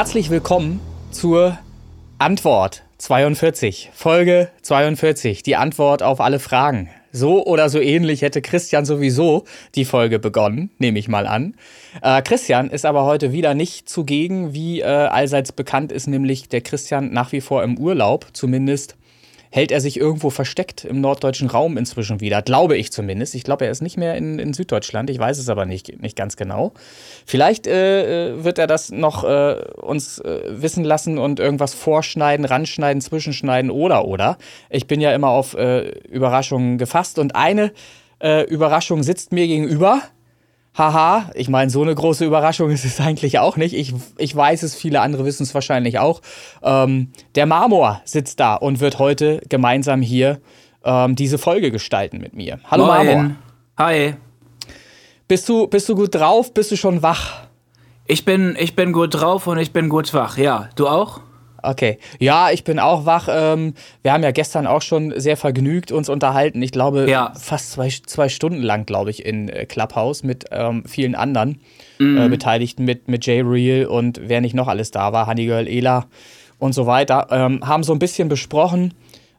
Herzlich willkommen zur Antwort 42, Folge 42, die Antwort auf alle Fragen. So oder so ähnlich hätte Christian sowieso die Folge begonnen, nehme ich mal an. Äh, Christian ist aber heute wieder nicht zugegen, wie äh, allseits bekannt ist, nämlich der Christian nach wie vor im Urlaub, zumindest hält er sich irgendwo versteckt im norddeutschen Raum inzwischen wieder. Glaube ich zumindest. Ich glaube, er ist nicht mehr in, in Süddeutschland. Ich weiß es aber nicht, nicht ganz genau. Vielleicht äh, äh, wird er das noch äh, uns äh, wissen lassen und irgendwas vorschneiden, ranschneiden, zwischenschneiden oder oder. Ich bin ja immer auf äh, Überraschungen gefasst und eine äh, Überraschung sitzt mir gegenüber haha, ich meine, so eine große Überraschung ist es eigentlich auch nicht. Ich, ich weiß es, viele andere wissen es wahrscheinlich auch. Ähm, der Marmor sitzt da und wird heute gemeinsam hier ähm, diese Folge gestalten mit mir. Hallo Moin. Marmor. Hi. Bist du, bist du gut drauf? Bist du schon wach? Ich bin, ich bin gut drauf und ich bin gut wach. Ja, du auch? Okay. Ja, ich bin auch wach. Ähm, wir haben ja gestern auch schon sehr vergnügt uns unterhalten. Ich glaube, Ja. fast zwei, zwei Stunden lang, glaube ich, in äh, Clubhouse mit ähm, vielen anderen äh, Beteiligten, mit, mit Jay Real und wer nicht noch alles da war, Honey Girl, Ela und so weiter. Ähm, haben so ein bisschen besprochen,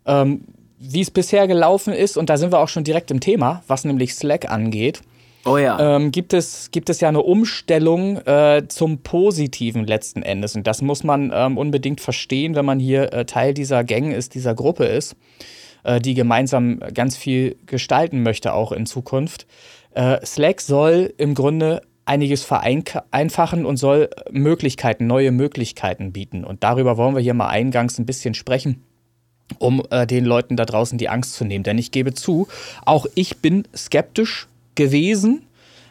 ähm, wie es bisher gelaufen ist. Und da sind wir auch schon direkt im Thema, was nämlich Slack angeht Oh ja. ähm, gibt, es, gibt es ja eine Umstellung äh, zum Positiven letzten Endes. Und das muss man ähm, unbedingt verstehen, wenn man hier äh, Teil dieser Gang ist, dieser Gruppe ist, äh, die gemeinsam ganz viel gestalten möchte, auch in Zukunft. Äh, Slack soll im Grunde einiges vereinfachen und soll Möglichkeiten, neue Möglichkeiten bieten. Und darüber wollen wir hier mal eingangs ein bisschen sprechen um äh, den Leuten da draußen die Angst zu nehmen. Denn ich gebe zu, auch ich bin skeptisch gewesen.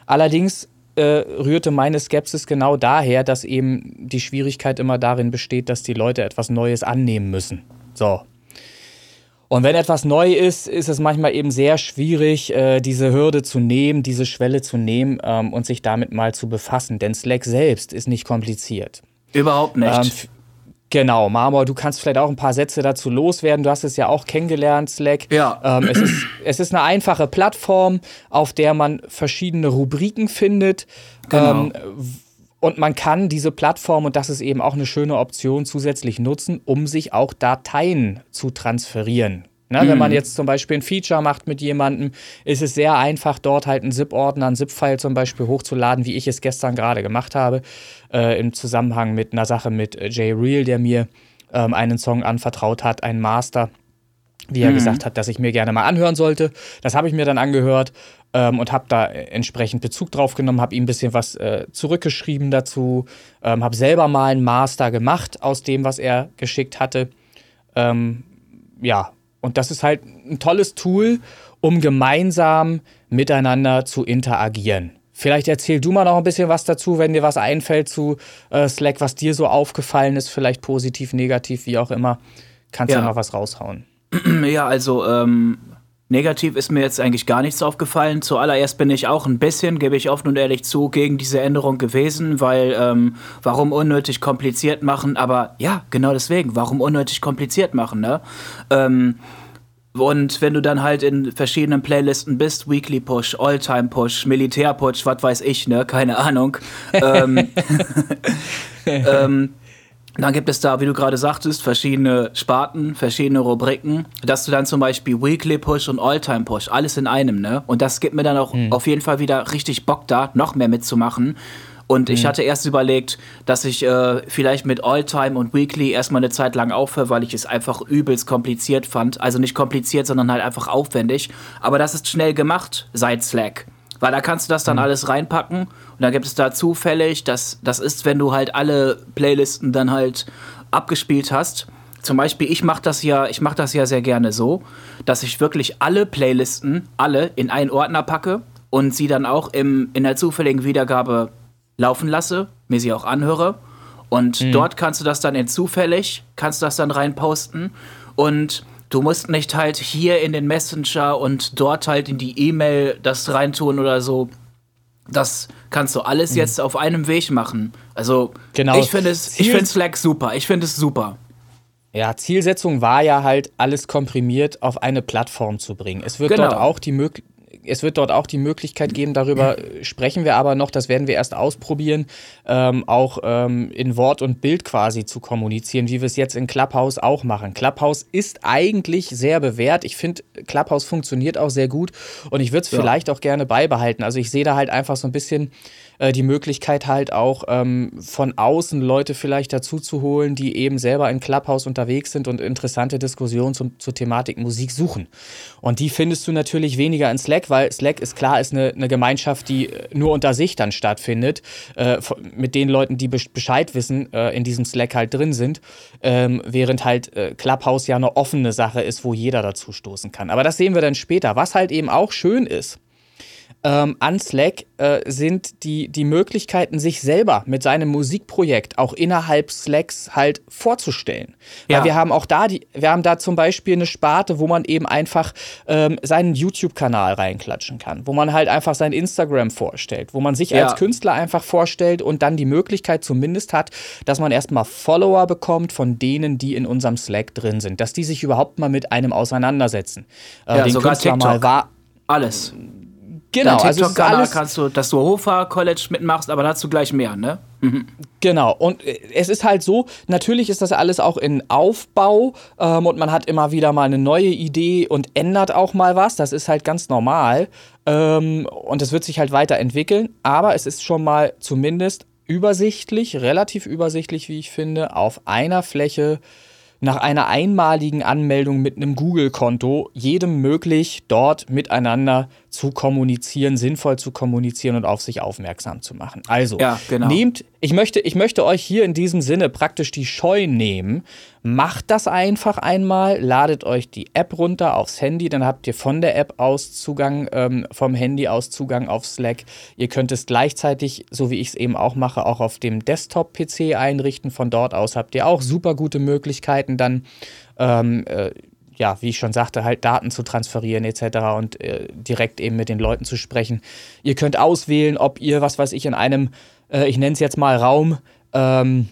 Allerdings äh, rührte meine Skepsis genau daher, dass eben die Schwierigkeit immer darin besteht, dass die Leute etwas Neues annehmen müssen. So. Und wenn etwas neu ist, ist es manchmal eben sehr schwierig, äh, diese Hürde zu nehmen, diese Schwelle zu nehmen ähm, und sich damit mal zu befassen. Denn Slack selbst ist nicht kompliziert. Überhaupt nicht. Ähm, genau, Marmor, du kannst vielleicht auch ein paar Sätze dazu loswerden. Du hast es ja auch kennengelernt, Slack. Ja. Ähm, es, ist, es ist eine einfache Plattform, auf der man verschiedene Rubriken findet. Genau. Ähm, und man kann diese Plattform, und das ist eben auch eine schöne Option, zusätzlich nutzen, um sich auch Dateien zu transferieren. Ne, Wenn man jetzt zum Beispiel ein Feature macht mit jemandem, ist es sehr einfach, dort halt einen ZIP-Ordner, einen ZIP-File zum Beispiel hochzuladen, wie ich es gestern gerade gemacht habe, äh, im Zusammenhang mit einer Sache mit äh, Jay Real, der mir ähm, einen Song anvertraut hat, einen Master, wie er gesagt hat, dass ich mir gerne mal anhören sollte. Das habe ich mir dann angehört ähm, und habe da äh, entsprechend Bezug drauf genommen, habe ihm ein bisschen was äh, zurückgeschrieben dazu, ähm, habe selber mal einen Master gemacht aus dem, was er geschickt hatte. Ähm, ja, und das ist halt ein tolles Tool, um gemeinsam miteinander zu interagieren. Vielleicht erzähl du mal noch ein bisschen was dazu, wenn dir was einfällt zu äh, Slack, was dir so aufgefallen ist, vielleicht positiv, negativ, wie auch immer. Kannst du Ja. noch was raushauen. Ja, also ähm, negativ ist mir jetzt eigentlich gar nichts aufgefallen. Zuallererst bin ich auch ein bisschen, gebe ich offen und ehrlich zu, gegen diese Änderung gewesen, weil ähm, warum unnötig kompliziert machen? Aber ja, genau deswegen, warum unnötig kompliziert machen, ne? Ähm, und wenn du dann halt in verschiedenen Playlisten bist, Weekly Push, All-Time Push, Militär Push, was weiß ich, ne, keine Ahnung. ähm, ähm, dann gibt es da, wie du gerade sagtest, verschiedene Sparten, verschiedene Rubriken, dass du dann zum Beispiel Weekly Push und All-Time Push, alles in einem, ne? Und das gibt mir dann auch auf jeden Fall wieder richtig Bock da, noch mehr mitzumachen. Und ich hatte erst überlegt, dass ich äh, vielleicht mit All-Time und Weekly erstmal eine Zeit lang aufhöre, weil ich es einfach übelst kompliziert fand. Also nicht kompliziert, sondern halt einfach aufwendig. Aber das ist schnell gemacht seit Slack. Weil da kannst du das dann alles reinpacken und dann gibt es da zufällig, das, das ist, wenn du halt alle Playlisten dann halt abgespielt hast. Zum Beispiel, ich mache das ja, ich mache das ja sehr gerne so, dass ich wirklich alle Playlisten, alle in einen Ordner packe und sie dann auch im, in der zufälligen Wiedergabe laufen lasse, mir sie auch anhöre. Und dort kannst du das dann in zufällig, kannst du das dann reinposten und du musst nicht halt hier in den Messenger und dort halt in die E-Mail das reintun oder so. Das kannst du alles jetzt auf einem Weg machen. Also Genau. ich finde es, ich finde Slack super. Ich finde es super. Ja, Zielsetzung war ja halt, alles komprimiert auf eine Plattform zu bringen. Es wird Genau. dort auch die Möglichkeit. Es wird dort auch die Möglichkeit geben, darüber sprechen wir aber noch, das werden wir erst ausprobieren, ähm, auch ähm, in Wort und Bild quasi zu kommunizieren, wie wir es jetzt in Clubhouse auch machen. Clubhouse ist eigentlich sehr bewährt. Ich finde, Clubhouse funktioniert auch sehr gut und ich würde es ja. vielleicht auch gerne beibehalten. Also ich sehe da halt einfach so ein bisschen äh, die Möglichkeit halt auch ähm, von außen Leute vielleicht dazu zu holen, die eben selber in Clubhouse unterwegs sind und interessante Diskussionen zum, zur Thematik Musik suchen. Und die findest du natürlich weniger in Slack, weil Slack ist klar, ist eine, eine Gemeinschaft, die äh, nur unter sich dann stattfindet, äh, mit den Leuten, die Bescheid wissen, äh, in diesem Slack halt drin sind, ähm, während halt äh, Clubhouse ja eine offene Sache ist, wo jeder dazu stoßen kann. Aber das sehen wir dann später. Was halt eben auch schön ist, ähm, an Slack äh, sind die, die Möglichkeiten, sich selber mit seinem Musikprojekt auch innerhalb Slacks halt vorzustellen. Ja. Weil wir haben auch da die, wir haben da zum Beispiel eine Sparte, wo man eben einfach ähm, seinen YouTube-Kanal reinklatschen kann, wo man halt einfach sein Instagram vorstellt, wo man sich ja. als Künstler einfach vorstellt und dann die Möglichkeit zumindest hat, dass man erstmal Follower bekommt von denen, die in unserem Slack drin sind, dass die sich überhaupt mal mit einem auseinandersetzen. Äh, ja, den sogar Künstler TikTok. mal war alles. Genau, Dein also alles kannst du, dass du Hofer College mitmachst, aber dazu gleich mehr, ne? Mhm. Genau, und äh, es ist halt so, natürlich ist das alles auch in Aufbau ähm, und man hat immer wieder mal eine neue Idee und ändert auch mal was, das ist halt ganz normal ähm, und es wird sich halt weiterentwickeln, aber es ist schon mal zumindest übersichtlich, relativ übersichtlich, wie ich finde, auf einer Fläche nach einer einmaligen Anmeldung mit einem Google-Konto jedem möglich, dort miteinander zu kommunizieren, sinnvoll zu kommunizieren und auf sich aufmerksam zu machen. Also, ja, genau. nehmt, ich möchte, ich möchte euch hier in diesem Sinne praktisch die Scheu nehmen. Macht das einfach einmal, ladet euch die App runter aufs Handy, dann habt ihr von der App aus Zugang, ähm, vom Handy aus Zugang auf Slack. Ihr könnt es gleichzeitig, so wie ich es eben auch mache, auch auf dem Desktop-PC einrichten. Von dort aus habt ihr auch super gute Möglichkeiten, dann ähm, äh, ja, wie ich schon sagte, halt Daten zu transferieren etc. und äh, direkt eben mit den Leuten zu sprechen. Ihr könnt auswählen, ob ihr, was weiß ich, in einem, äh, ich nenne es jetzt mal Raum, ähm,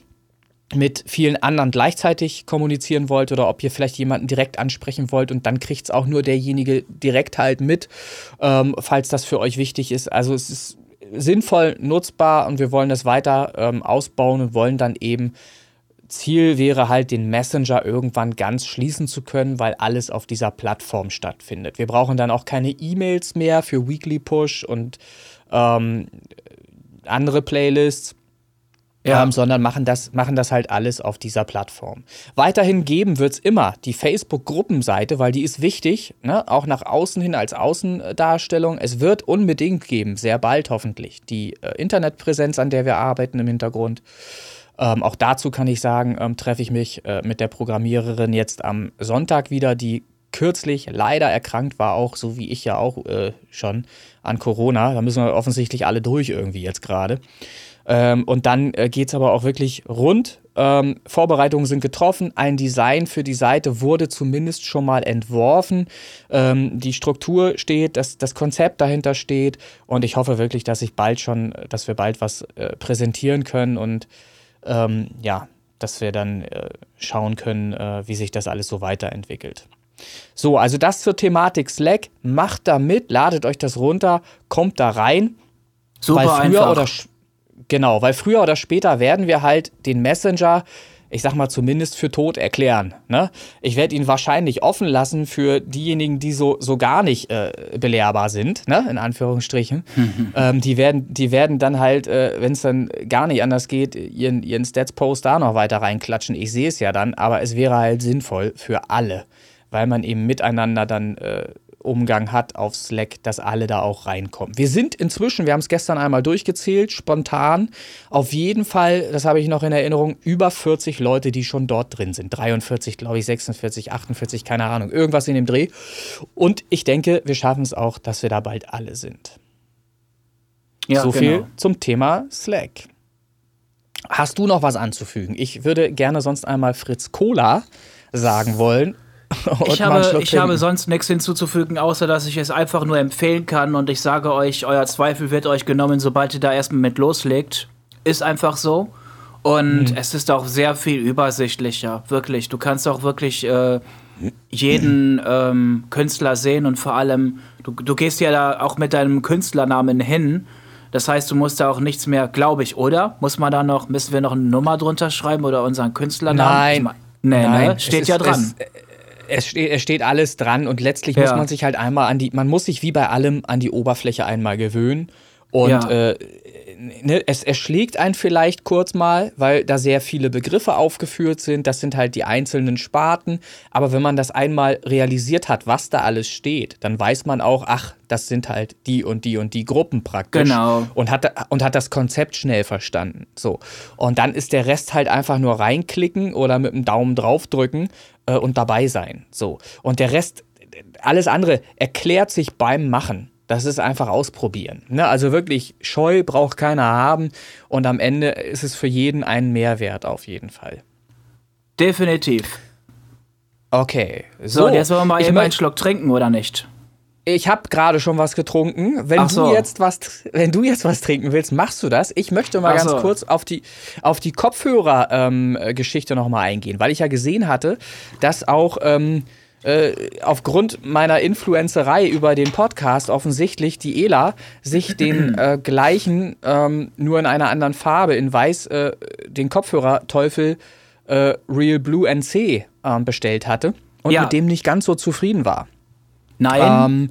mit vielen anderen gleichzeitig kommunizieren wollt oder ob ihr vielleicht jemanden direkt ansprechen wollt und dann kriegt es auch nur derjenige direkt halt mit, ähm, falls das für euch wichtig ist. Also es ist sinnvoll nutzbar und wir wollen das weiter ähm, ausbauen und wollen dann eben Ziel wäre halt, den Messenger irgendwann ganz schließen zu können, weil alles auf dieser Plattform stattfindet. Wir brauchen dann auch keine E-Mails mehr für Weekly Push und ähm, andere Playlists. Ja. Ähm, sondern machen das, machen das halt alles auf dieser Plattform. Weiterhin geben wird es immer die Facebook-Gruppenseite, weil die ist wichtig, ne? auch nach außen hin als Außendarstellung. Es wird unbedingt geben, sehr bald hoffentlich, die äh, Internetpräsenz, an der wir arbeiten im Hintergrund. Ähm, auch dazu kann ich sagen, ähm, treffe ich mich äh, mit der Programmiererin jetzt am Sonntag wieder, die kürzlich leider erkrankt war, auch so wie ich ja auch äh, schon an Corona. Da müssen wir offensichtlich alle durch irgendwie jetzt gerade. Ähm, und dann äh, geht es aber auch wirklich rund. Ähm, Vorbereitungen sind getroffen. Ein Design für die Seite wurde zumindest schon mal entworfen. Ähm, die Struktur steht, das, das Konzept dahinter steht. Und ich hoffe wirklich, dass ich bald schon, dass wir bald was äh, präsentieren können und ähm, ja, dass wir dann äh, schauen können, äh, wie sich das alles so weiterentwickelt. So, also das zur Thematik Slack. Macht da mit, ladet euch das runter, kommt da rein. Super weil früher einfach. oder genau, weil früher oder später werden wir halt den Messenger ich sag mal, zumindest für tot erklären. Ne? Ich werde ihn wahrscheinlich offen lassen für diejenigen, die so, so gar nicht äh, belehrbar sind, ne? in Anführungsstrichen. ähm, die, werden, die werden dann halt, äh, wenn es dann gar nicht anders geht, ihren, ihren Stats-Post da noch weiter reinklatschen. Ich sehe es ja dann, aber es wäre halt sinnvoll für alle, weil man eben miteinander dann äh, Umgang hat auf Slack, dass alle da auch reinkommen. Wir sind inzwischen, wir haben es gestern einmal durchgezählt, spontan, auf jeden Fall, das habe ich noch in Erinnerung, über 40 Leute, die schon dort drin sind. 43, glaube ich, 46, 48, keine Ahnung, irgendwas in dem Dreh. Und ich denke, wir schaffen es auch, dass wir da bald alle sind. Ja, so viel genau. zum Thema Slack. Hast du noch was anzufügen? Ich würde gerne sonst einmal Fritz Cola sagen wollen ich habe, ich habe sonst nichts hinzuzufügen, außer dass ich es einfach nur empfehlen kann und ich sage euch, euer Zweifel wird euch genommen, sobald ihr da erstmal mit loslegt. Ist einfach so. Und mhm. es ist auch sehr viel übersichtlicher, wirklich. Du kannst auch wirklich äh, jeden ähm, Künstler sehen und vor allem, du, du gehst ja da auch mit deinem Künstlernamen hin. Das heißt, du musst da auch nichts mehr, glaube ich, oder? Muss man da noch, müssen wir noch eine Nummer drunter schreiben oder unseren Künstlernamen? Nein. Ich mein, nee, Nein, ne? Steht ist- ja dran. Es, es, steht, es steht alles dran und letztlich Ja. muss man sich halt einmal an die, man muss sich wie bei allem an die Oberfläche einmal gewöhnen. Und Ja. äh, ne, es erschlägt einen vielleicht kurz mal, weil da sehr viele Begriffe aufgeführt sind. Das sind halt die einzelnen Sparten. Aber wenn man das einmal realisiert hat, was da alles steht, dann weiß man auch, ach, das sind halt die und die und die Gruppen praktisch. Genau. Und hat, und hat das Konzept schnell verstanden. So. Und dann ist der Rest halt einfach nur reinklicken oder mit dem Daumen draufdrücken äh, und dabei sein. So. Und der Rest, alles andere erklärt sich beim Machen. Das ist einfach ausprobieren. Ne? Also wirklich, Scheu braucht keiner haben. Und am Ende ist es für jeden ein Mehrwert auf jeden Fall. Definitiv. Okay. So, und jetzt wollen wir mal ich eben einen Schluck trinken, oder nicht? Ich habe gerade schon was getrunken. Wenn so. du jetzt was, wenn du jetzt was trinken willst, machst du das. Ich möchte mal Ach ganz so. kurz auf die auf die Kopfhörer-Geschichte noch mal eingehen, weil ich ja gesehen hatte, dass auch ähm, äh, aufgrund meiner Influencerei über den Podcast offensichtlich die Ela sich den äh, gleichen, ähm, nur in einer anderen Farbe, in weiß, äh, den Kopfhörer Teufel äh, Real Blue NC ähm, bestellt hatte und Ja. mit dem nicht ganz so zufrieden war. Nein. Ähm,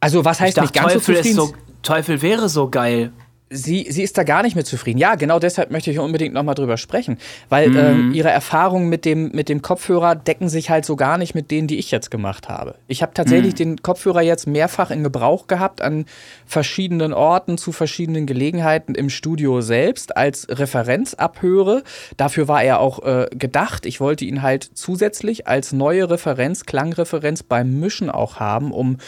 also was ich heißt nicht dachte, ganz Teufel, so zufrieden? so, Teufel wäre so geil. Sie, sie ist da gar nicht mit zufrieden. Ja, genau deshalb möchte ich unbedingt nochmal drüber sprechen. Weil Mhm. ähm, ihre Erfahrungen mit dem, mit dem Kopfhörer decken sich halt so gar nicht mit denen, die ich jetzt gemacht habe. Ich habe Mhm. tatsächlich den Kopfhörer jetzt mehrfach in Gebrauch gehabt an verschiedenen Orten, zu verschiedenen Gelegenheiten im Studio selbst als Referenzabhöre. Dafür war er auch äh, gedacht. Ich wollte ihn halt zusätzlich als neue Referenz, Klangreferenz beim Mischen auch haben, um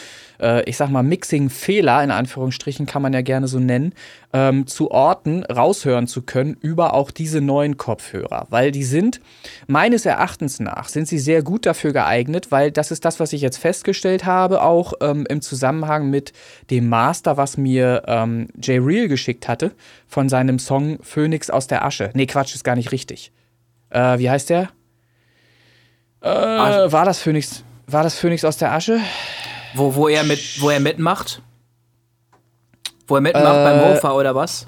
äh, ich sag mal, Mixing-Fehler, in Anführungsstrichen kann man ja gerne so nennen, ähm, zu Orten raushören zu können über auch diese neuen Kopfhörer. Weil die sind, meines Erachtens nach, sind sie sehr gut dafür geeignet, weil das ist das, was ich jetzt festgestellt habe, auch ähm, im Zusammenhang mit dem Master, was mir ähm, Jay Real geschickt hatte, von seinem Song Phoenix aus der Asche. Nee, Quatsch, ist gar nicht richtig. Äh, wie heißt der? Äh, war das Phoenix? War das Phoenix aus der Asche? Wo, wo, er mit, wo er mitmacht? Wo er mitmacht beim Hofer oder was?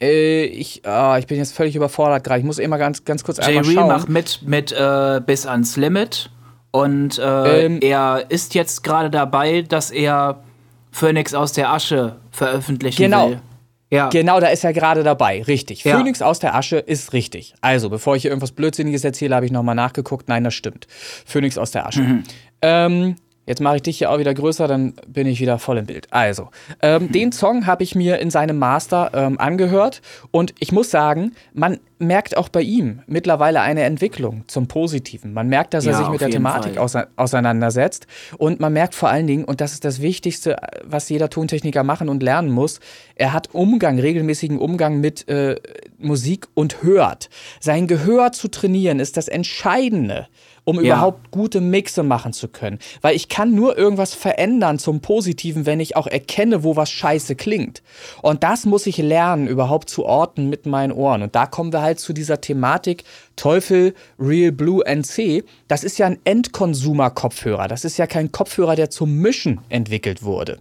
Äh, ich, ah, ich bin jetzt völlig überfordert gerade. Ich muss immer ganz, ganz kurz einmal schauen. macht mit, mit äh, bis ans Limit. Und äh, Ähm. er ist jetzt gerade dabei, dass er Phoenix aus der Asche veröffentlichen Genau. will. Ja. Genau, da ist er gerade dabei. Richtig. Ja. Phoenix aus der Asche ist richtig. Also, bevor ich hier irgendwas Blödsinniges erzähle, habe ich nochmal nachgeguckt. Nein, das stimmt. Phoenix aus der Asche. Mhm. Ähm, jetzt mache ich dich hier auch wieder größer, dann bin ich wieder voll im Bild. Also, ähm, den Song habe ich mir in seinem Master ähm, angehört und ich muss sagen, man merkt auch bei ihm mittlerweile eine Entwicklung zum Positiven. Man merkt, dass er Ja, sich mit der Thematik Fall. ause auseinandersetzt und man merkt vor allen Dingen, und das ist das Wichtigste, was jeder Tontechniker machen und lernen muss, er hat Umgang, regelmäßigen Umgang mit äh, Musik und hört. Sein Gehör zu trainieren ist das Entscheidende, um Ja. überhaupt gute Mixe machen zu können. Weil ich kann nur irgendwas verändern zum Positiven, wenn ich auch erkenne, wo was scheiße klingt. Und das muss ich lernen, überhaupt zu orten mit meinen Ohren. Und da kommen wir halt zu dieser Thematik Teufel Real Blue NC. Das ist ja ein Endkonsumer-Kopfhörer. Das ist ja kein Kopfhörer, der zum Mischen entwickelt wurde.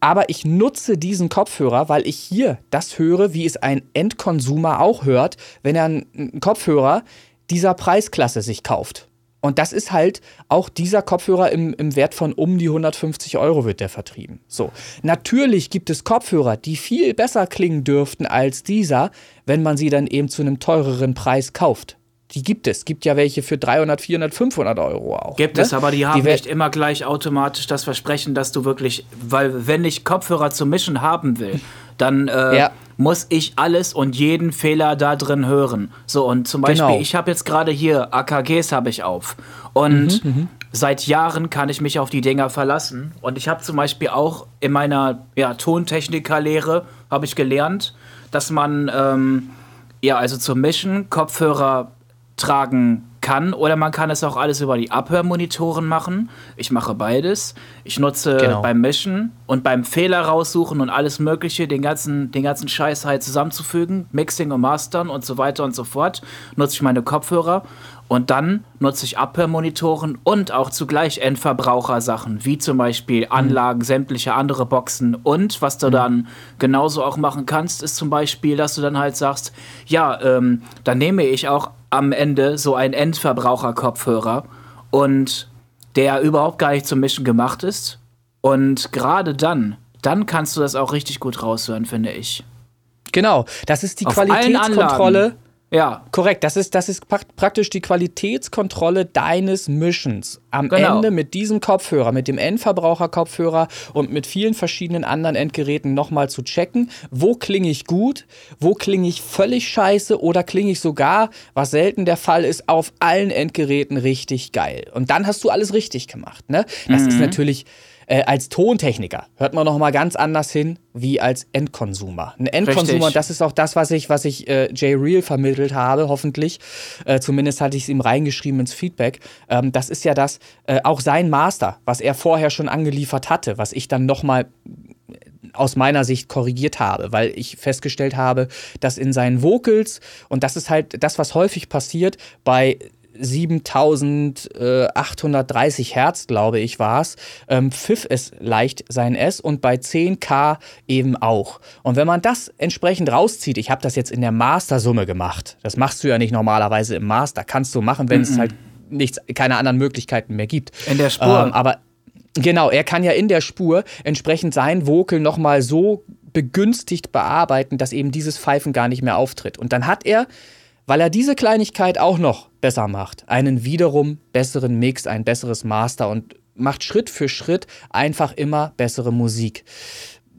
Aber ich nutze diesen Kopfhörer, weil ich hier das höre, wie es ein Endkonsumer auch hört, wenn er einen Kopfhörer dieser Preisklasse sich kauft. Und das ist halt auch dieser Kopfhörer im, im Wert von um die 150 Euro wird der vertrieben. So. Natürlich gibt es Kopfhörer, die viel besser klingen dürften als dieser, wenn man sie dann eben zu einem teureren Preis kauft. Die gibt es. Gibt ja welche für 300, 400, 500 Euro auch. Gibt ne? es, aber die haben wer- nicht immer gleich automatisch das Versprechen, dass du wirklich, weil wenn ich Kopfhörer zum Mischen haben will, dann äh, Ja. Muss ich alles und jeden Fehler da drin hören. So, und zum Beispiel, Genau. ich habe jetzt gerade hier AKGs habe ich auf. Und Mhm, seit Jahren kann ich mich auf die Dinger verlassen. Und ich habe zum Beispiel auch in meiner ja, Tontechnikerlehre habe ich gelernt, dass man ähm, ja also zum Mischen Kopfhörer tragen kann. Oder man kann es auch alles über die Abhörmonitoren machen. Ich mache beides. Ich nutze genau. beim Mischen und beim Fehler raussuchen und alles Mögliche, den ganzen, den ganzen Scheiß halt zusammenzufügen, Mixing und Mastern und so weiter und so fort, nutze ich meine Kopfhörer. Und dann nutze ich Abhörmonitoren und auch zugleich Endverbrauchersachen, wie zum Beispiel mhm. Anlagen, sämtliche andere Boxen. Und was du mhm. dann genauso auch machen kannst, ist zum Beispiel, dass du dann halt sagst, ja, ähm, dann nehme ich auch am Ende so einen Endverbraucher-Kopfhörer und der überhaupt gar nicht zum Mischen gemacht ist. Und gerade dann, dann kannst du das auch richtig gut raushören, finde ich. Genau, das ist die Auf Qualitätskontrolle ja. Korrekt, das ist, das ist praktisch die Qualitätskontrolle deines Mischens. Am genau. Ende mit diesem Kopfhörer, mit dem Endverbraucher-Kopfhörer und mit vielen verschiedenen anderen Endgeräten nochmal zu checken, wo klinge ich gut, wo klinge ich völlig scheiße oder klinge ich sogar, was selten der Fall ist, auf allen Endgeräten richtig geil. Und dann hast du alles richtig gemacht. Ne? Das mhm. ist natürlich äh, als Tontechniker hört man noch mal ganz anders hin wie als Endkonsumer. Ein Endkonsumer, das ist auch das, was ich, was ich äh, Jay Real vermittelt habe, hoffentlich. Äh, zumindest hatte ich es ihm reingeschrieben ins Feedback. Ähm, das ist ja das, äh, auch sein Master, was er vorher schon angeliefert hatte, was ich dann noch mal aus meiner Sicht korrigiert habe, weil ich festgestellt habe, dass in seinen Vocals, und das ist halt das, was häufig passiert bei 7830 Hertz, glaube ich, war es, ähm, pfiff es leicht sein S und bei 10K eben auch. Und wenn man das entsprechend rauszieht, ich habe das jetzt in der Master-Summe gemacht, das machst du ja nicht normalerweise im Master, kannst du machen, wenn mm -mm. es halt nichts, keine anderen Möglichkeiten mehr gibt. In der Spur. Ähm, aber genau, er kann ja in der Spur entsprechend sein Vocal nochmal so begünstigt bearbeiten, dass eben dieses Pfeifen gar nicht mehr auftritt. Und dann hat er weil er diese Kleinigkeit auch noch besser macht. Einen wiederum besseren Mix, ein besseres Master und macht Schritt für Schritt einfach immer bessere Musik.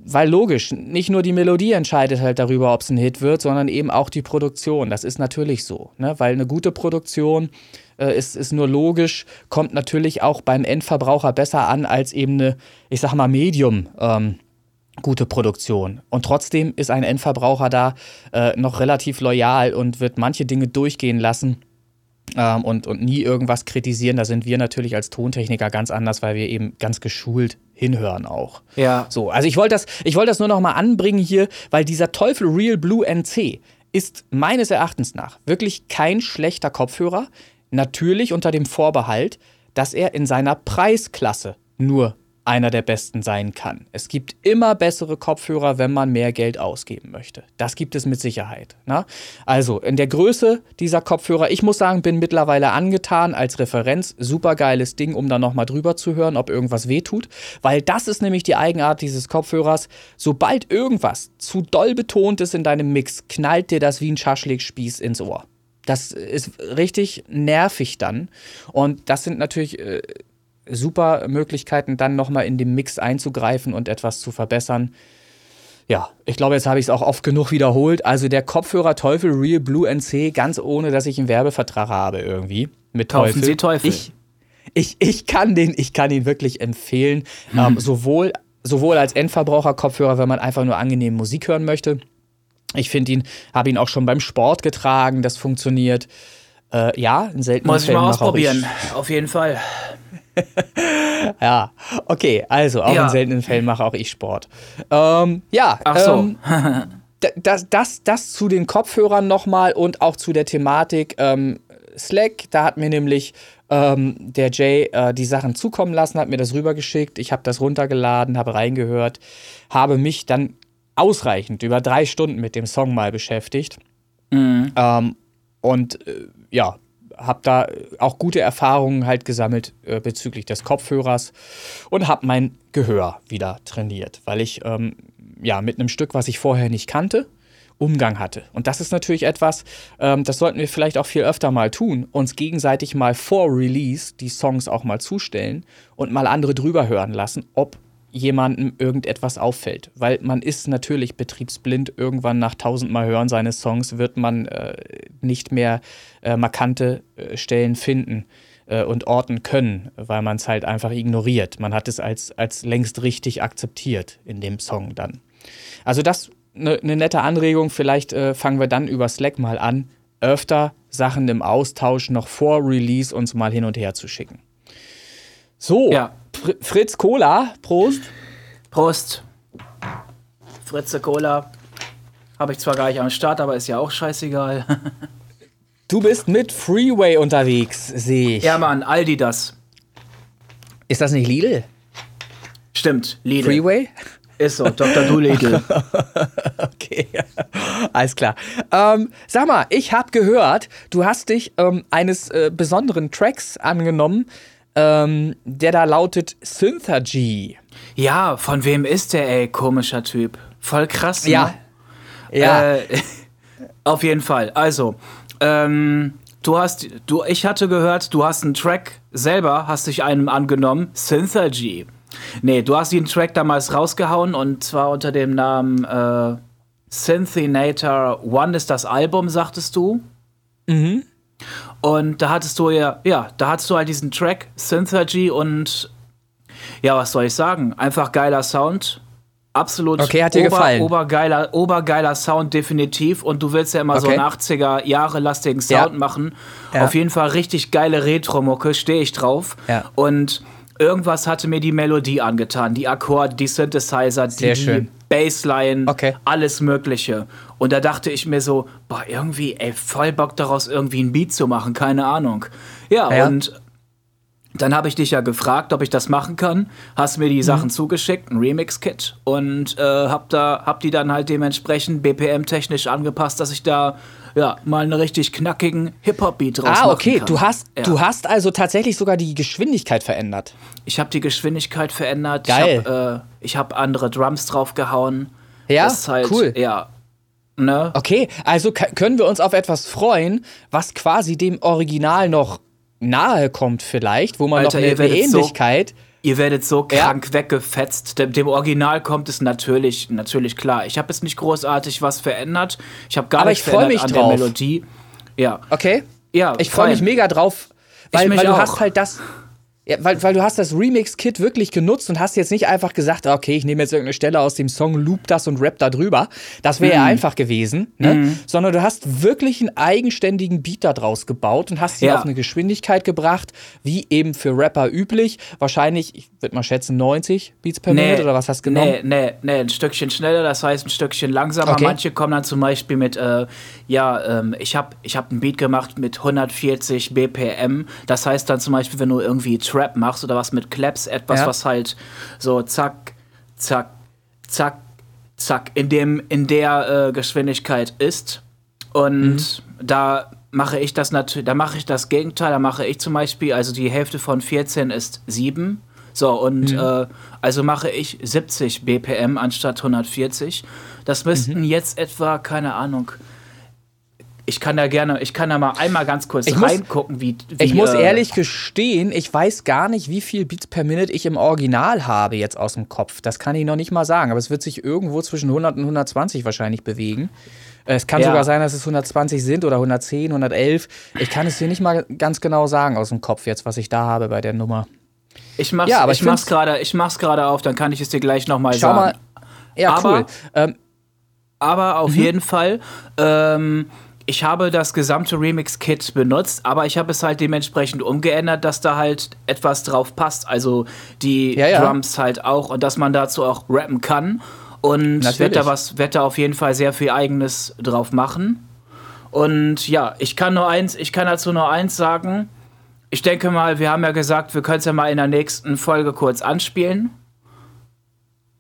Weil logisch, nicht nur die Melodie entscheidet halt darüber, ob es ein Hit wird, sondern eben auch die Produktion. Das ist natürlich so, ne? weil eine gute Produktion äh, ist, ist nur logisch, kommt natürlich auch beim Endverbraucher besser an als eben eine, ich sag mal, Medium. Ähm, gute Produktion. Und trotzdem ist ein Endverbraucher da äh, noch relativ loyal und wird manche Dinge durchgehen lassen. Ähm, und, und nie irgendwas kritisieren. Da sind wir natürlich als Tontechniker ganz anders, weil wir eben ganz geschult hinhören auch. Ja. So, also ich wollte das, ich wollte das nur noch mal anbringen hier, weil dieser Teufel Real Blue NC ist meines Erachtens nach wirklich kein schlechter Kopfhörer. Natürlich unter dem Vorbehalt, dass er in seiner Preisklasse nur einer der besten sein kann. Es gibt immer bessere Kopfhörer, wenn man mehr Geld ausgeben möchte. Das gibt es mit Sicherheit. Ne? Also in der Größe dieser Kopfhörer, ich muss sagen, bin mittlerweile angetan als Referenz. Super geiles Ding, um da nochmal drüber zu hören, ob irgendwas wehtut. Weil das ist nämlich die Eigenart dieses Kopfhörers. Sobald irgendwas zu doll betont ist in deinem Mix, knallt dir das wie ein Schaschlikspieß ins Ohr. Das ist richtig nervig dann. Und das sind natürlich äh, super Möglichkeiten, dann nochmal in den Mix einzugreifen und etwas zu verbessern. Ja, ich glaube, jetzt habe ich es auch oft genug wiederholt. Also der Kopfhörer Teufel Real Blue NC, ganz ohne, dass ich einen Werbevertrag habe irgendwie mit Teufel. Kaufen Sie Teufel. Ich, ich, ich, kann, den, ich kann ihn wirklich empfehlen. Hm. Ähm, sowohl, sowohl als Endverbraucher-Kopfhörer, wenn man einfach nur angenehm Musik hören möchte. Ich finde ihn, habe ihn auch schon beim Sport getragen, das funktioniert. Äh, ja, in seltenen Muss Fällen. Muss ich mal ausprobieren, auf jeden Fall. ja, okay, also auch ja. in seltenen Fällen mache auch ich Sport. Ähm, ja, Ach so. Ähm, das, das, das zu den Kopfhörern nochmal und auch zu der Thematik ähm, Slack. Da hat mir nämlich ähm, der Jay äh, die Sachen zukommen lassen, hat mir das rübergeschickt. Ich habe das runtergeladen, habe reingehört, habe mich dann ausreichend über drei Stunden mit dem Song mal beschäftigt. Mhm. Ähm, und äh, ja, habe da auch gute Erfahrungen halt gesammelt äh, bezüglich des Kopfhörers und habe mein Gehör wieder trainiert, weil ich ähm, ja mit einem Stück, was ich vorher nicht kannte, Umgang hatte. Und das ist natürlich etwas, ähm, das sollten wir vielleicht auch viel öfter mal tun, uns gegenseitig mal vor Release die Songs auch mal zustellen und mal andere drüber hören lassen, ob jemandem irgendetwas auffällt. Weil man ist natürlich betriebsblind. Irgendwann nach tausendmal Hören seines Songs wird man äh, nicht mehr äh, markante äh, Stellen finden äh, und orten können, weil man es halt einfach ignoriert. Man hat es als, als längst richtig akzeptiert in dem Song dann. Also das eine ne nette Anregung. Vielleicht äh, fangen wir dann über Slack mal an, öfter Sachen im Austausch noch vor Release uns mal hin und her zu schicken. So, Ja. Fr Fritz Cola, Prost. Prost. Fritze Cola. Habe ich zwar gar nicht am Start, aber ist ja auch scheißegal. Du bist mit Freeway unterwegs, sehe ich. ja, Mann, Aldi das. Ist das nicht Lidl? Stimmt, Lidl. Freeway? Ist so, Dr. Doolittle. Okay, alles klar. Ähm, sag mal, ich habe gehört, du hast dich ähm, eines äh, besonderen Tracks angenommen, ähm, der da lautet Synthergy. ja, von wem ist der, ey, komischer Typ. Voll krass, ne? Ja. Ja. Äh, auf jeden Fall. Also, ähm, du hast, du, ich hatte gehört, du hast einen Track selber, hast dich einem angenommen, Synthergy. Nee, du hast den Track damals rausgehauen und zwar unter dem Namen äh, Synthinator One ist das Album, sagtest du. Mhm. Und da hattest du ja, ja, da hattest du halt diesen Track Synthergy und ja, was soll ich sagen? Einfach geiler Sound. Absolut Okay, hat dir gefallen? obergeiler, obergeiler Sound, definitiv. Und du willst ja immer so Okay. einen 80er Jahre lastigen Sound Ja. machen. Ja. Auf jeden Fall richtig geile Retro-Mucke, stehe ich drauf. Ja. Und irgendwas hatte mir die Melodie angetan. Die Akkorde, die Synthesizer, die, Sehr schön. die Bassline, Okay. alles Mögliche. Und da dachte ich mir so, boah, irgendwie, ey, voll Bock daraus, irgendwie ein Beat zu machen, keine Ahnung. Ja, Ja. und dann habe ich dich ja gefragt, ob ich das machen kann. Hast mir die Mhm. Sachen zugeschickt, ein Remix-Kit. Und äh, hab, da, hab die dann halt dementsprechend BPM-technisch angepasst, dass ich da ja, mal einen richtig knackigen Hip-Hop-Beat draus Ah, okay. Du hast, Ja. du hast also tatsächlich sogar die Geschwindigkeit verändert. Ich habe die Geschwindigkeit verändert. Geil. Ich habe äh, ich hab andere Drums draufgehauen. Ja, Das ist halt, cool. Ja. Ne? Okay, also können wir uns auf etwas freuen, was quasi dem Original noch nahe kommt vielleicht, wo man Alter, noch eine, eine so- Ähnlichkeit. Ihr werdet so Ja. krank weggefetzt. Dem, dem Original kommt es natürlich, natürlich klar. Ich habe jetzt nicht großartig was verändert. Ich habe gar Aber nichts verändert mich an drauf. der Melodie. Ja. Okay? Ja, Ich freue mich mega drauf, weil, weil du auch. hast halt das. Ja, weil, weil du hast das Remix-Kit wirklich genutzt und hast jetzt nicht einfach gesagt, ah, okay, ich nehme jetzt irgendeine Stelle aus dem Song, loop das und rap da drüber. Das wäre ja Mhm. einfach gewesen, ne? Sondern du hast wirklich einen eigenständigen Beat da draus gebaut und hast sie Ja. auf eine Geschwindigkeit gebracht, wie eben für Rapper üblich. Wahrscheinlich, ich würde mal schätzen, 90 Beats per Minute oder was hast du genommen? Nee, nee, nee, ein Stückchen schneller, das heißt ein Stückchen langsamer. Okay. Manche kommen dann zum Beispiel mit, äh, ja, ähm, ich habe ich hab ein Beat gemacht mit 140 BPM. Das heißt dann zum Beispiel, wenn du irgendwie Trap machst oder was mit Claps, etwas, Ja. was halt so zack, zack, zack, zack, in, dem, in der äh, Geschwindigkeit ist. Und Mhm. da mache ich das natürlich, da mache ich das Gegenteil, da mache ich zum Beispiel, also die Hälfte von 14 ist 7. So, und Mhm. äh, also mache ich 70 BPM anstatt 140. Das müssten Mhm. jetzt etwa, keine Ahnung. Ich kann da gerne, ich kann da mal einmal ganz kurz Ich muss- reingucken, wie, wie Ich muss äh, ehrlich gestehen, ich weiß gar nicht, wie viel Beats per Minute ich im Original habe jetzt aus dem Kopf. Das kann ich noch nicht mal sagen, aber es wird sich irgendwo zwischen 100 und 120 wahrscheinlich bewegen. Äh, Es kann Ja. sogar sein, dass es 120 sind oder 110, 111. Ich kann es dir nicht mal ganz genau sagen aus dem Kopf jetzt, was ich da habe bei der Nummer. Ich mach's, Ja, aber ich ich mach's gerade, ich mach's gerade auf, dann kann ich es dir gleich noch mal Schau sagen. mal. Ja, Aber- cool. Ähm, Aber auf Mhm. jeden Fall, ähm, ich habe das gesamte Remix-Kit benutzt, aber ich habe es halt dementsprechend umgeändert, dass da halt etwas drauf passt. Also die Ja, ja. Drums halt auch und dass man dazu auch rappen kann. Und werde da, was- werd da auf jeden Fall sehr viel Eigenes drauf machen. Und ja, ich kann nur eins, ich kann dazu nur eins sagen. Ich denke mal, wir haben ja gesagt, wir können es ja mal in der nächsten Folge kurz anspielen.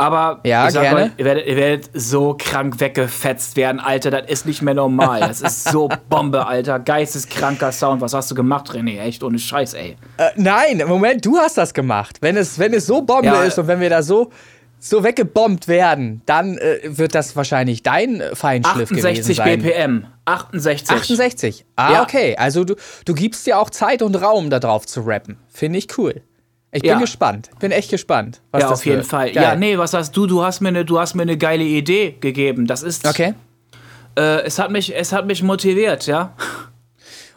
Aber Ja, ich sag gerne. euch, ihr werdet, ihr werdet so krank weggefetzt werden, Alter. Das ist nicht mehr normal. Das ist so Bombe, Alter. Geisteskranker Sound. Was hast du gemacht, René? Echt ohne Scheiß, ey. äh, nein, Moment, du hast das gemacht. Wenn es, wenn es so Bombe Ja, ist und wenn wir da so, so weggebombt werden, dann äh, wird das wahrscheinlich dein Feinschliff gewesen 68 sein. BPM. 68. 68. Ah, Ja. okay. Also du, du gibst dir auch Zeit und Raum, da drauf zu rappen. Finde ich cool. Ich bin Ja. gespannt. Bin echt gespannt. Was Ja, auf jeden wird. Fall. Geil. Ja, nee, was hast du? Du hast mir eine, du hast mir eine geile Idee gegeben. Das ist. Okay. Äh, es hat mich, es hat mich motiviert, ja.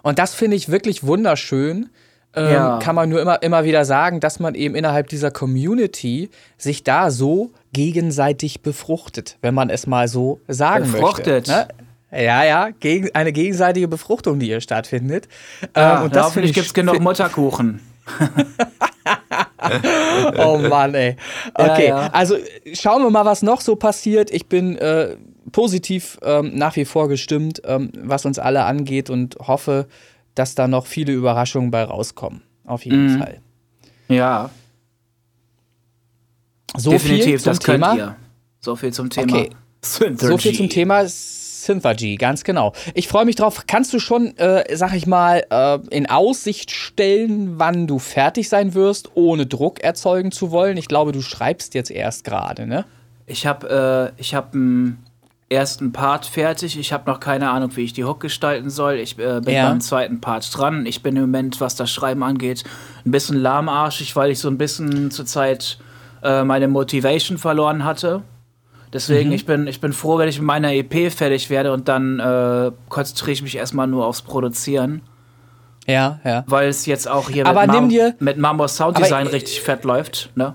Und das finde ich wirklich wunderschön. Ähm, Ja. Kann man nur immer, immer wieder sagen, dass man eben innerhalb dieser Community sich da so gegenseitig befruchtet, wenn man es mal so sagen Befruchtet? möchte. Ne? Ja, ja, gegen, eine gegenseitige Befruchtung, die hier stattfindet. Ja, ähm, und das finde ich gibt es genug Mutterkuchen. oh Mann, ey. Okay, ja, ja. also schauen wir mal, was noch so passiert. Ich bin äh, positiv ähm, nach wie vor gestimmt, ähm, was uns alle angeht und hoffe, dass da noch viele Überraschungen bei rauskommen. Auf jeden mhm. Fall. Ja. So Definitiv, viel zum das Thema. Ihr. So viel zum Thema. Okay. So viel zum Thema Synthergy, ganz genau. Ich freue mich drauf. Kannst du schon, äh, sag ich mal, äh, in Aussicht stellen, wann du fertig sein wirst, ohne Druck erzeugen zu wollen? Ich glaube, du schreibst jetzt erst gerade, ne? Ich habe äh, hab einen ersten Part fertig. Ich habe noch keine Ahnung, wie ich die Hook gestalten soll. Ich äh, bin ja. beim zweiten Part dran. Ich bin im Moment, was das Schreiben angeht, ein bisschen lahmarschig, weil ich so ein bisschen zurzeit äh, meine Motivation verloren hatte. Deswegen, mhm. ich, bin, ich bin froh, wenn ich mit meiner EP fertig werde und dann äh, konzentriere ich mich erstmal nur aufs Produzieren. Ja, ja. Weil es jetzt auch hier aber mit, Mam dir, mit Mambo Sounddesign aber, richtig fett läuft, ne?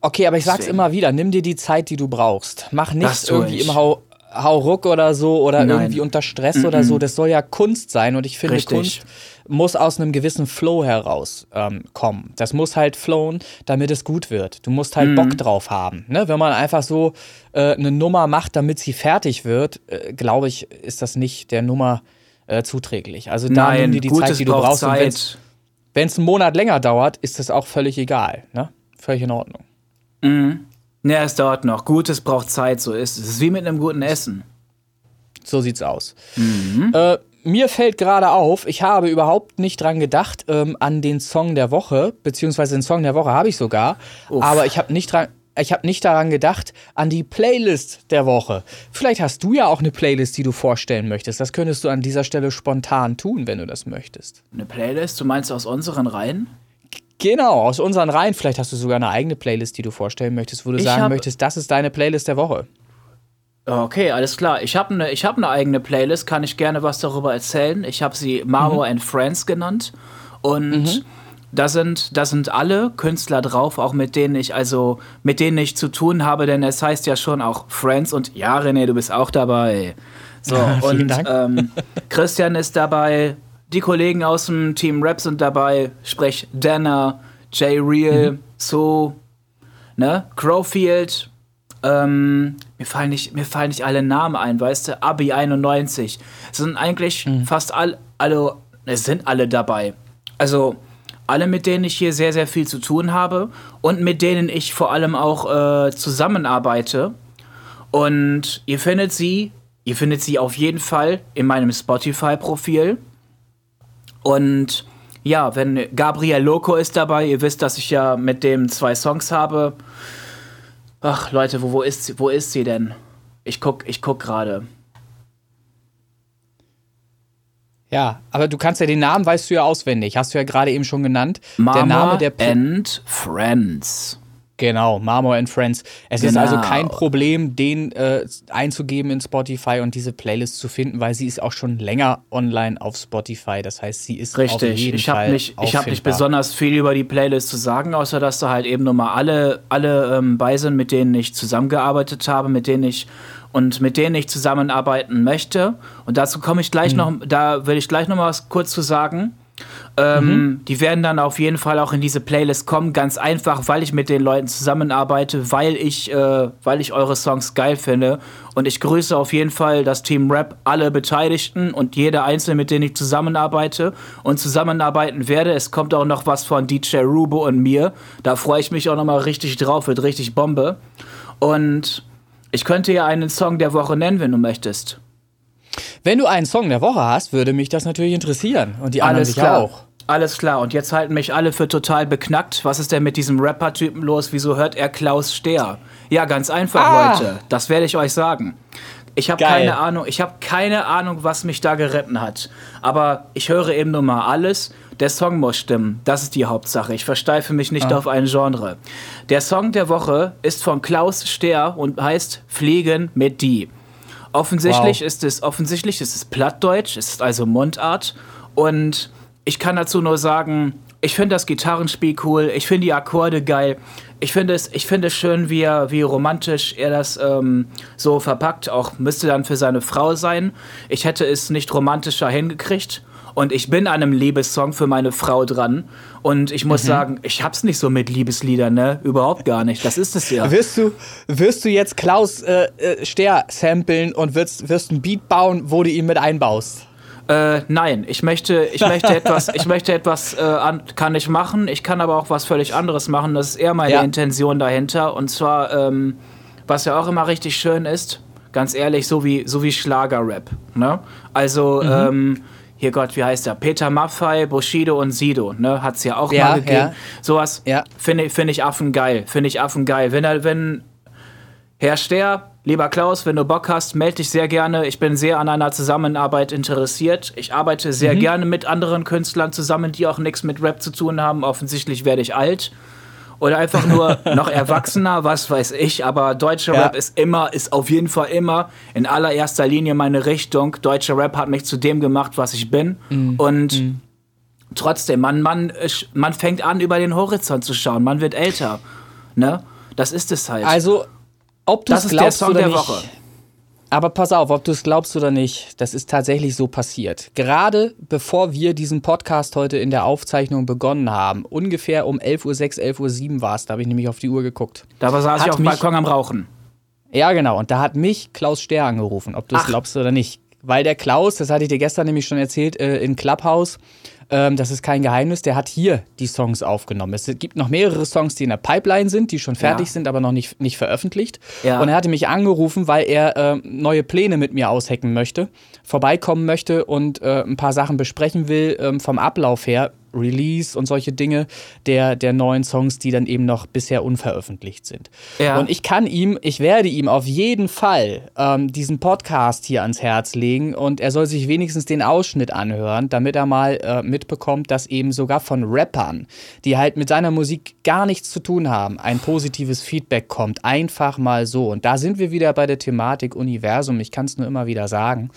Okay, aber ich sag's Deswegen. immer wieder, nimm dir die Zeit, die du brauchst. Mach nichts irgendwie ich. im Hau, Hauruck oder so oder Nein. irgendwie unter Stress mm -mm. oder so. Das soll ja Kunst sein und ich finde, Richtig. Kunst muss aus einem gewissen Flow heraus ähm, kommen. Das muss halt flowen, damit es gut wird. Du musst halt mhm. Bock drauf haben. Ne? Wenn man einfach so äh, eine Nummer macht, damit sie fertig wird, äh, glaube ich, ist das nicht der Nummer äh, zuträglich. Also da Nein, nimm dir die Zeit, die du brauchst. Zeit. Wenn es einen Monat länger dauert, ist das auch völlig egal. Ne? Völlig in Ordnung. Mhm. Ja, es dauert noch. Gutes braucht Zeit, so ist es. Es ist wie mit einem guten Essen. So sieht's aus. Mhm. Äh, mir fällt gerade auf, ich habe überhaupt nicht dran gedacht, ähm, an den Song der Woche, beziehungsweise den Song der Woche habe ich sogar, Uff. aber ich habe nicht dran. Ich habe nicht daran gedacht, an die Playlist der Woche. Vielleicht hast du ja auch eine Playlist, die du vorstellen möchtest. Das könntest du an dieser Stelle spontan tun, wenn du das möchtest. Eine Playlist? Du meinst aus unseren Reihen? Genau, aus unseren Reihen. Vielleicht hast du sogar eine eigene Playlist, die du vorstellen möchtest, wo du ich sagen möchtest, das ist deine Playlist der Woche. Okay, alles klar. Ich habe eine hab ne eigene Playlist, kann ich gerne was darüber erzählen. Ich habe sie Marmo mhm. and Friends genannt. Und mhm. da, sind, da sind alle Künstler drauf, auch mit denen ich, also mit denen ich zu tun habe, denn es heißt ja schon auch Friends und ja, René, du bist auch dabei. So, und ähm, Christian ist dabei, die Kollegen aus dem Team Rap sind dabei, sprich Dana, Jay Real, mhm. So, ne, Crowfield, ähm, mir, fallen nicht, mir fallen nicht alle Namen ein, weißt du? Abi 91. Es sind eigentlich mhm. fast all, alle, es sind alle dabei. Also alle, mit denen ich hier sehr, sehr viel zu tun habe und mit denen ich vor allem auch äh, zusammenarbeite. Und ihr findet sie, ihr findet sie auf jeden Fall in meinem Spotify-Profil. Und ja, wenn Gabriel Loco ist dabei, ihr wisst, dass ich ja mit dem zwei Songs habe. Ach, Leute, wo, wo, ist, wo ist sie denn? Ich guck, ich guck gerade. Ja, aber du kannst ja den Namen, weißt du ja auswendig. Hast du ja gerade eben schon genannt. Mama der Name der and Friends. Genau, Marmor and Friends. Es genau. ist also genau. kein Problem, den äh, einzugeben in Spotify und diese Playlist zu finden, weil sie ist auch schon länger online auf Spotify. Das heißt, sie ist Richtig. auf jeden ich Fall nicht, Ich habe nicht besonders viel über die Playlist zu sagen, außer dass da halt eben nochmal alle, alle ähm, bei sind, mit denen ich zusammengearbeitet habe, mit denen ich und mit denen ich zusammenarbeiten möchte. Und dazu komme ich gleich mhm. noch, da will ich gleich noch mal was kurz zu sagen. Ähm, mhm. Die werden dann auf jeden Fall auch in diese Playlist kommen, ganz einfach, weil ich mit den Leuten zusammenarbeite, weil ich, äh, weil ich eure Songs geil finde. Und ich grüße auf jeden Fall das Team Rap, alle Beteiligten und jeder Einzelne, mit denen ich zusammenarbeite und zusammenarbeiten werde. Es kommt auch noch was von DJ Rubo und mir. Da freue ich mich auch noch mal richtig drauf, wird richtig Bombe. Und ich könnte ja einen Song der Woche nennen, wenn du möchtest. Wenn du einen Song der Woche hast, würde mich das natürlich interessieren. Und die anderen Alles klar. auch. Alles klar, und jetzt halten mich alle für total beknackt. Was ist denn mit diesem Rapper-Typen los? Wieso hört er Klaus Stehr? Ja, ganz einfach, ah. Leute. Das werde ich euch sagen. Ich habe keine Ahnung, ich habe keine Ahnung, was mich da geritten hat. Aber ich höre eben nur mal alles. Der Song muss stimmen. Das ist die Hauptsache. Ich versteife mich nicht ah. auf ein Genre. Der Song der Woche ist von Klaus Stehr und heißt Fliegen mit die. Offensichtlich wow. ist es offensichtlich ist es Plattdeutsch, es ist also Mundart und ich kann dazu nur sagen, ich finde das Gitarrenspiel cool, ich finde die Akkorde geil. Ich finde es, ich finde es schön, wie, er, wie romantisch er das ähm, so verpackt. Auch müsste dann für seine Frau sein. Ich hätte es nicht romantischer hingekriegt. Und ich bin an einem Liebessong für meine Frau dran. Und ich muss mhm. sagen, ich hab's nicht so mit Liebesliedern, ne? Überhaupt gar nicht. Das ist es ja. Wirst du, wirst du jetzt Klaus äh, äh Ster samplen und wirst, wirst ein Beat bauen, wo du ihn mit einbaust? Äh, nein, ich möchte, ich möchte etwas, ich möchte etwas, äh, an, kann ich machen, ich kann aber auch was völlig anderes machen. Das ist eher meine ja. Intention dahinter. Und zwar, ähm, was ja auch immer richtig schön ist, ganz ehrlich, so wie, so wie Schlagerrap. Ne? Also, mhm. ähm, hier Gott, wie heißt der? Peter Maffei, Bushido und Sido, ne? Hat's ja auch ja, mal gegeben. Ja. Sowas ja. finde find ich Affen geil. Finde ich Affen geil. Wenn er, wenn Herr Ster Lieber Klaus, wenn du Bock hast, melde dich sehr gerne. Ich bin sehr an einer Zusammenarbeit interessiert. Ich arbeite sehr mhm. gerne mit anderen Künstlern zusammen, die auch nichts mit Rap zu tun haben. Offensichtlich werde ich alt. Oder einfach nur noch erwachsener, was weiß ich. Aber deutscher ja. Rap ist immer, ist auf jeden Fall immer in allererster Linie meine Richtung. Deutscher Rap hat mich zu dem gemacht, was ich bin. Mhm. Und mhm. trotzdem, man, man, man fängt an, über den Horizont zu schauen. Man wird älter. Ne? Das ist es halt. Also ob du es glaubst oder nicht. Woche. Aber pass auf, ob du es glaubst oder nicht, das ist tatsächlich so passiert. Gerade bevor wir diesen Podcast heute in der Aufzeichnung begonnen haben, ungefähr um 11.06 Uhr, 11.07 Uhr war es, da habe ich nämlich auf die Uhr geguckt. Da saß ich auf dem Balkon am Rauchen. Ja, genau. Und da hat mich Klaus Ster angerufen, ob du es glaubst oder nicht. Weil der Klaus, das hatte ich dir gestern nämlich schon erzählt, äh, in Clubhouse, ähm, das ist kein Geheimnis, der hat hier die Songs aufgenommen. Es gibt noch mehrere Songs, die in der Pipeline sind, die schon fertig ja. sind, aber noch nicht, nicht veröffentlicht. Ja. Und er hatte mich angerufen, weil er äh, neue Pläne mit mir aushecken möchte, vorbeikommen möchte und äh, ein paar Sachen besprechen will ähm, vom Ablauf her, Release und solche Dinge der, der neuen Songs, die dann eben noch bisher unveröffentlicht sind. Ja. Und ich kann ihm, ich werde ihm auf jeden Fall ähm, diesen Podcast hier ans Herz legen und er soll sich wenigstens den Ausschnitt anhören, damit er mal äh, mitbekommt, dass eben sogar von Rappern, die halt mit seiner Musik gar nichts zu tun haben, ein positives Feedback kommt. Einfach mal so. Und da sind wir wieder bei der Thematik Universum. Ich kann es nur immer wieder sagen.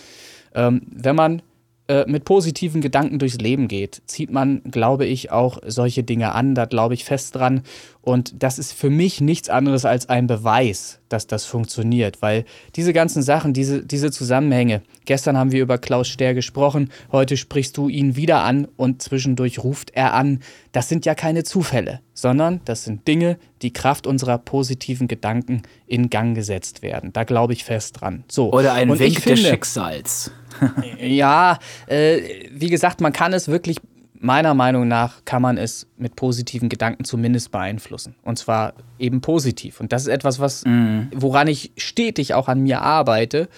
Ähm, wenn man äh, mit positiven Gedanken durchs Leben geht, zieht man, glaube ich, auch solche Dinge an. Da glaube ich fest dran. Und das ist für mich nichts anderes als ein Beweis, dass das funktioniert. Weil diese ganzen Sachen, diese, diese Zusammenhänge, gestern haben wir über Klaus Ster gesprochen, heute sprichst du ihn wieder an und zwischendurch ruft er an. Das sind ja keine Zufälle, sondern das sind Dinge, die Kraft unserer positiven Gedanken in Gang gesetzt werden. Da glaube ich fest dran. So. Oder ein und Wink des Schicksals ja, äh, wie gesagt, man kann es wirklich, meiner Meinung nach, kann man es mit positiven Gedanken zumindest beeinflussen. Und zwar eben positiv. Und das ist etwas, was, mm. woran ich stetig auch an mir arbeite,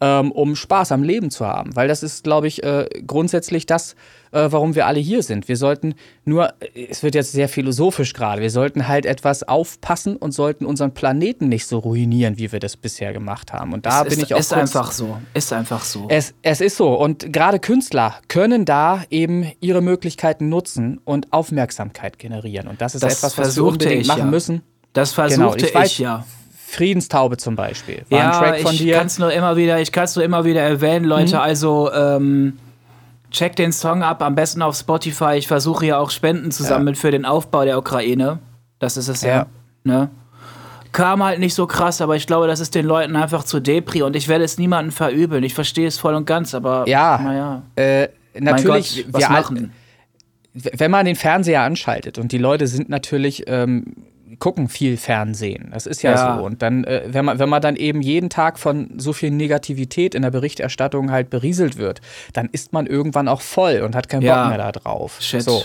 ähm, um Spaß am Leben zu haben. Weil das ist, glaube ich, äh, grundsätzlich das, äh, warum wir alle hier sind. Wir sollten nur, äh, es wird jetzt sehr philosophisch gerade, wir sollten halt etwas aufpassen und sollten unseren Planeten nicht so ruinieren, wie wir das bisher gemacht haben. Und da es bin ist, ich auch. Ist einfach so. Ist einfach so. Es, es ist so. Und gerade Künstler können da eben ihre Möglichkeiten nutzen und Aufmerksamkeit generieren. Und das ist das etwas, was wir unbedingt ich, machen ja. müssen. Das versuchte genau, ich, weiß, ich ja. Friedenstaube zum Beispiel. War ja, ein Track von ich dir. Kann's nur immer wieder, ich kann es nur immer wieder erwähnen, Leute. Mhm. Also ähm, check den Song ab, am besten auf Spotify. Ich versuche ja auch Spenden zu sammeln ja. für den Aufbau der Ukraine. Das ist es ja. ja. Ne? Kam halt nicht so krass, aber ich glaube, das ist den Leuten einfach zu Depri und ich werde es niemandem verübeln. Ich verstehe es voll und ganz, aber ja, naja. Äh, natürlich, Gott, was wir machen. Wenn man den Fernseher anschaltet und die Leute sind natürlich ähm, gucken viel Fernsehen. Das ist ja, ja. so. Und dann, äh, wenn, man, wenn man dann eben jeden Tag von so viel Negativität in der Berichterstattung halt berieselt wird, dann ist man irgendwann auch voll und hat keinen ja. Bock mehr da drauf. Shit. So.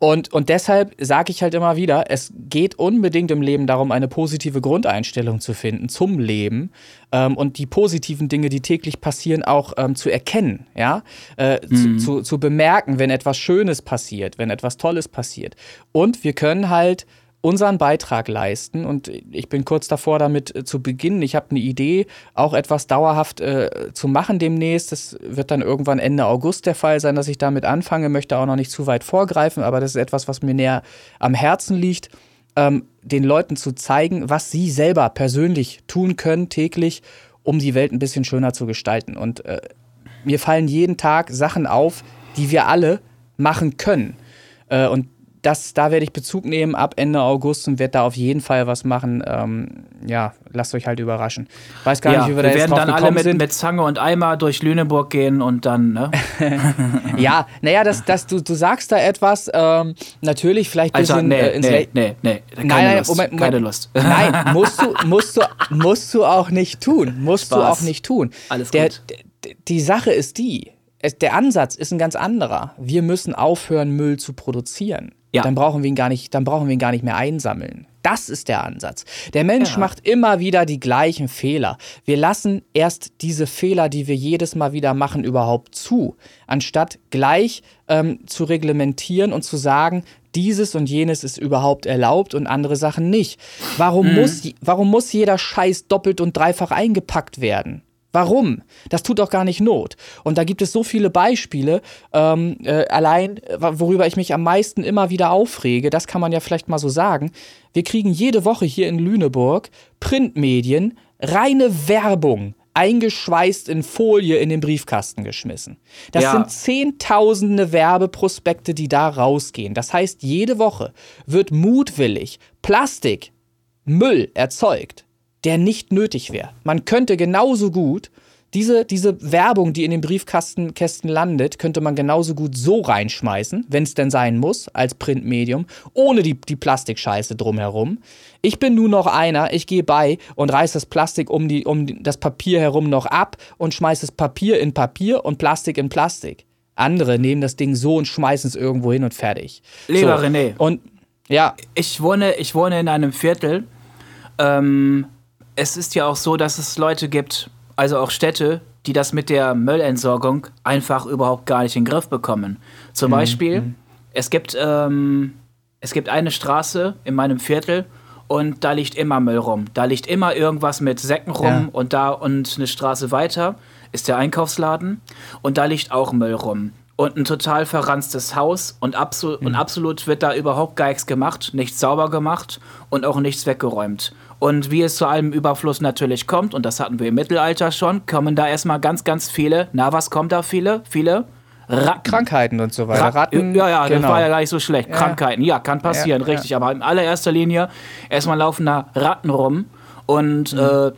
Und, und deshalb sage ich halt immer wieder, es geht unbedingt im Leben darum, eine positive Grundeinstellung zu finden zum Leben ähm, und die positiven Dinge, die täglich passieren, auch ähm, zu erkennen, ja, äh, mhm. zu, zu, zu bemerken, wenn etwas Schönes passiert, wenn etwas Tolles passiert. Und wir können halt unseren Beitrag leisten. Und ich bin kurz davor, damit äh, zu beginnen. Ich habe eine Idee, auch etwas dauerhaft äh, zu machen demnächst. Das wird dann irgendwann Ende August der Fall sein, dass ich damit anfange. Möchte auch noch nicht zu weit vorgreifen, aber das ist etwas, was mir näher am Herzen liegt. Ähm, den Leuten zu zeigen, was sie selber persönlich tun können täglich, um die Welt ein bisschen schöner zu gestalten. Und äh, mir fallen jeden Tag Sachen auf, die wir alle machen können. Äh, und das, da werde ich Bezug nehmen ab Ende August und werde da auf jeden Fall was machen. Ähm, ja, lasst euch halt überraschen. Weiß gar ja, nicht, wie wir, wir da jetzt drauf dann alle mit, sind. mit Zange und Eimer durch Lüneburg gehen und dann, ne? ja, naja, das, das, du, du sagst da etwas, ähm, natürlich vielleicht ein bisschen nee, äh, ins nee, nee, nee, keine nein, Lust. Moment, Moment. Keine Lust. Nein, musst du, musst du, musst du auch nicht tun. Musst Spaß. du auch nicht tun. Alles gut. Der, die Sache ist die, der Ansatz ist ein ganz anderer. Wir müssen aufhören, Müll zu produzieren. Ja. Dann brauchen wir ihn gar nicht, dann brauchen wir ihn gar nicht mehr einsammeln. Das ist der Ansatz. Der Mensch ja. macht immer wieder die gleichen Fehler. Wir lassen erst diese Fehler, die wir jedes Mal wieder machen, überhaupt zu, anstatt gleich ähm, zu reglementieren und zu sagen, dieses und jenes ist überhaupt erlaubt und andere Sachen nicht. Warum, mhm. muss, warum muss jeder Scheiß doppelt und dreifach eingepackt werden? Warum? Das tut doch gar nicht Not. Und da gibt es so viele Beispiele. Ähm, äh, allein, äh, worüber ich mich am meisten immer wieder aufrege, das kann man ja vielleicht mal so sagen. Wir kriegen jede Woche hier in Lüneburg Printmedien, reine Werbung eingeschweißt in Folie in den Briefkasten geschmissen. Das ja. sind zehntausende Werbeprospekte, die da rausgehen. Das heißt, jede Woche wird mutwillig Plastik, Müll erzeugt der nicht nötig wäre. Man könnte genauso gut diese, diese Werbung, die in den Briefkastenkästen landet, könnte man genauso gut so reinschmeißen, wenn es denn sein muss, als Printmedium, ohne die, die Plastikscheiße drumherum. Ich bin nur noch einer, ich gehe bei und reiß das Plastik um, die, um das Papier herum noch ab und schmeiß das Papier in Papier und Plastik in Plastik. Andere nehmen das Ding so und schmeißen es irgendwo hin und fertig. Lieber so. René. Und ja. Ich wohne, ich wohne in einem Viertel, ähm, es ist ja auch so, dass es Leute gibt, also auch Städte, die das mit der Müllentsorgung einfach überhaupt gar nicht in den Griff bekommen. Zum mhm. Beispiel, mhm. es, gibt, ähm, es gibt eine Straße in meinem Viertel und da liegt immer Müll rum. Da liegt immer irgendwas mit Säcken rum ja. und da und eine Straße weiter ist der Einkaufsladen und da liegt auch Müll rum. Und ein total verranztes Haus und, absol mhm. und absolut wird da überhaupt gar nichts gemacht, nichts sauber gemacht und auch nichts weggeräumt. Und wie es zu einem Überfluss natürlich kommt, und das hatten wir im Mittelalter schon, kommen da erstmal ganz, ganz viele, na, was kommt da viele? Viele Ratten. Krankheiten und so weiter. Ratten, ja, ja, genau. das war ja gar nicht so schlecht. Ja. Krankheiten, ja, kann passieren, ja, richtig. Ja. Aber in allererster Linie erstmal laufen da Ratten rum und mhm. äh,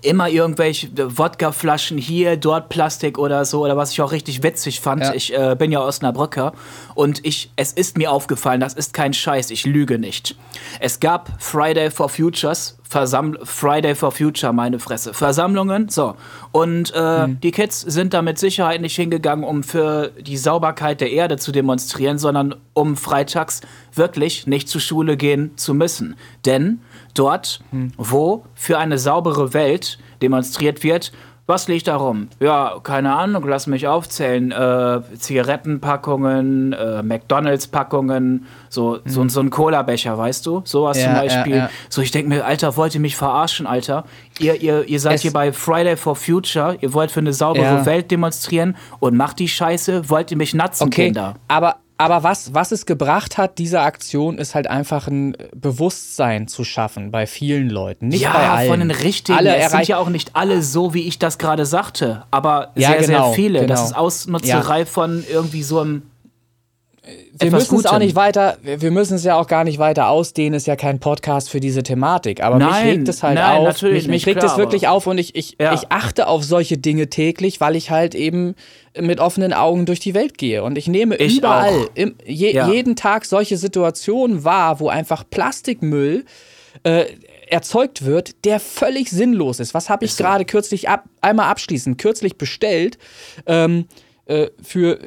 immer irgendwelche Wodkaflaschen hier, dort Plastik oder so, oder was ich auch richtig witzig fand. Ja. Ich äh, bin ja Osnabrücker und ich, es ist mir aufgefallen, das ist kein Scheiß, ich lüge nicht. Es gab Friday for Futures, Versamml Friday for Future, meine Fresse, Versammlungen, so. Und äh, mhm. die Kids sind da mit Sicherheit nicht hingegangen, um für die Sauberkeit der Erde zu demonstrieren, sondern um freitags wirklich nicht zur Schule gehen zu müssen. Denn dort, wo für eine saubere Welt demonstriert wird, was liegt da rum? Ja, keine Ahnung, lass mich aufzählen. Äh, Zigarettenpackungen, äh, McDonalds-Packungen, so, mhm. so, so ein Cola-Becher, weißt du? Sowas ja, zum Beispiel. Ja, ja. So, ich denke mir, Alter, wollt ihr mich verarschen, Alter? Ihr, ihr, ihr seid es hier bei Friday for Future, ihr wollt für eine saubere Welt demonstrieren und macht die Scheiße, wollt ihr mich natzen, okay, Kinder? Aber, aber was, was es gebracht hat, diese Aktion, ist halt einfach ein Bewusstsein zu schaffen bei vielen Leuten. Nicht ja, bei allen. von den richtigen. Alle es sind ja auch nicht alle so, wie ich das gerade sagte, aber ja, sehr, genau, sehr viele. Genau. Das ist Ausnutzerei ja. von irgendwie so einem wir müssen es auch nicht weiter, wir müssen es ja auch gar nicht weiter ausdehnen, ist ja kein Podcast für diese Thematik. Aber nein, mich regt es halt nein, auf. Mich, mich regt es wirklich auf und ich, ich, ja. ich achte auf solche Dinge täglich, weil ich halt eben mit offenen Augen durch die Welt gehe. Und ich nehme ich überall, im, je, ja. jeden Tag solche Situationen wahr, wo einfach Plastikmüll äh, erzeugt wird, der völlig sinnlos ist. Was habe ich gerade kürzlich ab, einmal abschließend, kürzlich bestellt ähm, äh, für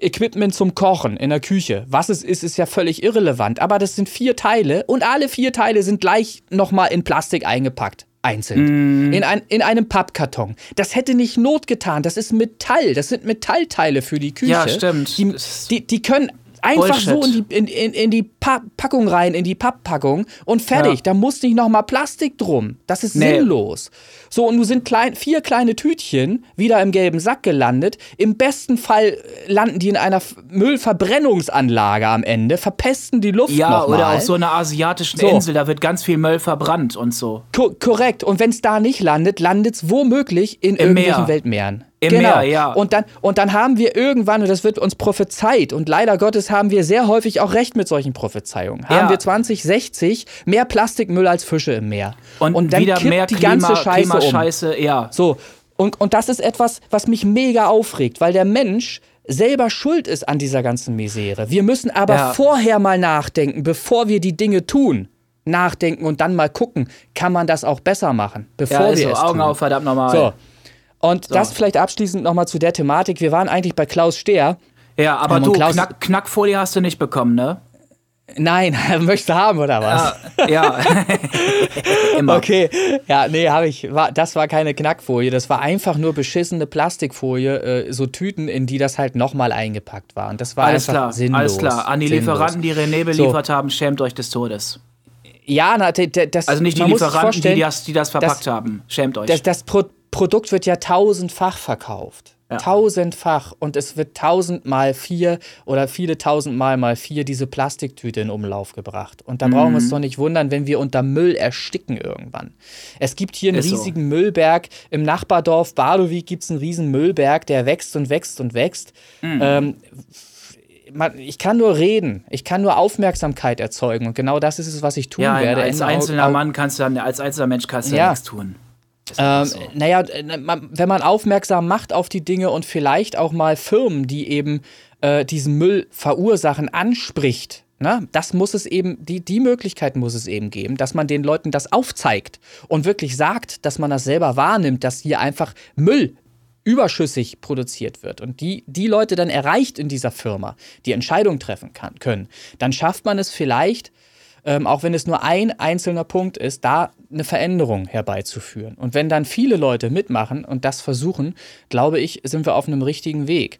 Equipment zum Kochen in der Küche. Was es ist, ist ja völlig irrelevant. Aber das sind vier Teile und alle vier Teile sind gleich nochmal in Plastik eingepackt. Einzeln. Mm. In, ein, in einem Pappkarton. Das hätte nicht Not getan. Das ist Metall. Das sind Metallteile für die Küche. Ja, stimmt. Die, die, die können Einfach Bullshit. so in die, in, in, in die Packung rein, in die Papppackung und fertig. Ja. Da muss nicht nochmal Plastik drum. Das ist nee. sinnlos. So, und nun sind klein, vier kleine Tütchen wieder im gelben Sack gelandet. Im besten Fall landen die in einer Müllverbrennungsanlage am Ende, verpesten die Luft Ja, oder auf so einer asiatischen so. Insel, da wird ganz viel Müll verbrannt und so. Ko korrekt. Und wenn es da nicht landet, landet es womöglich in Im irgendwelchen Meer. Weltmeeren. Im genau. Meer, ja. Und dann, und dann haben wir irgendwann, und das wird uns prophezeit, und leider Gottes haben wir sehr häufig auch recht mit solchen Prophezeiungen, haben Ja. wir 2060 mehr Plastikmüll als Fische im Meer. Und, dann wieder kippt mehr die Klima, ganze Scheiße um. Klimascheiße, ja. So, und, und das ist etwas, was mich mega aufregt, weil der Mensch selber schuld ist an dieser ganzen Misere. Wir müssen aber Ja. vorher mal nachdenken, bevor wir die Dinge tun. Nachdenken und dann mal gucken, kann man das auch besser machen, bevor Ja, wir so, es Augen tun. auf, verdammt nochmal. So. Und das vielleicht abschließend nochmal zu der Thematik. Wir waren eigentlich bei Klaus Stehr. Ja, aber Ähm, du, Klaus- Knack, Knackfolie hast du nicht bekommen, ne? Nein, möchtest du haben oder was? Ja. Immer. Okay, ja, nee, habe ich. War, das war keine Knackfolie, das war einfach nur beschissene Plastikfolie, äh, so Tüten, in die das halt nochmal eingepackt war. Und das war Alles klar, sinnlos. alles klar. An die sinnlos. Lieferanten, die René beliefert haben, schämt euch des Todes. Ja, na, das. Also nicht die Lieferanten, die das, die das verpackt haben. Schämt euch. Das, das Pro Produkt wird ja tausendfach verkauft. Ja. Tausendfach. Und es wird tausendmal vier oder viele tausendmal mal vier diese Plastiktüte in Umlauf gebracht. Und da brauchen wir Mhm. uns doch nicht wundern, wenn wir unter Müll ersticken irgendwann. Es gibt hier einen Ist so. riesigen Müllberg. Im Nachbardorf Badowik gibt es einen riesen Müllberg, der wächst und wächst und wächst. Mhm. Ähm, ich kann nur reden, ich kann nur Aufmerksamkeit erzeugen und genau das ist es, was ich tun ja, werde. als einzelner Mann kannst du dann, als einzelner Mensch kannst du ja nichts tun. Ähm, so. Naja, äh, wenn man aufmerksam macht auf die Dinge und vielleicht auch mal Firmen, die eben äh, diesen Müll verursachen, anspricht. Ne? Das muss es eben, die, die Möglichkeit muss es eben geben, dass man den Leuten das aufzeigt und wirklich sagt, dass man das selber wahrnimmt, dass hier einfach Müll überschüssig produziert wird und die, die Leute dann erreicht in dieser Firma, die Entscheidungen treffen kann, können, dann schafft man es vielleicht, ähm, auch wenn es nur ein einzelner Punkt ist, da eine Veränderung herbeizuführen. Und wenn dann viele Leute mitmachen und das versuchen, glaube ich, sind wir auf einem richtigen Weg.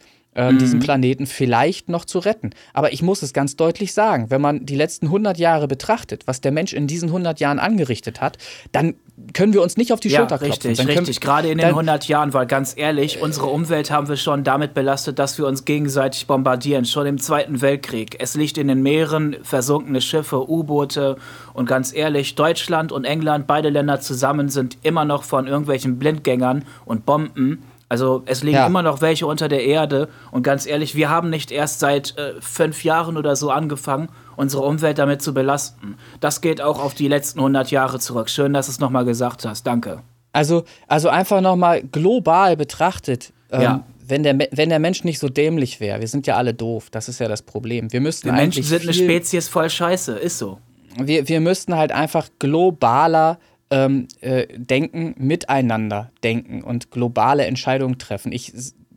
Ähm, diesen Planeten vielleicht noch zu retten. Aber ich muss es ganz deutlich sagen, wenn man die letzten 100 Jahre betrachtet, was der Mensch in diesen 100 Jahren angerichtet hat, dann können wir uns nicht auf die Ja, Schulter klopfen. richtig, richtig. Gerade in den dann- 100 Jahren, weil ganz ehrlich, unsere Umwelt haben wir schon damit belastet, dass wir uns gegenseitig bombardieren. Schon im Zweiten Weltkrieg. Es liegt in den Meeren versunkene Schiffe, U-Boote. Und ganz ehrlich, Deutschland und England, beide Länder zusammen, sind immer noch von irgendwelchen Blindgängern und Bomben. Also es liegen Ja. immer noch welche unter der Erde. Und ganz ehrlich, wir haben nicht erst seit äh, fünf Jahren oder so angefangen, unsere Umwelt damit zu belasten. Das geht auch auf die letzten 100 Jahre zurück. Schön, dass du es nochmal gesagt hast. Danke. Also, also einfach nochmal global betrachtet, ähm, Ja. wenn, der, wenn der Mensch nicht so dämlich wäre, wir sind ja alle doof, das ist ja das Problem. Wir müssten Wir Menschen sind eine Spezies voll Scheiße, ist so. wir, wir müssten halt einfach globaler ähm, äh, denken, miteinander denken und globale Entscheidungen treffen. Ich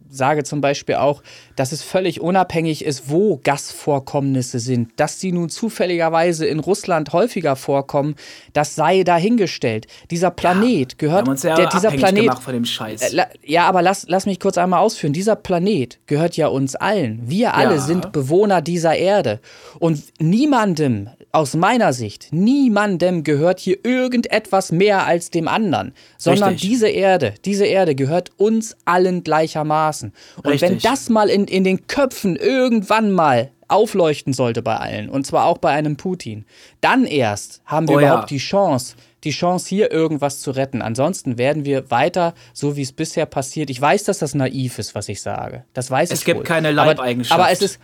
sage zum Beispiel auch, dass es völlig unabhängig ist, wo Gasvorkommnisse sind. Dass sie nun zufälligerweise in Russland häufiger vorkommen, das sei dahingestellt. Dieser Planet Wir gehört, haben uns ja der, dieser Planet, gemacht von dem Scheiß. äh, Ja, aber lass, lass mich kurz einmal ausführen. Dieser Planet gehört ja uns allen. Wir alle Ja. sind Bewohner dieser Erde. Und niemandem, aus meiner Sicht, niemandem gehört hier irgendetwas mehr als dem anderen. Sondern Richtig. diese Erde, diese Erde gehört uns allen gleichermaßen. Und wenn Richtig. das mal in, in den Köpfen irgendwann mal aufleuchten sollte bei allen, und zwar auch bei einem Putin, dann erst haben wir Oh ja. überhaupt die Chance, die Chance, hier irgendwas zu retten. Ansonsten werden wir weiter, so wie es bisher passiert. Ich weiß, dass das naiv ist, was ich sage. Das weiß Es ich gibt wohl. keine Aber- Leibeigenschaft. Aber es ist,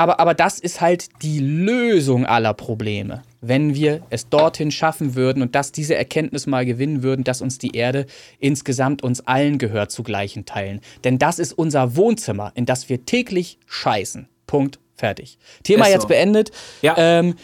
aber, aber das ist halt die Lösung aller Probleme. Wenn wir es dorthin schaffen würden und dass diese Erkenntnis mal gewinnen würden, dass uns die Erde insgesamt uns allen gehört zu gleichen Teilen. Denn das ist unser Wohnzimmer, in das wir täglich scheißen. Punkt. Fertig. Thema so. jetzt beendet. Ja. Ähm,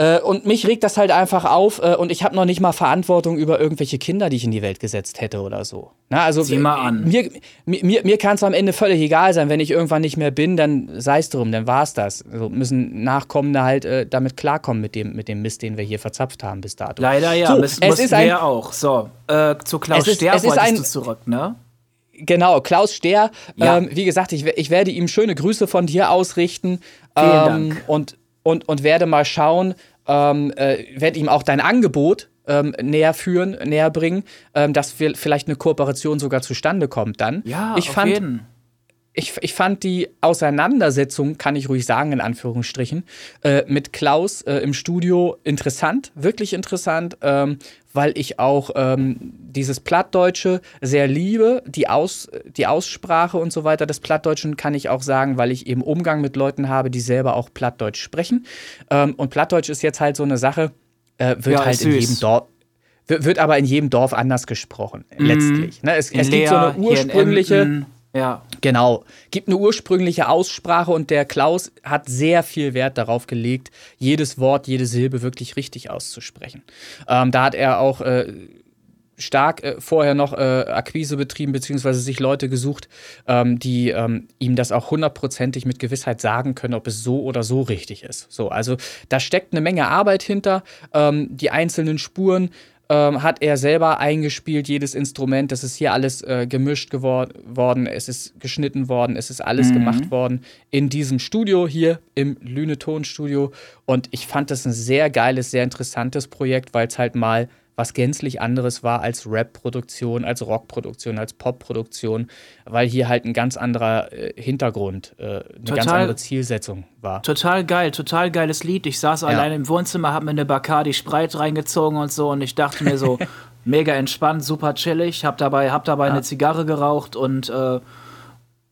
äh, und mich regt das halt einfach auf äh, und ich habe noch nicht mal Verantwortung über irgendwelche Kinder, die ich in die Welt gesetzt hätte oder so. Na, also Sieh mal an. Mir, mir, mir- mir kann es am Ende völlig egal sein, wenn ich irgendwann nicht mehr bin, dann sei es drum, dann war es das. Also müssen Nachkommende halt äh, damit klarkommen mit dem, mit dem Mist, den wir hier verzapft haben bis dato. Leider ja, So, müssen, es mussten ist wir ein, auch. So, äh, zu Klaus Es ist- Ster es ist wolltest ein- du zurück, ne? Genau, Klaus Stehr. Ja. Ähm, wie gesagt, ich, ich werde ihm schöne Grüße von dir ausrichten. Vielen ähm, Dank. Und, und, und werde mal schauen, ähm, äh, werde ihm auch dein Angebot ähm, näher führen, näher bringen, ähm, dass wir vielleicht eine Kooperation sogar zustande kommt dann. Ja, ich auf fand, jeden. Ich, ich fand die Auseinandersetzung, kann ich ruhig sagen, in Anführungsstrichen, äh, mit Klaus äh, im Studio interessant, wirklich interessant, ähm, weil ich auch ähm, dieses Plattdeutsche sehr liebe, die, Aus, die Aussprache und so weiter des Plattdeutschen kann ich auch sagen, weil ich eben Umgang mit Leuten habe, die selber auch Plattdeutsch sprechen. Ähm, und Plattdeutsch ist jetzt halt so eine Sache, äh, wird ja, halt in jedem Dorf wird aber in jedem Dorf anders gesprochen, mhm. letztlich. Ne? Es, es gibt so eine ursprüngliche. Ja. Genau. Gibt eine ursprüngliche Aussprache und der Klaus hat sehr viel Wert darauf gelegt, jedes Wort, jede Silbe wirklich richtig auszusprechen. Ähm, da hat er auch äh, stark äh, vorher noch äh, Akquise betrieben, beziehungsweise sich Leute gesucht, ähm, die ähm, ihm das auch hundertprozentig mit Gewissheit sagen können, ob es so oder so richtig ist. So, also da steckt eine Menge Arbeit hinter. Ähm, die einzelnen Spuren ähm, hat er selber eingespielt, jedes Instrument. Das ist hier alles äh, gemischt worden, es ist geschnitten worden, es ist alles mhm. gemacht worden in diesem Studio hier im Lüne Tonstudio. Und ich fand das ein sehr geiles, sehr interessantes Projekt, weil es halt mal was gänzlich anderes war als Rap-Produktion, als Rock-Produktion, als Pop-Produktion, weil hier halt ein ganz anderer äh, Hintergrund, äh, eine total, ganz andere Zielsetzung war. Total geil, total geiles Lied. Ich saß ja. allein im Wohnzimmer, hab mir eine Bacardi Spreit reingezogen und so und ich dachte mir so, mega entspannt, super chillig, hab dabei, hab dabei ja. eine Zigarre geraucht und äh,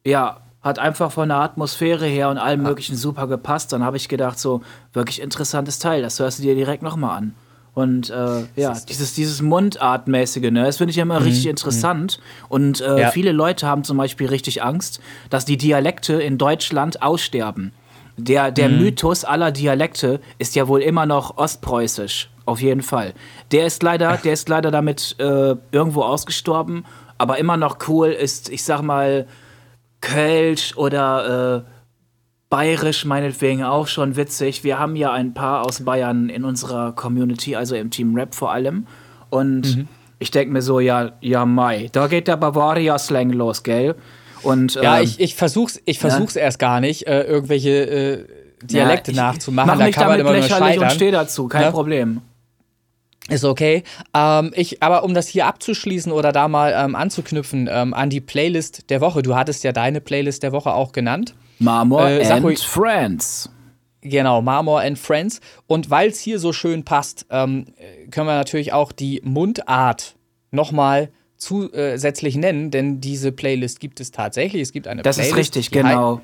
ja, hat einfach von der Atmosphäre her und allem möglichen super gepasst. Dann habe ich gedacht, so, wirklich interessantes Teil, das hörst du dir direkt nochmal an. Und äh, ja, dieses, dieses Mundartmäßige, ne, das finde ich ja immer mhm. richtig interessant. Mhm. Und äh, ja. viele Leute haben zum Beispiel richtig Angst, dass die Dialekte in Deutschland aussterben. Der, der mhm. Mythos aller Dialekte ist ja wohl immer noch ostpreußisch, auf jeden Fall. Der ist leider, der ist leider damit äh, irgendwo ausgestorben, aber immer noch cool ist, ich sag mal, Kölsch oder äh, Bayerisch meinetwegen auch schon witzig. Wir haben ja ein paar aus Bayern in unserer Community, also im Team Rap vor allem. Und mhm. ich denke mir so, ja, ja, Mai, da geht der Bavaria-Slang los, gell? Und, ja, ähm, ich, ich versuch's, ich versuch's ja? erst gar nicht, äh, irgendwelche äh, Dialekte ja, nachzumachen. Mach mich da damit lächerlich und steh dazu, kein ja? Problem. Ist okay. Ähm, ich, aber um das hier abzuschließen oder da mal ähm, anzuknüpfen ähm, an die Playlist der Woche. Du hattest ja deine Playlist der Woche auch genannt. Marmor äh, and ruhig, Friends. Genau, Marmor and Friends. Und weil es hier so schön passt, ähm, können wir natürlich auch die Mundart nochmal zusätzlich nennen, denn diese Playlist gibt es tatsächlich. Es gibt eine das Playlist. Das ist richtig, genau.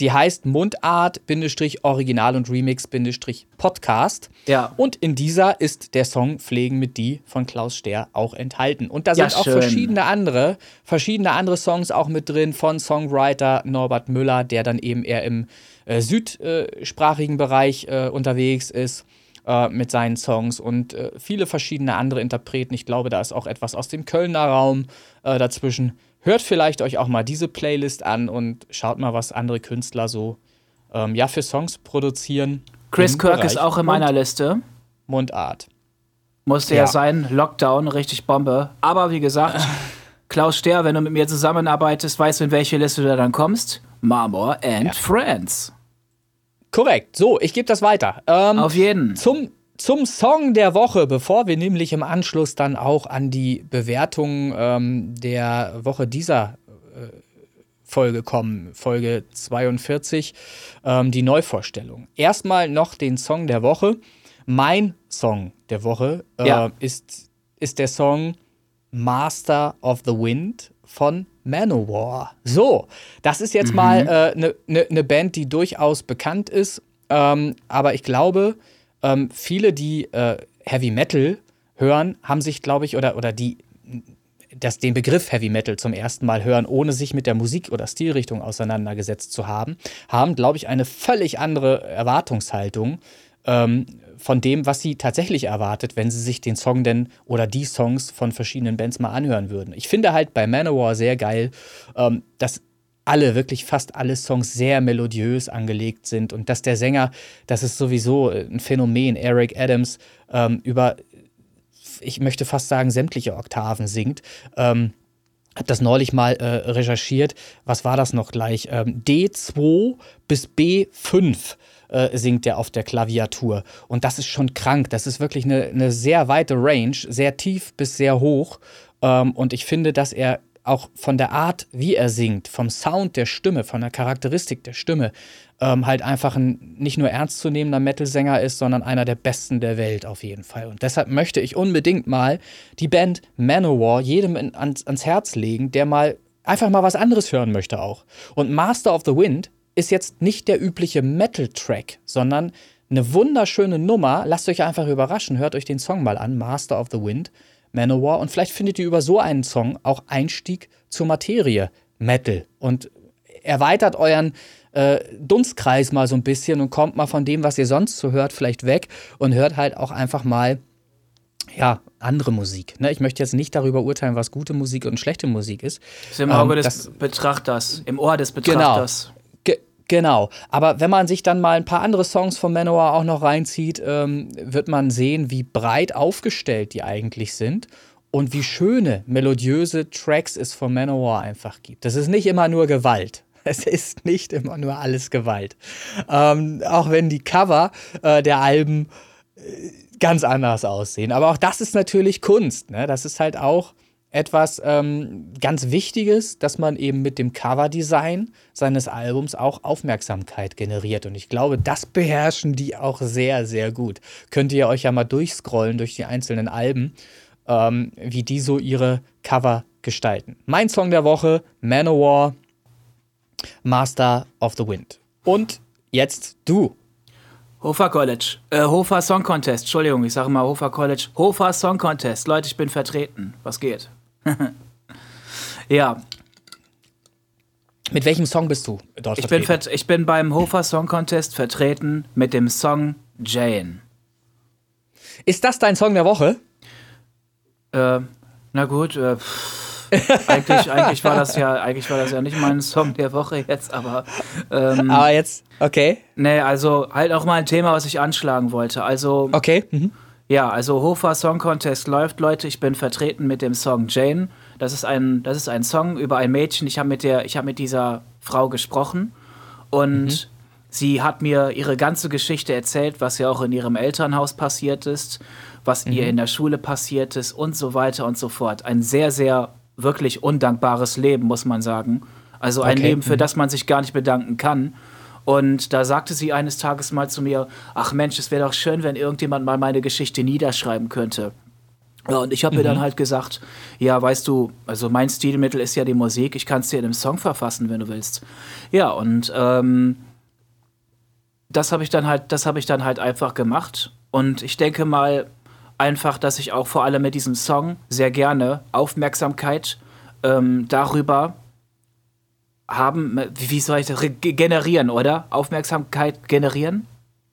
Die heißt Mundart-Original und Remix-Podcast. Ja. Und in dieser ist der Song Pflegen mit Die von Klaus Ster auch enthalten. Und da sind ja, auch verschiedene andere, verschiedene andere Songs auch mit drin von Songwriter Norbert Müller, der dann eben eher im äh, südsprachigen Bereich äh, unterwegs ist äh, mit seinen Songs und äh, viele verschiedene andere Interpreten. Ich glaube, da ist auch etwas aus dem Kölner Raum äh, dazwischen. Hört vielleicht euch auch mal diese Playlist an und schaut mal, was andere Künstler so ähm, ja, für Songs produzieren. Chris Kirk Bereich ist auch in meiner Liste. Mundart. Musste ja. ja sein, Lockdown, richtig Bombe. Aber wie gesagt, Klaus Ster, wenn du mit mir zusammenarbeitest, weißt du, in welche Liste du dann kommst? Marmor and ja. Friends. Korrekt. So, ich gebe das weiter. Ähm, Auf jeden. Zum zum Song der Woche, bevor wir nämlich im Anschluss dann auch an die Bewertung ähm, der Woche dieser äh, Folge kommen, Folge 42, ähm, die Neuvorstellung. Erstmal noch den Song der Woche. Mein Song der Woche äh, ja. ist, ist der Song Master of the Wind von Manowar. So, das ist jetzt mhm. mal eine äh, ne, ne, ne Band, die durchaus bekannt ist, ähm, aber ich glaube, ähm, viele, die äh, Heavy Metal hören, haben sich, glaube ich, oder, oder die das, den Begriff Heavy Metal zum ersten Mal hören, ohne sich mit der Musik oder Stilrichtung auseinandergesetzt zu haben, haben, glaube ich, eine völlig andere Erwartungshaltung ähm, von dem, was sie tatsächlich erwartet, wenn sie sich den Song denn oder die Songs von verschiedenen Bands mal anhören würden. Ich finde halt bei Manowar sehr geil, ähm, dass alle, wirklich fast alle Songs sehr melodiös angelegt sind und dass der Sänger, das ist sowieso ein Phänomen, Eric Adams, ähm, über, ich möchte fast sagen, sämtliche Oktaven singt. Ähm, hab das neulich mal äh, recherchiert. Was war das noch gleich? Ähm, D2 bis B5 äh, singt er auf der Klaviatur. Und das ist schon krank. Das ist wirklich eine, eine sehr weite Range, sehr tief bis sehr hoch. Ähm, und ich finde, dass er auch von der Art, wie er singt, vom Sound der Stimme, von der Charakteristik der Stimme, ähm, halt einfach ein nicht nur ernstzunehmender Metal-Sänger ist, sondern einer der besten der Welt auf jeden Fall. Und deshalb möchte ich unbedingt mal die Band Manowar jedem in, ans, ans Herz legen, der mal einfach mal was anderes hören möchte auch. Und Master of the Wind ist jetzt nicht der übliche Metal-Track, sondern eine wunderschöne Nummer. Lasst euch einfach überraschen, hört euch den Song mal an, Master of the Wind. Manowar und vielleicht findet ihr über so einen Song auch Einstieg zur Materie Metal und erweitert euren äh, Dunstkreis mal so ein bisschen und kommt mal von dem, was ihr sonst so hört, vielleicht weg und hört halt auch einfach mal ja, andere Musik. Ne? Ich möchte jetzt nicht darüber urteilen, was gute Musik und schlechte Musik ist. Das ist im Auge ähm, des Betrachters, im Ohr des genau. Betrachters. Genau. Genau, aber wenn man sich dann mal ein paar andere Songs von Manowar auch noch reinzieht, ähm, wird man sehen, wie breit aufgestellt die eigentlich sind und wie schöne, melodiöse Tracks es von Manowar einfach gibt. Das ist nicht immer nur Gewalt. Es ist nicht immer nur alles Gewalt. Ähm, auch wenn die Cover äh, der Alben äh, ganz anders aussehen. Aber auch das ist natürlich Kunst. Ne? Das ist halt auch etwas ähm, ganz Wichtiges, dass man eben mit dem Coverdesign seines Albums auch Aufmerksamkeit generiert. Und ich glaube, das beherrschen die auch sehr, sehr gut. Könnt ihr euch ja mal durchscrollen durch die einzelnen Alben, ähm, wie die so ihre Cover gestalten. Mein Song der Woche, Manowar, Master of the Wind. Und jetzt du. Hofer College. Äh, Hofer Song Contest. Entschuldigung, ich sage mal Hofer College. Hofer Song Contest. Leute, ich bin vertreten. Was geht? ja. Mit welchem Song bist du dort ich vertreten? Bin ich bin beim Hofer Song Contest vertreten mit dem Song Jane. Ist das dein Song der Woche? Äh, na gut, äh, eigentlich, eigentlich, war das ja, eigentlich war das ja nicht mein Song der Woche jetzt, aber. Ähm, aber jetzt, okay. Nee, also halt auch mal ein Thema, was ich anschlagen wollte. Also. Okay. Mhm. Ja, also Hofer Song Contest läuft, Leute. Ich bin vertreten mit dem Song Jane. Das ist ein, das ist ein Song über ein Mädchen. Ich habe mit der, mit dieser Frau gesprochen und mhm. sie hat mir ihre ganze Geschichte erzählt, was ja auch in ihrem Elternhaus passiert ist, was mhm. ihr in der Schule passiert ist und so weiter und so fort. Ein sehr, sehr wirklich undankbares Leben, muss man sagen. Also ein okay. Leben, für mhm. das man sich gar nicht bedanken kann. Und da sagte sie eines Tages mal zu mir, ach Mensch, es wäre doch schön, wenn irgendjemand mal meine Geschichte niederschreiben könnte. Ja, und ich habe mhm. mir dann halt gesagt, ja, weißt du, also mein Stilmittel ist ja die Musik, ich kann es dir in einem Song verfassen, wenn du willst. Ja, und ähm, das habe ich dann halt, das habe ich dann halt einfach gemacht. Und ich denke mal einfach, dass ich auch vor allem mit diesem Song sehr gerne Aufmerksamkeit ähm, darüber haben, wie soll ich das generieren, oder? Aufmerksamkeit generieren?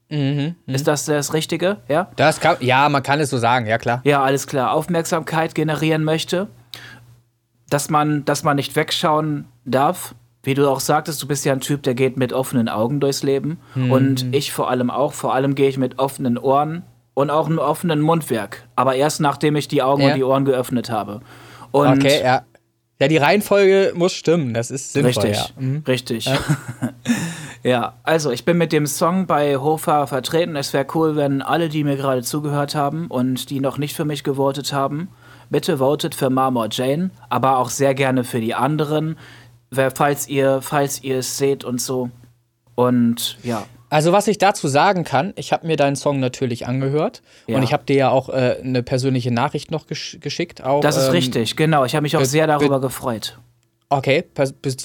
Mhm, mh. Ist das das Richtige? Ja? Das kann, ja, man kann es so sagen, ja klar. Ja, alles klar. Aufmerksamkeit generieren möchte, dass man, dass man nicht wegschauen darf. Wie du auch sagtest, du bist ja ein Typ, der geht mit offenen Augen durchs Leben. Mhm. Und ich vor allem auch. Vor allem gehe ich mit offenen Ohren und auch einem offenen Mundwerk. Aber erst nachdem ich die Augen ja. und die Ohren geöffnet habe. Und okay, ja. Ja, die Reihenfolge muss stimmen, das ist sinnvoll. Richtig, ja. mhm. richtig. Ja. ja. also ich bin mit dem Song bei Hofer vertreten. Es wäre cool, wenn alle, die mir gerade zugehört haben und die noch nicht für mich gewotet haben, bitte votet für Marmor Jane, aber auch sehr gerne für die anderen, falls ihr, falls ihr es seht und so. Und ja. Also was ich dazu sagen kann, ich habe mir deinen Song natürlich angehört ja. und ich habe dir ja auch äh, eine persönliche Nachricht noch gesch geschickt. Auch, das ist ähm, richtig, genau. Ich habe mich auch sehr darüber gefreut. Okay,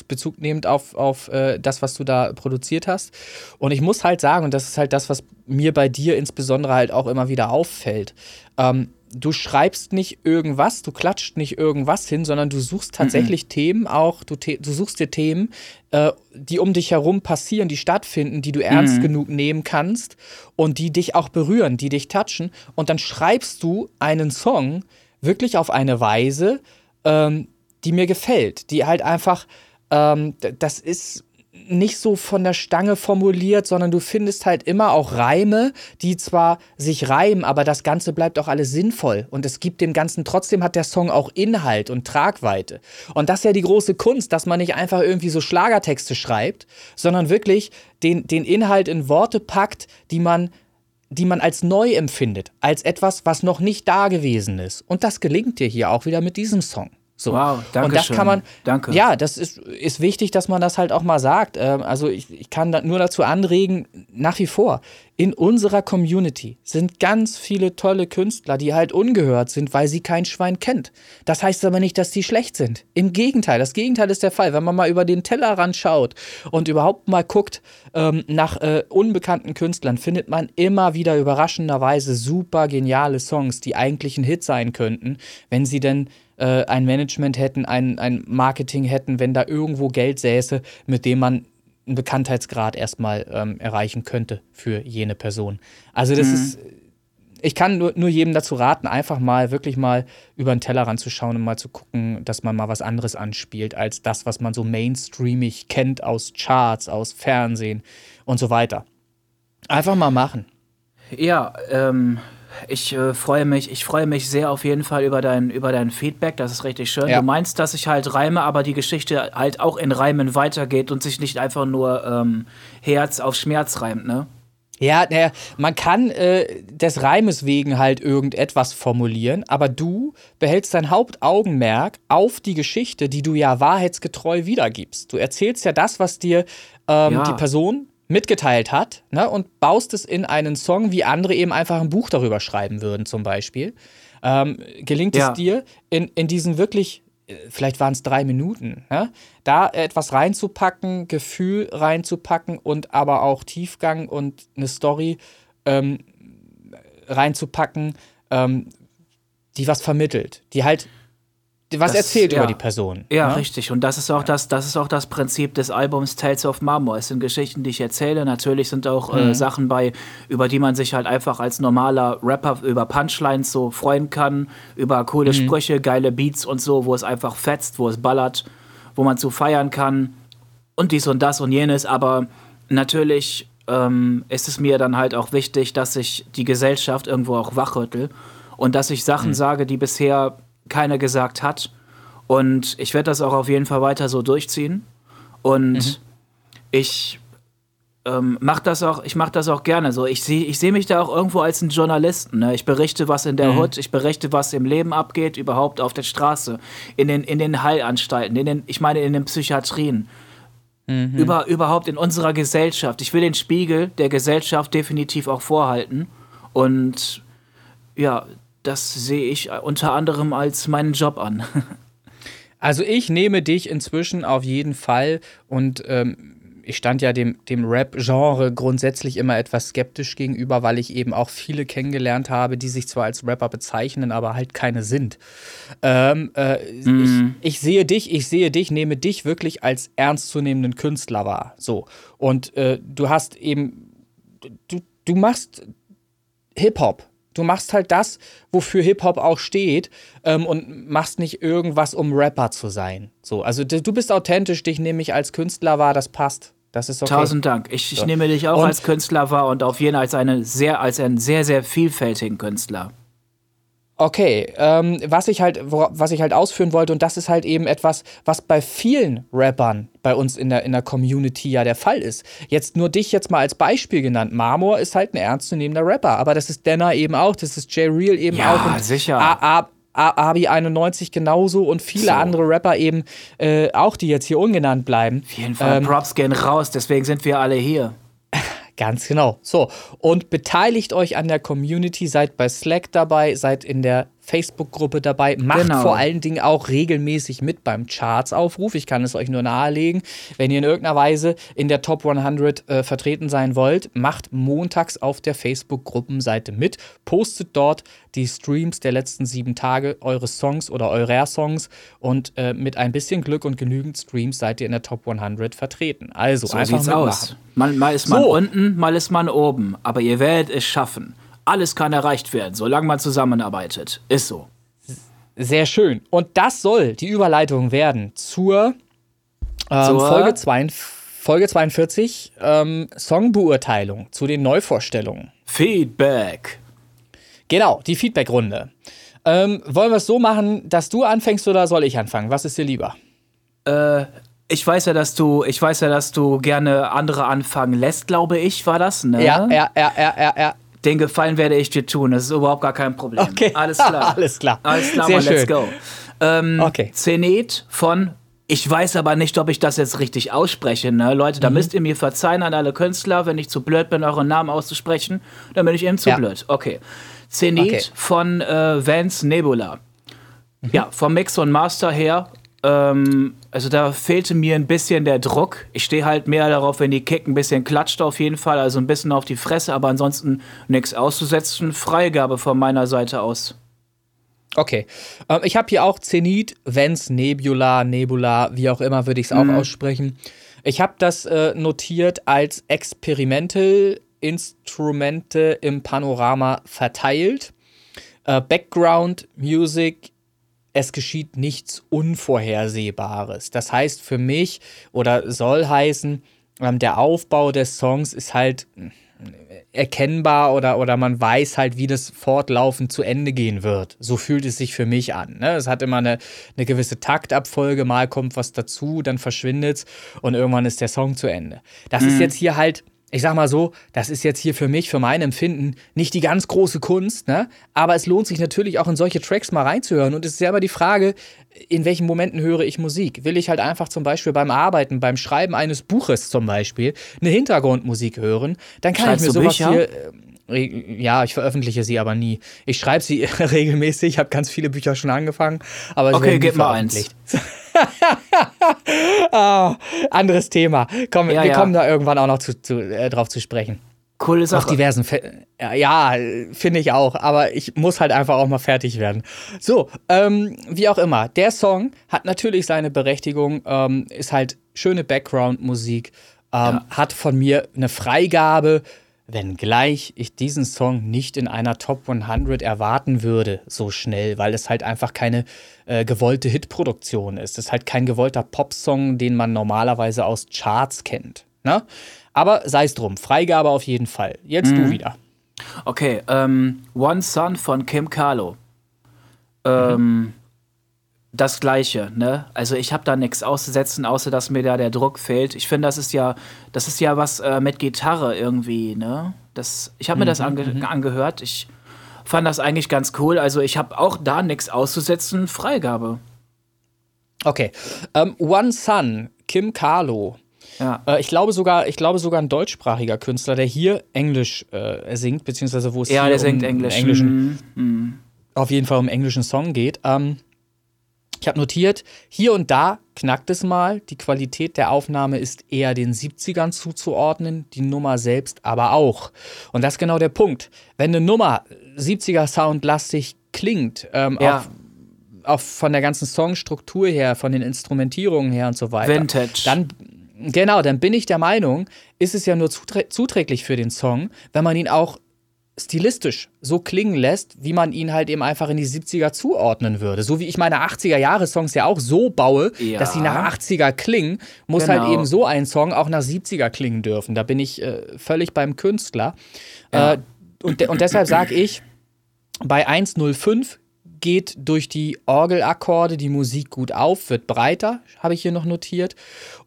Bezug nehmend auf, auf äh, das, was du da produziert hast. Und ich muss halt sagen, und das ist halt das, was mir bei dir insbesondere halt auch immer wieder auffällt. Ähm, du schreibst nicht irgendwas, du klatscht nicht irgendwas hin, sondern du suchst tatsächlich mhm. Themen auch, du, du, suchst dir Themen, äh, die um dich herum passieren, die stattfinden, die du ernst mhm. genug nehmen kannst und die dich auch berühren, die dich touchen. Und dann schreibst du einen Song wirklich auf eine Weise, ähm, die mir gefällt, die halt einfach, ähm, das ist nicht so von der Stange formuliert, sondern du findest halt immer auch Reime, die zwar sich reimen, aber das Ganze bleibt auch alles sinnvoll. Und es gibt dem Ganzen, trotzdem hat der Song auch Inhalt und Tragweite. Und das ist ja die große Kunst, dass man nicht einfach irgendwie so Schlagertexte schreibt, sondern wirklich den, den Inhalt in Worte packt, die man die man als neu empfindet, als etwas, was noch nicht da gewesen ist. Und das gelingt dir hier auch wieder mit diesem Song. So. Wow, danke Und das schön. kann man, Danke. ja, das ist, ist wichtig, dass man das halt auch mal sagt. Ähm, also ich, ich kann da nur dazu anregen, nach wie vor, in unserer Community sind ganz viele tolle Künstler, die halt ungehört sind, weil sie kein Schwein kennt. Das heißt aber nicht, dass die schlecht sind. Im Gegenteil, das Gegenteil ist der Fall. Wenn man mal über den Tellerrand schaut und überhaupt mal guckt ähm, nach äh, unbekannten Künstlern, findet man immer wieder überraschenderweise super geniale Songs, die eigentlich ein Hit sein könnten, wenn sie denn äh, ein Management hätten, ein, ein Marketing hätten, wenn da irgendwo Geld säße, mit dem man einen Bekanntheitsgrad erstmal ähm, erreichen könnte für jene Person. Also das ist, ich kann nur, nur jedem dazu raten, einfach mal wirklich mal über den Tellerrand zu schauen und mal zu gucken, dass man mal was anderes anspielt, als das, was man so mainstreamig kennt aus Charts, aus Fernsehen und so weiter. Einfach mal machen. Ja, ähm, ich äh, freue mich, ich freue mich sehr auf jeden Fall über dein, über dein Feedback. Das ist richtig schön. Ja. Du meinst, dass ich halt reime, aber die Geschichte halt auch in Reimen weitergeht und sich nicht einfach nur ähm, Herz auf Schmerz reimt, ne? Ja, naja, man kann äh, des Reimes wegen halt irgendetwas formulieren, aber du behältst dein Hauptaugenmerk auf die Geschichte, die du ja wahrheitsgetreu wiedergibst. Du erzählst ja das, was dir ähm, Ja. die Person mitgeteilt hat, ne, und baust es in einen Song, wie andere eben einfach ein Buch darüber schreiben würden, zum Beispiel. Ähm, gelingt Ja. es dir, in, in diesen wirklich, äh, vielleicht waren es drei Minuten, ne, da etwas reinzupacken, Gefühl reinzupacken und aber auch Tiefgang und eine Story ähm, reinzupacken, ähm, die was vermittelt, die halt was Das- erzählt ja. über die Person. Ja, ne? richtig. Und das ist auch das, das ist auch das Prinzip des Albums Tales of Marmor. Es sind Geschichten, die ich erzähle. Natürlich sind auch Mhm. äh, Sachen bei, über die man sich halt einfach als normaler Rapper über Punchlines so freuen kann, über coole Mhm. Sprüche, geile Beats und so, wo es einfach fetzt, wo es ballert, wo man zu feiern kann und dies und das und jenes. Aber natürlich ähm, ist es mir dann halt auch wichtig, dass ich die Gesellschaft irgendwo auch wachrüttel und dass ich Sachen sage, die bisher keiner gesagt hat. Und ich werde das auch auf jeden Fall weiter so durchziehen. Und ich ähm, mach das auch, ich mache das auch gerne so. Ich sehe ich seh mich da auch irgendwo als ein Journalisten. Ne? Ich berichte, was in der Hood, ich berichte, was im Leben abgeht, überhaupt auf der Straße, in den, in den Heilanstalten, in den, ich meine in den Psychiatrien. Über, überhaupt in unserer Gesellschaft. Ich will den Spiegel der Gesellschaft definitiv auch vorhalten. Und ja, das sehe ich unter anderem als meinen Job an. Also ich nehme dich inzwischen auf jeden Fall und ähm, ich stand ja dem, dem Rap-Genre grundsätzlich immer etwas skeptisch gegenüber, weil ich eben auch viele kennengelernt habe, die sich zwar als Rapper bezeichnen, aber halt keine sind. Ähm, äh, ich, ich sehe dich, ich sehe dich, nehme dich wirklich als ernstzunehmenden Künstler wahr. So. Und äh, du hast eben, du, du machst Hip-Hop. Du machst halt das, wofür Hip-Hop auch steht ähm, und machst nicht irgendwas, um Rapper zu sein. So, also du bist authentisch, dich nehme ich als Künstler wahr, das passt. Das ist okay. Tausend Dank. Ich, ich So. nehme dich auch Und- als Künstler wahr und auf jeden Fall als, eine sehr, als einen sehr, sehr vielfältigen Künstler. Okay, ähm, was ich halt, was ich halt ausführen wollte, und das ist halt eben etwas, was bei vielen Rappern bei uns in der, in der Community ja der Fall ist. Jetzt nur dich jetzt mal als Beispiel genannt. Marmor ist halt ein ernstzunehmender Rapper, aber das ist Denner eben auch, das ist Jay Real eben Ja, auch. Und sicher. A A A Abi 91 genauso und viele So. andere Rapper eben äh, auch, die jetzt hier ungenannt bleiben. Auf jeden Fall. Ähm, Props gehen raus, deswegen sind wir alle hier. Ganz genau. So, und beteiligt euch an der Community, seid bei Slack dabei, seid in der Facebook-Gruppe dabei, macht Genau. vor allen Dingen auch regelmäßig mit beim Charts-Aufruf. Ich kann es euch nur nahelegen. Wenn ihr in irgendeiner Weise in der Top 100 äh, vertreten sein wollt, macht montags auf der Facebook-Gruppenseite mit, postet dort die Streams der letzten sieben Tage eures Songs oder eurer Songs und äh, mit ein bisschen Glück und genügend Streams seid ihr in der Top 100 vertreten. Also So einfach sieht's mitmachen. aus. Mal, mal ist man So. unten, mal ist man oben. Aber ihr werdet es schaffen. Alles kann erreicht werden, solange man zusammenarbeitet. Ist so. Sehr schön. Und das soll die Überleitung werden zur, ähm, Zur- Folge, 2, Folge 42, ähm, Songbeurteilung zu den Neuvorstellungen. Feedback. Genau, die Feedbackrunde. Ähm, wollen wir es so machen, dass du anfängst oder soll ich anfangen? Was ist dir lieber? Ich weiß ja, dass du, ich weiß ja, dass du gerne andere anfangen lässt, glaube ich, war das, ne? Ja, ja, ja, ja, ja, ja. Den Gefallen werde ich dir tun. Das ist überhaupt gar kein Problem. Okay. Alles klar. Alles klar. Alles klar, Sehr let's schön. go. Ähm, Okay. Zenit von ich weiß aber nicht, ob ich das jetzt richtig ausspreche. Ne? Leute, Mhm. da müsst ihr mir verzeihen an alle Künstler, wenn ich zu blöd bin, euren Namen auszusprechen. Dann bin ich eben zu Ja. blöd. Okay. Zenit Okay. von äh, Vance Nebula. Mhm. Ja, vom Mix und Master her. Ähm, also da fehlte mir ein bisschen der Druck. Ich stehe halt mehr darauf, wenn die Kick ein bisschen klatscht auf jeden Fall. Also ein bisschen auf die Fresse, aber ansonsten nichts auszusetzen. Freigabe von meiner Seite aus. Okay. Ähm, ich habe hier auch Zenit, Vents, Nebula, Nebula, wie auch immer würde ich es auch aussprechen. Ich habe das äh, notiert als Experimental Instrumente im Panorama verteilt. Äh, Background Music, es geschieht nichts Unvorhersehbares. Das heißt für mich oder soll heißen, ähm, der Aufbau des Songs ist halt erkennbar oder, oder man weiß halt, wie das fortlaufend zu Ende gehen wird. So fühlt es sich für mich an. Ne? Es hat immer eine, eine gewisse Taktabfolge, mal kommt was dazu, dann verschwindet es und irgendwann ist der Song zu Ende. Das ist jetzt hier halt, ich sag mal so, das ist jetzt hier für mich, für mein Empfinden, nicht die ganz große Kunst, ne? aber es lohnt sich natürlich auch in solche Tracks mal reinzuhören. Und es ist ja immer die Frage, in welchen Momenten höre ich Musik? Will ich halt einfach zum Beispiel beim Arbeiten, beim Schreiben eines Buches zum Beispiel, eine Hintergrundmusik hören, dann kann Schreibst ich mir sowas Bücher? hier. äh, Ja, ich veröffentliche sie aber nie. Ich schreibe sie regelmäßig, ich habe ganz viele Bücher schon angefangen, aber sie Okay, werden nie gib mal eins. Ah, anderes Thema. Komm, Ja, wir ja. kommen da irgendwann auch noch zu, zu, äh, drauf zu sprechen. Coole Auf Sache. diversen Fe ja, ja, finde ich auch, aber ich muss halt einfach auch mal fertig werden. So, ähm, wie auch immer, der Song hat natürlich seine Berechtigung, ähm, ist halt schöne Background-Musik, ähm, hat von mir eine Freigabe, wenngleich ich diesen Song nicht in einer Top 100 erwarten würde, so schnell, weil es halt einfach keine äh, gewollte Hitproduktion ist. Es ist halt kein gewollter Popsong, den man normalerweise aus Charts kennt. Ne? Aber sei es drum, Freigabe auf jeden Fall. Jetzt Mhm. du wieder. Okay, ähm, One Son von Kim Carlo. Ähm, das gleiche, ne? Also ich habe da nichts auszusetzen, außer dass mir da der Druck fehlt. Ich finde, das ist ja, das ist ja was äh, mit Gitarre irgendwie, ne? Das, ich habe mir das ange angehört. Ich fand das eigentlich ganz cool. Also ich habe auch da nichts auszusetzen. Freigabe. Okay. Ähm, One Son, Kim Carlo. Ja. Äh, ich glaube sogar, ich glaube sogar ein deutschsprachiger Künstler, der hier Englisch äh, singt, beziehungsweise wo es Ja, hier der singt um Englisch. englischen, Mhm. Mhm. auf jeden Fall um englischen Song geht. Ähm, ich habe notiert, hier und da knackt es mal. Die Qualität der Aufnahme ist eher den 70ern zuzuordnen, die Nummer selbst aber auch. Und das ist genau der Punkt. Wenn eine Nummer 70er Sound-lastig klingt, ähm, Ja. auch, auch von der ganzen Songstruktur her, von den Instrumentierungen her und so weiter, Vintage. dann genau, dann bin ich der Meinung, ist es ja nur zuträ zuträglich für den Song, wenn man ihn auch stilistisch so klingen lässt, wie man ihn halt eben einfach in die 70er zuordnen würde. So wie ich meine 80er Jahre Songs ja auch so baue, Ja. dass sie nach 80er klingen, muss Genau. halt eben so ein Song auch nach 70er klingen dürfen. Da bin ich äh, völlig beim Künstler. Ja. Äh, und, de und deshalb sage ich, bei 105 geht durch die Orgelakkorde die Musik gut auf, wird breiter, habe ich hier noch notiert.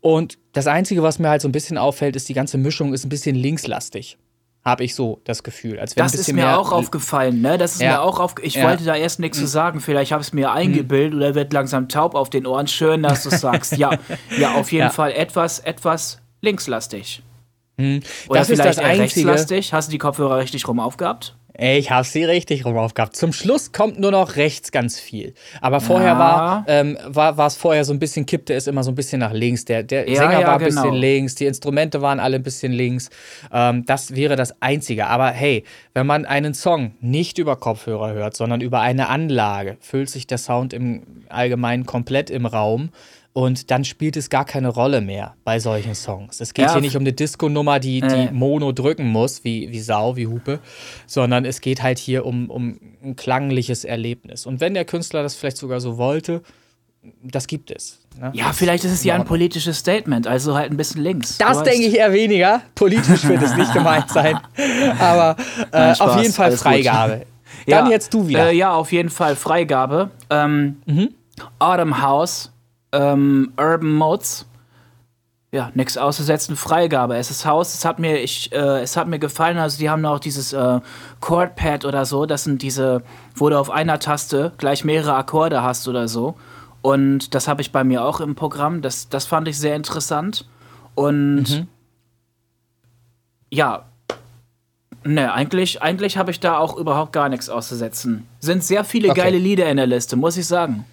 Und das Einzige, was mir halt so ein bisschen auffällt, ist, die ganze Mischung ist ein bisschen linkslastig. Habe ich so das Gefühl. Als wenn Das ein ist mir auch aufgefallen, ne? Das ist Ja. mir auch auf. Ich Ja. wollte da erst nichts zu sagen. Vielleicht habe ich es mir eingebildet oder wird langsam taub auf den Ohren. Schön, dass du sagst. Ja, ja, auf jeden Ja. Fall etwas, etwas linkslastig. Oder Hm. Das ist vielleicht das eher Einzige. rechtslastig. Hast du die Kopfhörer richtig rum aufgehabt? Ich habe sie richtig rum aufgehabt. Zum Schluss kommt nur noch rechts ganz viel. Aber vorher Ja. war ähm, war war es vorher so ein bisschen kippte es immer so ein bisschen nach links. Der der Ja, Sänger ja, war ein genau. bisschen links, die Instrumente waren alle ein bisschen links. Ähm, das wäre das Einzige. Aber hey, wenn man einen Song nicht über Kopfhörer hört, sondern über eine Anlage, füllt sich der Sound im Allgemeinen komplett im Raum. Und dann spielt es gar keine Rolle mehr bei solchen Songs. Es geht Ja, hier nicht um eine Disco-Nummer, die, die Äh. Mono drücken muss, wie, wie Sau, wie Hupe, sondern es geht halt hier um, um ein klangliches Erlebnis. Und wenn der Künstler das vielleicht sogar so wollte, das gibt es. Ne? Ja, vielleicht ist es ja ein politisches Statement, also halt ein bisschen links. Das denke ich eher weniger. Politisch wird es nicht gemeint sein. Aber äh, Nein, auf jeden Fall. Freigabe. Dann Ja, jetzt du wieder. Äh, ja, auf jeden Fall Freigabe. Ähm, Autumn House, ähm, Urban Modes. ja, nichts auszusetzen, Freigabe. Es ist Haus, es hat mir, ich, äh, es hat mir gefallen, also die haben auch dieses äh, Chordpad oder so, das sind diese, wo du auf einer Taste gleich mehrere Akkorde hast oder so. Und das habe ich bei mir auch im Programm, das, das fand ich sehr interessant. Und mhm. ja, ne, eigentlich, eigentlich habe ich da auch überhaupt gar nichts auszusetzen. Sind sehr viele okay. geile Lieder in der Liste, muss ich sagen.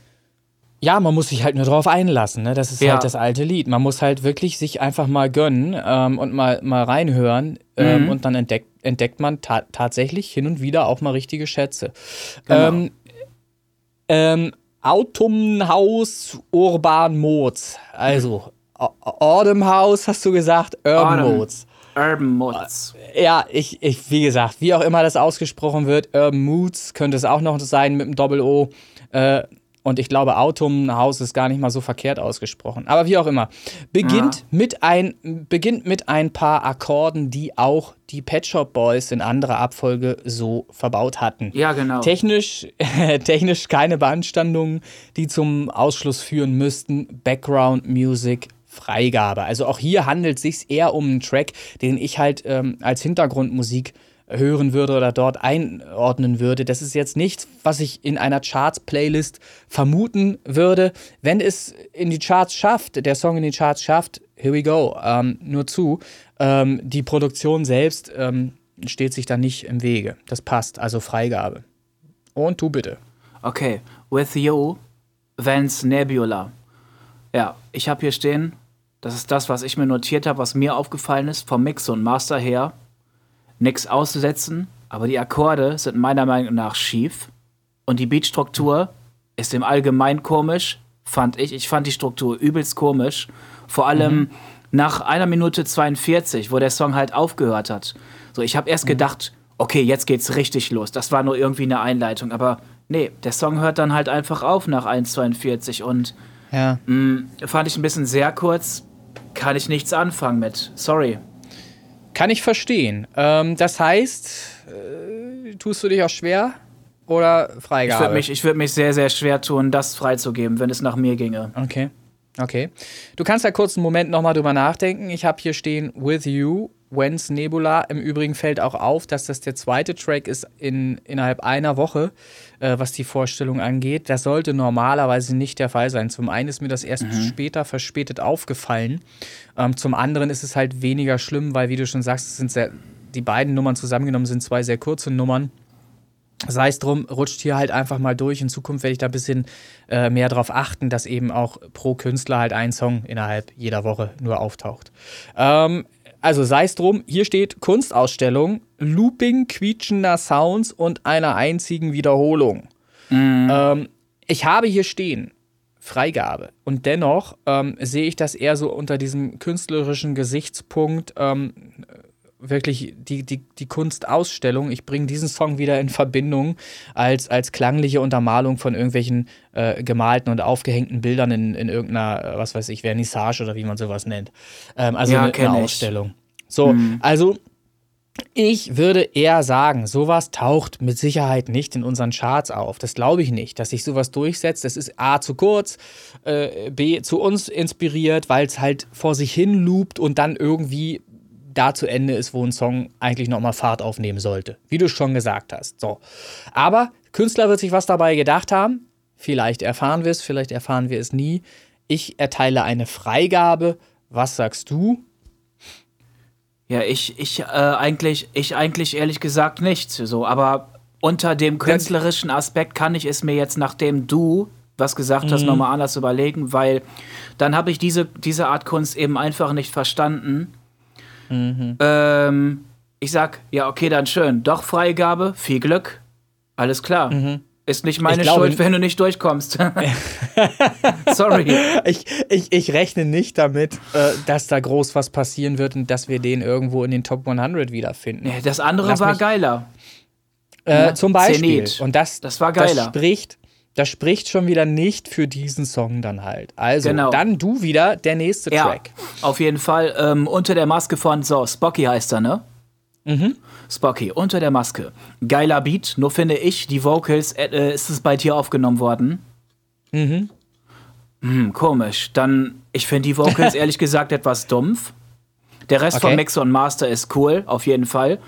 Ja, man muss sich halt nur drauf einlassen, ne? Das ist ja. halt das alte Lied. Man muss halt wirklich sich einfach mal gönnen ähm, und mal, mal reinhören ähm, mhm. und dann entdeckt, entdeckt man ta tatsächlich hin und wieder auch mal richtige Schätze. Genau. Ähm, ähm, Autumnhaus Urban Mods. Also, mhm. Autumn House hast du gesagt, Urban Autumn. Mods. Urban Moods. Ja, ich, ich, wie gesagt, wie auch immer das ausgesprochen wird, Urban Moods könnte es auch noch sein mit dem Doppel-O. Äh, und ich glaube, Autumnhaus ist gar nicht mal so verkehrt ausgesprochen. Aber wie auch immer. Beginnt, ja. mit, ein, beginnt mit ein paar Akkorden, die auch die Pet Shop Boys in anderer Abfolge so verbaut hatten. Ja, genau. Technisch, technisch keine Beanstandungen, die zum Ausschluss führen müssten. Background Music Freigabe. Also auch hier handelt es sich eher um einen Track, den ich halt ähm, als Hintergrundmusik hören würde oder dort einordnen würde. Das ist jetzt nichts, was ich in einer Charts-Playlist vermuten würde. Wenn es in die Charts schafft, der Song in die Charts schafft, here we go. Ähm, nur zu. Ähm, die Produktion selbst ähm, steht sich da nicht im Wege. Das passt, also Freigabe. Und du bitte. Okay, With You, Vance Nebula. Ja, ich habe hier stehen, das ist das, was ich mir notiert habe, was mir aufgefallen ist, vom Mix und Master her nichts auszusetzen, aber die Akkorde sind meiner Meinung nach schief und die Beatstruktur ist im Allgemeinen komisch, fand ich. Ich fand die Struktur übelst komisch. Vor allem mhm. nach einer Minute 42, wo der Song halt aufgehört hat. So, ich habe erst mhm. gedacht, okay, jetzt geht's richtig los. Das war nur irgendwie eine Einleitung, aber nee, der Song hört dann halt einfach auf nach 1,42 und ja. mh, mm, fand ich ein bisschen sehr kurz. Kann ich nichts anfangen mit. Sorry. Kann ich verstehen. Ähm, das heißt, äh, tust du dich auch schwer oder Freigabe? Ich würde mich, würd mich sehr, sehr schwer tun, das freizugeben, wenn es nach mir ginge. Okay. Okay. Du kannst ja kurz einen Moment nochmal drüber nachdenken. Ich habe hier stehen With You When's Nebula. Im Übrigen fällt auch auf, dass das der zweite Track ist in, innerhalb einer Woche, äh, was die Vorstellung angeht. Das sollte normalerweise nicht der Fall sein. Zum einen ist mir das erst mhm. später verspätet aufgefallen. Ähm, zum anderen ist es halt weniger schlimm, weil, wie du schon sagst, es sind sehr, die beiden Nummern zusammengenommen sind zwei sehr kurze Nummern. Sei es drum, rutscht hier halt einfach mal durch. In Zukunft werde ich da ein bisschen äh, mehr darauf achten, dass eben auch pro Künstler halt ein Song innerhalb jeder Woche nur auftaucht. Ähm, also sei es drum, hier steht Kunstausstellung, Looping quietschender Sounds und einer einzigen Wiederholung. Mhm. Ähm, ich habe hier stehen Freigabe. Und dennoch ähm, sehe ich das eher so unter diesem künstlerischen Gesichtspunkt, ähm, wirklich die, die, die Kunstausstellung. Ich bringe diesen Song wieder in Verbindung als, als klangliche Untermalung von irgendwelchen äh, gemalten und aufgehängten Bildern in, in irgendeiner, äh, was weiß ich, Vernissage oder wie man sowas nennt. Ähm, also ja, eine, eine Ausstellung. So, mhm. also ich würde eher sagen, sowas taucht mit Sicherheit nicht in unseren Charts auf. Das glaube ich nicht, dass sich sowas durchsetzt. Das ist A zu kurz, äh, B zu uns inspiriert, weil es halt vor sich hin loopt und dann irgendwie da zu Ende ist, wo ein Song eigentlich nochmal Fahrt aufnehmen sollte. Wie du schon gesagt hast. So. Aber Künstler wird sich was dabei gedacht haben. Vielleicht erfahren wir es, vielleicht erfahren wir es nie. Ich erteile eine Freigabe. Was sagst du? Ja, ich, ich, äh, eigentlich, ich eigentlich ehrlich gesagt nicht. So, aber unter dem künstlerischen Aspekt kann ich es mir jetzt, nachdem du was gesagt hast, mhm. nochmal anders überlegen, weil dann habe ich diese, diese Art Kunst eben einfach nicht verstanden. Mhm. Ähm, ich sag, ja, okay, dann schön. Doch Freigabe, viel Glück. Alles klar. Mhm. Ist nicht meine glaube, Schuld, wenn du nicht durchkommst. Sorry. Ich, ich, ich rechne nicht damit, äh, dass da groß was passieren wird und dass wir den irgendwo in den Top 100 wiederfinden. Das andere Lass war geiler. Äh, zum Beispiel. Zenit. Und das, das war geiler. Das spricht, das spricht schon wieder nicht für diesen Song dann halt. Also, genau. dann du wieder, der nächste ja, Track. Auf jeden Fall ähm, unter der Maske von, so, Spocky heißt er, ne? Mhm. Spocky, unter der Maske. Geiler Beat, nur finde ich, die Vocals, äh, ist es bei dir aufgenommen worden? Mhm. Hm, komisch. Dann, ich finde die Vocals ehrlich gesagt etwas dumpf. Der Rest okay. von Mixer und Master ist cool, auf jeden Fall.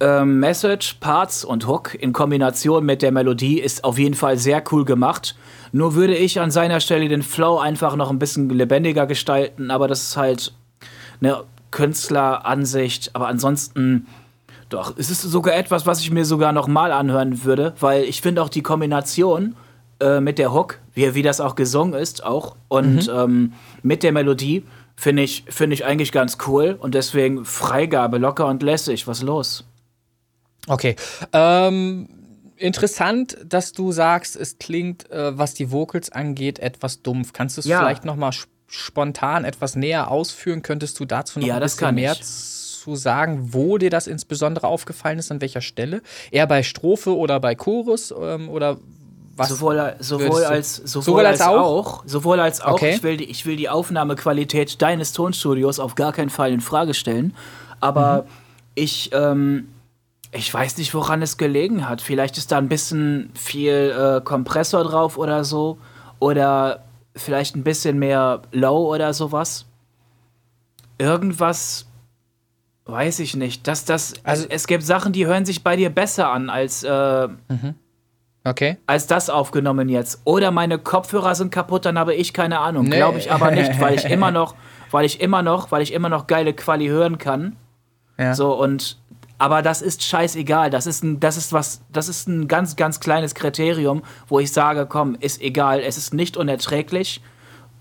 Ähm, Message, Parts und Hook in Kombination mit der Melodie ist auf jeden Fall sehr cool gemacht. Nur würde ich an seiner Stelle den Flow einfach noch ein bisschen lebendiger gestalten, aber das ist halt eine Künstleransicht. Aber ansonsten, doch, es ist sogar etwas, was ich mir sogar noch mal anhören würde, weil ich finde auch die Kombination äh, mit der Hook, wie, wie das auch gesungen ist, auch und mhm. ähm, mit der Melodie finde ich, find ich eigentlich ganz cool und deswegen Freigabe, locker und lässig. Was los? Okay. Ähm, interessant, dass du sagst, es klingt, äh, was die Vocals angeht, etwas dumpf. Kannst du es ja. vielleicht noch mal spontan etwas näher ausführen? Könntest du dazu noch ja, ein bisschen mehr ich. zu sagen, wo dir das insbesondere aufgefallen ist, an welcher Stelle? Eher bei Strophe oder bei Chorus ähm, oder was sowohl, sowohl als, sowohl, sowohl als, als auch? auch? Sowohl als auch. Okay. Ich, will die, ich will die Aufnahmequalität deines Tonstudios auf gar keinen Fall in Frage stellen. Aber mhm. ich, ähm, ich weiß nicht, woran es gelegen hat. Vielleicht ist da ein bisschen viel äh, Kompressor drauf oder so. Oder vielleicht ein bisschen mehr Low oder sowas. Irgendwas weiß ich nicht. Das, das, also, es, es gibt Sachen, die hören sich bei dir besser an als. Äh, mhm Okay. Als das aufgenommen jetzt. Oder meine Kopfhörer sind kaputt, dann habe ich keine Ahnung. Nee. Glaube ich aber nicht, weil ich immer noch, weil ich immer noch, weil ich immer noch geile Quali hören kann. Ja. So und aber das ist scheißegal. Das ist ein, das ist was, das ist ein ganz, ganz kleines Kriterium, wo ich sage, komm, ist egal. Es ist nicht unerträglich,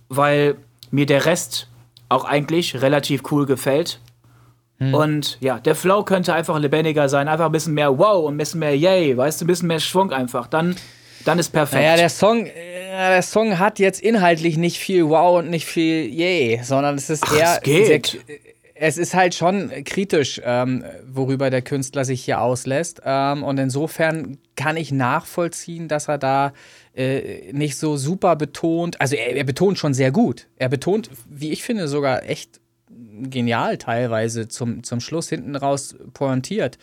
weil mir der Rest auch eigentlich relativ cool gefällt. Hm. Und ja, der Flow könnte einfach lebendiger sein, einfach ein bisschen mehr Wow und ein bisschen mehr Yay, weißt du, ein bisschen mehr Schwung einfach. Dann, dann ist perfekt. Naja, der Song, äh, der Song hat jetzt inhaltlich nicht viel Wow und nicht viel Yay, sondern es ist Ach, eher. Es geht. Sehr, es ist halt schon kritisch, ähm, worüber der Künstler sich hier auslässt. Ähm, und insofern kann ich nachvollziehen, dass er da äh, nicht so super betont. Also er, er betont schon sehr gut. Er betont, wie ich finde, sogar echt genial teilweise zum, zum Schluss hinten raus pointiert.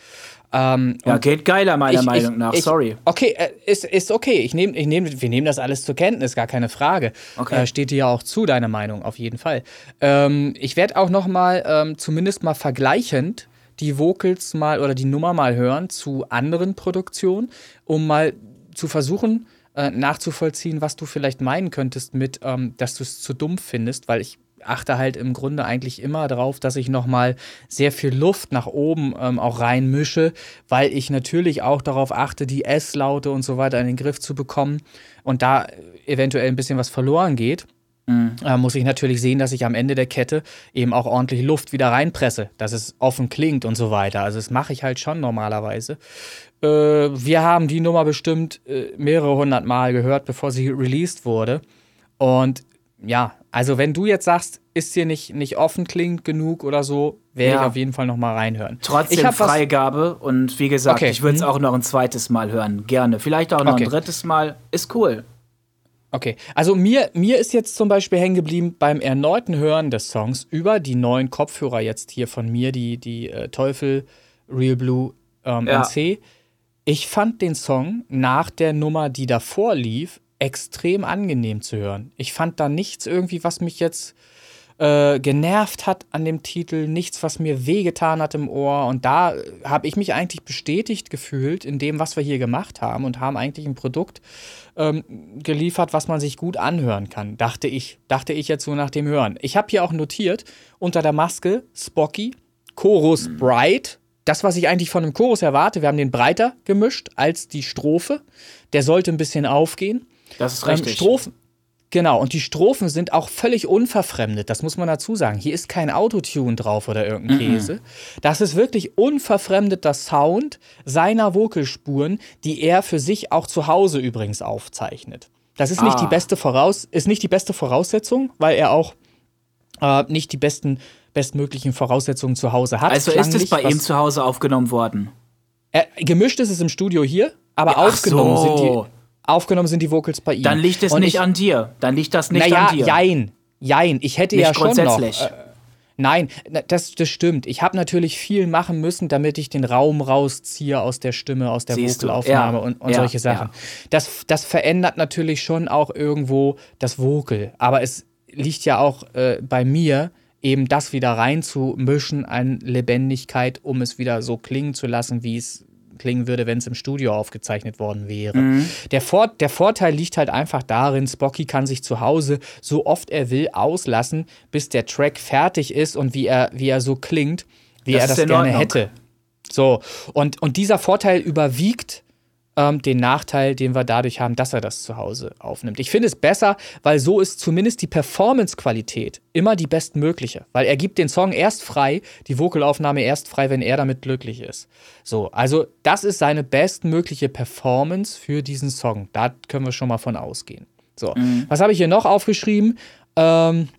Ähm, ja, geht geiler meiner ich, Meinung ich, nach, ich, sorry. Okay, äh, ist, ist okay. Ich nehm, ich nehm, wir nehmen das alles zur Kenntnis, gar keine Frage. Okay. Äh, steht dir ja auch zu, deine Meinung, auf jeden Fall. Ähm, ich werde auch noch mal, ähm, zumindest mal vergleichend, die Vocals mal oder die Nummer mal hören zu anderen Produktionen, um mal zu versuchen, äh, nachzuvollziehen, was du vielleicht meinen könntest mit, ähm, dass du es zu dumpf findest, weil ich achte halt im Grunde eigentlich immer darauf, dass ich nochmal sehr viel Luft nach oben ähm, auch reinmische, weil ich natürlich auch darauf achte, die S-Laute und so weiter in den Griff zu bekommen und da eventuell ein bisschen was verloren geht. Mhm. Äh, muss ich natürlich sehen, dass ich am Ende der Kette eben auch ordentlich Luft wieder reinpresse, dass es offen klingt und so weiter. Also das mache ich halt schon normalerweise. Äh, wir haben die Nummer bestimmt äh, mehrere hundert Mal gehört, bevor sie released wurde. Und ja, also wenn du jetzt sagst, ist dir nicht, nicht offen klingt genug oder so, werde ja. ich auf jeden Fall noch mal reinhören. Trotzdem ich Freigabe und wie gesagt, okay. ich würde es mhm. auch noch ein zweites Mal hören, gerne. Vielleicht auch noch okay. ein drittes Mal, ist cool. Okay, also mir, mir ist jetzt zum Beispiel hängen geblieben beim erneuten Hören des Songs über die neuen Kopfhörer jetzt hier von mir, die, die äh, Teufel Real Blue ähm, ja. NC. Ich fand den Song nach der Nummer, die davor lief, extrem angenehm zu hören. Ich fand da nichts irgendwie, was mich jetzt äh, genervt hat an dem Titel, nichts, was mir wehgetan hat im Ohr. Und da habe ich mich eigentlich bestätigt gefühlt in dem, was wir hier gemacht haben und haben eigentlich ein Produkt ähm, geliefert, was man sich gut anhören kann, dachte ich. Dachte ich jetzt so nach dem Hören. Ich habe hier auch notiert, unter der Maske Spocky, Chorus. Bright. Das, was ich eigentlich von einem Chorus erwarte, wir haben den breiter gemischt als die Strophe. Der sollte ein bisschen aufgehen. Das ist richtig. Ähm, Strophen, genau, und die Strophen sind auch völlig unverfremdet, das muss man dazu sagen. Hier ist kein Autotune drauf oder irgendein mhm. Käse. Das ist wirklich unverfremdeter Sound seiner Vocalspuren, die er für sich auch zu Hause übrigens aufzeichnet. Das ist, ah. nicht, die beste Voraus ist nicht die beste Voraussetzung, weil er auch äh, nicht die besten, bestmöglichen Voraussetzungen zu Hause hat. Also ist es bei ihm zu Hause aufgenommen worden? Er, gemischt ist es im Studio hier, aber ja, aufgenommen so. sind die Aufgenommen sind die Vocals bei ihm. Dann liegt es und nicht ich, an dir. Dann liegt das nicht naja, an dir. Jein, jein. Ich hätte nicht ja schon noch. Äh, Nein, das, das stimmt. Ich habe natürlich viel machen müssen, damit ich den Raum rausziehe aus der Stimme, aus der Vocalaufnahme ja. und, und ja, solche Sachen. Ja. Das, das verändert natürlich schon auch irgendwo das Vocal. Aber es liegt ja auch äh, bei mir, eben das wieder reinzumischen an Lebendigkeit, um es wieder so klingen zu lassen, wie es klingen würde, wenn es im Studio aufgezeichnet worden wäre. Mhm. Der, Vor der Vorteil liegt halt einfach darin, Spocky kann sich zu Hause so oft er will auslassen, bis der Track fertig ist und wie er, wie er so klingt, wie das er das gerne hätte. So, und, und dieser Vorteil überwiegt ähm, den Nachteil, den wir dadurch haben, dass er das zu Hause aufnimmt. Ich finde es besser, weil so ist zumindest die Performance-Qualität immer die bestmögliche, weil er gibt den Song erst frei, die Vocalaufnahme erst frei, wenn er damit glücklich ist. So, also das ist seine bestmögliche Performance für diesen Song. Da können wir schon mal von ausgehen. So, mhm. was habe ich hier noch aufgeschrieben? Ähm,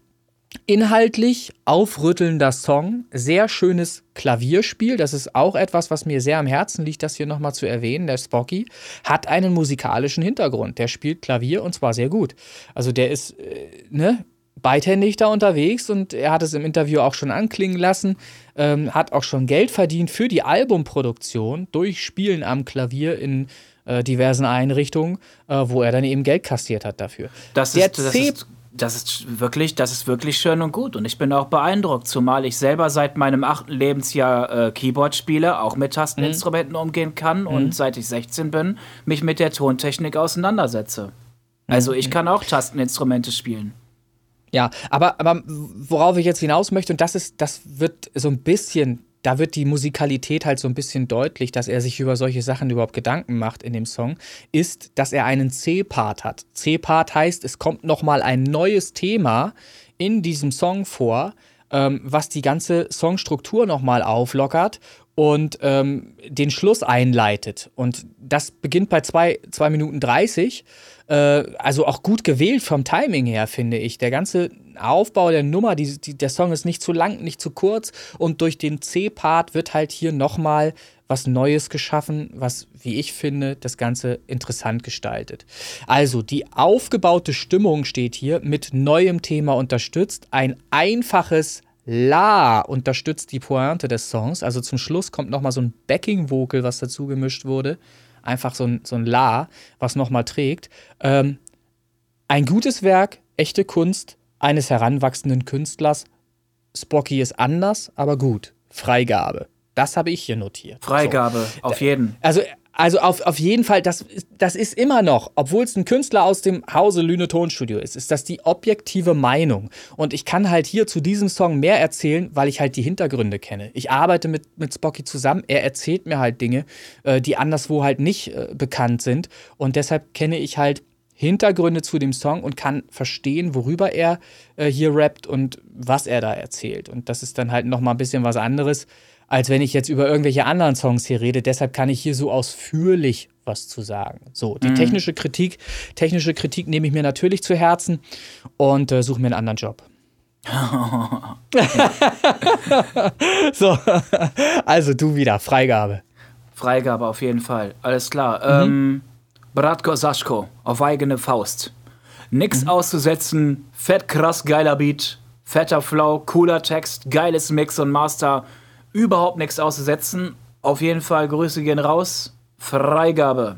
Inhaltlich aufrüttelnder Song, sehr schönes Klavierspiel. Das ist auch etwas, was mir sehr am Herzen liegt, das hier nochmal zu erwähnen. Der Spocky hat einen musikalischen Hintergrund. Der spielt Klavier und zwar sehr gut. Also der ist, äh, ne, beidhändig da unterwegs und er hat es im Interview auch schon anklingen lassen, ähm, hat auch schon Geld verdient für die Albumproduktion durch Spielen am Klavier in äh, diversen Einrichtungen, äh, wo er dann eben Geld kassiert hat dafür. Das ist, das ist das ist wirklich, das ist wirklich schön und gut. Und ich bin auch beeindruckt, zumal ich selber seit meinem achten Lebensjahr äh, Keyboard spiele, auch mit Tasteninstrumenten mhm. umgehen kann mhm. und seit ich 16 bin, mich mit der Tontechnik auseinandersetze. Also ich mhm. kann auch Tasteninstrumente spielen. Ja, aber, aber worauf ich jetzt hinaus möchte, und das ist, das wird so ein bisschen da wird die Musikalität halt so ein bisschen deutlich, dass er sich über solche Sachen überhaupt Gedanken macht in dem Song, ist, dass er einen C-Part hat. C-Part heißt, es kommt nochmal ein neues Thema in diesem Song vor, ähm, was die ganze Songstruktur nochmal auflockert und ähm, den Schluss einleitet. Und das beginnt bei 2 Minuten 30. Äh, also auch gut gewählt vom Timing her, finde ich. Der ganze Aufbau der Nummer, die, die, der Song ist nicht zu lang, nicht zu kurz. Und durch den C-Part wird halt hier nochmal was Neues geschaffen, was, wie ich finde, das Ganze interessant gestaltet. Also, die aufgebaute Stimmung steht hier mit neuem Thema unterstützt. Ein einfaches La unterstützt die Pointe des Songs. Also zum Schluss kommt nochmal so ein Backing-Vocal, was dazu gemischt wurde. Einfach so ein, so ein La, was nochmal trägt. Ähm, ein gutes Werk, echte Kunst eines heranwachsenden Künstlers. Spocky ist anders, aber gut. Freigabe. Das habe ich hier notiert. Freigabe, so. auf jeden. Also also auf, auf jeden Fall, das, das ist immer noch, obwohl es ein Künstler aus dem Hause Lüne Tonstudio ist, ist das die objektive Meinung. Und ich kann halt hier zu diesem Song mehr erzählen, weil ich halt die Hintergründe kenne. Ich arbeite mit, mit Spocky zusammen, er erzählt mir halt Dinge, äh, die anderswo halt nicht äh, bekannt sind. Und deshalb kenne ich halt Hintergründe zu dem Song und kann verstehen, worüber er äh, hier rappt und was er da erzählt. Und das ist dann halt nochmal ein bisschen was anderes als wenn ich jetzt über irgendwelche anderen Songs hier rede. Deshalb kann ich hier so ausführlich was zu sagen. So, die mhm. technische Kritik, technische Kritik nehme ich mir natürlich zu Herzen und äh, suche mir einen anderen Job. so, also du wieder, Freigabe. Freigabe auf jeden Fall, alles klar. Mhm. Ähm, Bratko Saschko, auf eigene Faust. Nix mhm. auszusetzen, fett krass geiler Beat, fetter Flow, cooler Text, geiles Mix und Master überhaupt nichts auszusetzen. Auf jeden Fall Grüße gehen raus. Freigabe.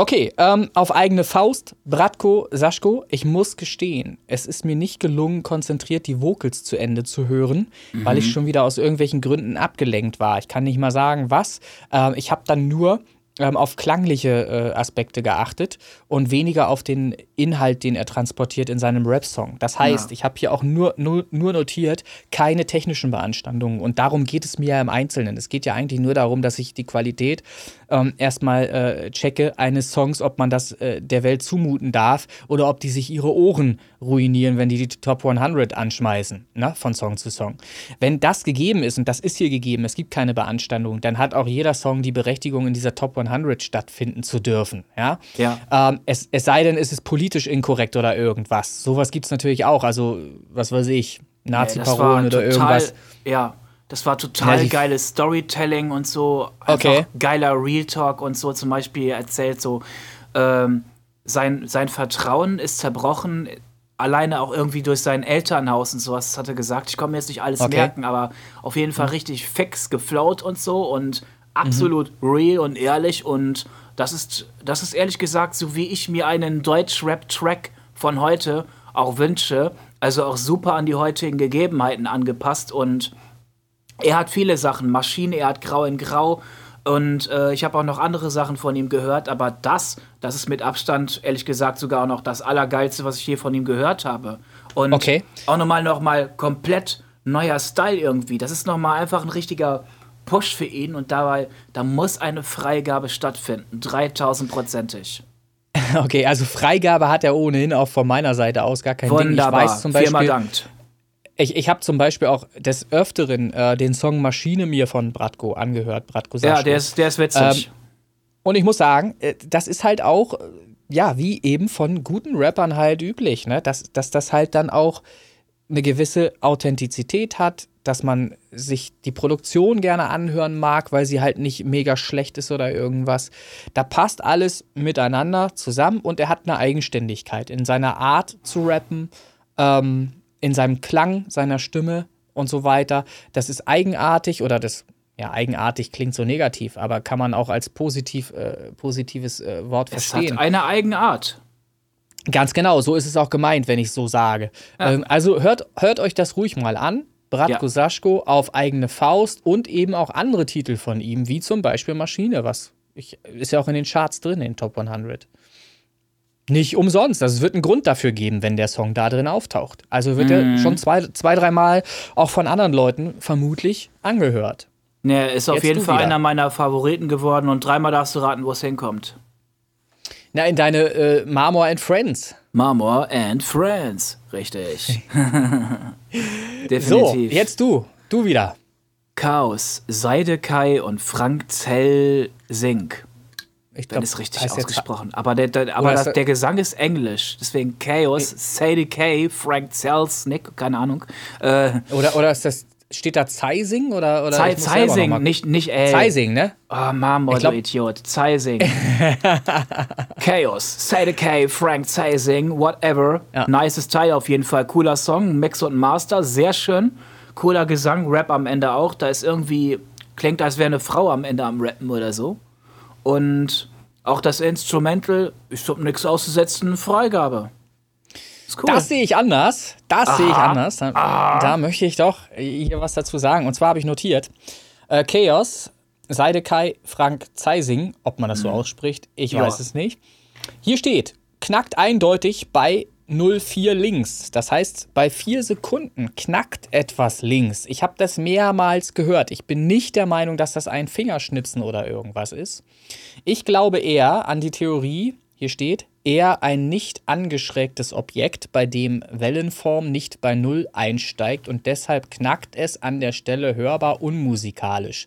Okay, ähm, auf eigene Faust, Bratko, Saschko, ich muss gestehen, es ist mir nicht gelungen, konzentriert die Vocals zu Ende zu hören, mhm. weil ich schon wieder aus irgendwelchen Gründen abgelenkt war. Ich kann nicht mal sagen, was. Ähm, ich habe dann nur ähm, auf klangliche äh, Aspekte geachtet und weniger auf den Inhalt, den er transportiert in seinem Rap-Song. Das heißt, ja. ich habe hier auch nur, nur, nur notiert, keine technischen Beanstandungen. Und darum geht es mir ja im Einzelnen. Es geht ja eigentlich nur darum, dass ich die Qualität ähm, erstmal äh, checke eines Songs, ob man das äh, der Welt zumuten darf oder ob die sich ihre Ohren ruinieren, wenn die die Top 100 anschmeißen, ne, von Song zu Song. Wenn das gegeben ist, und das ist hier gegeben, es gibt keine Beanstandung, dann hat auch jeder Song die Berechtigung, in dieser Top 100 stattfinden zu dürfen. Ja. ja. Ähm, es, es sei denn, es ist politisch inkorrekt oder irgendwas. Sowas gibt es natürlich auch. Also, was weiß ich, Nazi-Parolen oder irgendwas. Ja. Das war total ja, geiles Storytelling und so. okay. Geiler Real Talk und so zum Beispiel erzählt so, ähm, sein, sein Vertrauen ist zerbrochen alleine auch irgendwie durch sein Elternhaus und sowas hat er gesagt. Ich kann mir jetzt nicht alles Okay. merken, aber auf jeden Fall richtig fix geflowt und so und absolut real und ehrlich und das ist, das ist ehrlich gesagt so, wie ich mir einen Deutsch-Rap-Track von heute auch wünsche. Also auch super an die heutigen Gegebenheiten angepasst und er hat viele Sachen, Maschine, er hat Grau in Grau und äh, ich habe auch noch andere Sachen von ihm gehört, aber das, das ist mit Abstand, ehrlich gesagt, sogar auch noch das Allergeilste, was ich je von ihm gehört habe. Und Okay. auch nochmal noch mal komplett neuer Style irgendwie. Das ist nochmal einfach ein richtiger Push für ihn und dabei, da muss eine Freigabe stattfinden, 3000-prozentig. Okay, also Freigabe hat er ohnehin auch von meiner Seite aus gar kein Ding. Ich Wunderbar, weiß zum Firma Beispiel, dankt. ich, ich habe zum Beispiel auch des Öfteren äh, den Song Maschine mir von Bratko angehört, Bratko Ja, der ist, der ist witzig. Und ich muss sagen, äh, das ist halt auch, äh, ja, wie eben von guten Rappern halt üblich, ne? Dass, dass das halt dann auch eine gewisse Authentizität hat, dass man sich die Produktion gerne anhören mag, weil sie halt nicht mega schlecht ist oder irgendwas. Da passt alles miteinander zusammen und er hat eine Eigenständigkeit in seiner Art zu rappen, ähm, in seinem Klang seiner Stimme und so weiter. Das ist eigenartig oder das, ja, eigenartig klingt so negativ, aber kann man auch als positiv, äh, positives äh, Wort es verstehen. hat eine eigene Art. Ganz genau, so ist es auch gemeint, wenn ich so sage. Ähm, also hört, hört euch das ruhig mal an. Bratko Ja. Saschko auf eigene Faust und eben auch andere Titel von ihm, wie zum Beispiel Maschine, was ich, ist ja auch in den Charts drin, in den Top 100. Nicht umsonst. Also es wird einen Grund dafür geben, wenn der Song da drin auftaucht. Also wird er schon zwei, zwei dreimal auch von anderen Leuten vermutlich angehört. Ne, ist auf Jetzt jeden Fall wieder. einer meiner Favoriten geworden und dreimal darfst du raten, wo es hinkommt. Na, in deine äh, Marmor and Friends. Marmor and Friends. Richtig. So, Definitiv. jetzt du. Du wieder. Chaos, Seide Kai und Frank Zell Sink. Ich Wenn glaub, es richtig ausgesprochen. Aber, der, der, aber das, ist- der Gesang ist Englisch. Deswegen Chaos, Sadie K, Frank Zelsnick, keine Ahnung. Äh, Oder, oder ist das, steht da Zeising oder, oder noch Zeising, nicht, nicht L. Zeising, ne? Oh, Ich glaub- du Idiot. Zeising. Chaos, Sadie K, Frank Zeising, whatever. Ja. Nices Teil auf jeden Fall. Cooler Song, Mix und Master, sehr schön. Cooler Gesang, Rap am Ende auch. Da ist irgendwie, klingt, als wäre eine Frau am Ende am Rappen oder so. Und auch das Instrumental, ich hab nichts auszusetzen, Freigabe. Cool. Das sehe ich anders. Das sehe ich anders. Da, da möchte ich doch hier was dazu sagen. Und zwar habe ich notiert: äh, Chaos, Seidekai, Frank Zeising, ob man das so ausspricht, ich Ja. weiß es nicht. Hier steht: knackt eindeutig bei 04 links. Das heißt, bei 4 Sekunden knackt etwas links. Ich habe das mehrmals gehört. Ich bin nicht der Meinung, dass das ein Fingerschnipsen oder irgendwas ist. Ich glaube eher an die Theorie, hier steht, eher ein nicht angeschrägtes Objekt, bei dem Wellenform nicht bei Null einsteigt und deshalb knackt es an der Stelle hörbar unmusikalisch.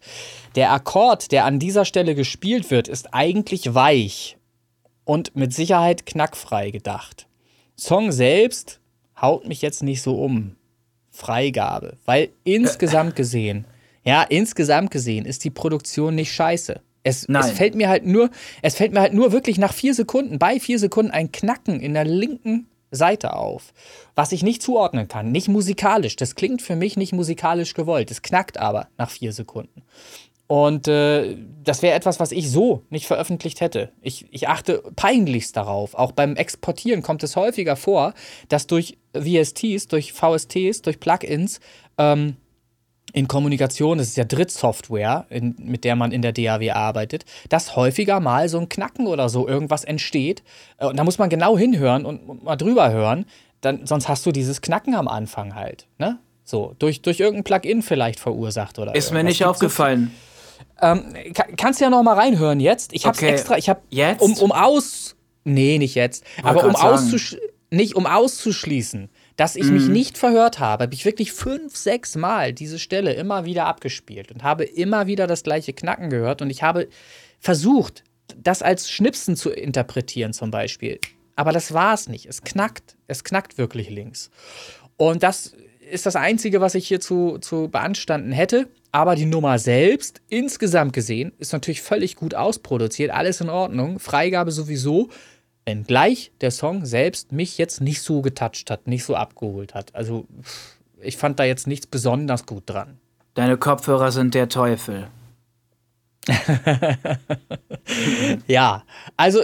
Der Akkord, der an dieser Stelle gespielt wird, ist eigentlich weich und mit Sicherheit knackfrei gedacht. Song selbst haut mich jetzt nicht so um. Freigabe, weil insgesamt gesehen, ja, insgesamt gesehen ist die Produktion nicht scheiße. Es, es fällt mir halt nur, es fällt mir halt nur wirklich nach vier Sekunden, bei vier Sekunden ein Knacken in der linken Seite auf, was ich nicht zuordnen kann, nicht musikalisch. Das klingt für mich nicht musikalisch gewollt. Es knackt aber nach vier Sekunden. Und äh, das wäre etwas, was ich so nicht veröffentlicht hätte. Ich, ich achte peinlichst darauf. Auch beim Exportieren kommt es häufiger vor, dass durch VSTs, durch VSTs, durch Plugins ähm, in Kommunikation, das ist ja Drittsoftware, in, mit der man in der DAW arbeitet, dass häufiger mal so ein Knacken oder so irgendwas entsteht. Äh, Und da muss man genau hinhören und, und mal drüber hören. Dann, sonst hast du dieses Knacken am Anfang halt. Ne? So, durch, durch irgendein Plugin vielleicht verursacht oder Ist mir nicht Gibt so aufgefallen. ähm, ka- kannst ja noch mal reinhören jetzt. Ich hab's Okay. extra, ich hab Jetzt? um um aus Nee, nicht jetzt, aber um auszusch nicht um auszuschließen, dass ich mich nicht verhört habe, habe ich wirklich fünf, sechs Mal diese Stelle immer wieder abgespielt und habe immer wieder das gleiche Knacken gehört und ich habe versucht, das als Schnipsen zu interpretieren zum Beispiel. Aber das war es nicht. Es knackt. Es knackt wirklich links. Und das ist das Einzige, was ich hier zu, zu beanstanden hätte. Aber die Nummer selbst, insgesamt gesehen, ist natürlich völlig gut ausproduziert. Alles in Ordnung. Freigabe sowieso. Wenngleich der Song selbst mich jetzt nicht so getoucht hat, nicht so abgeholt hat. Also ich fand da jetzt nichts besonders gut dran. Deine Kopfhörer sind der Teufel. ja, also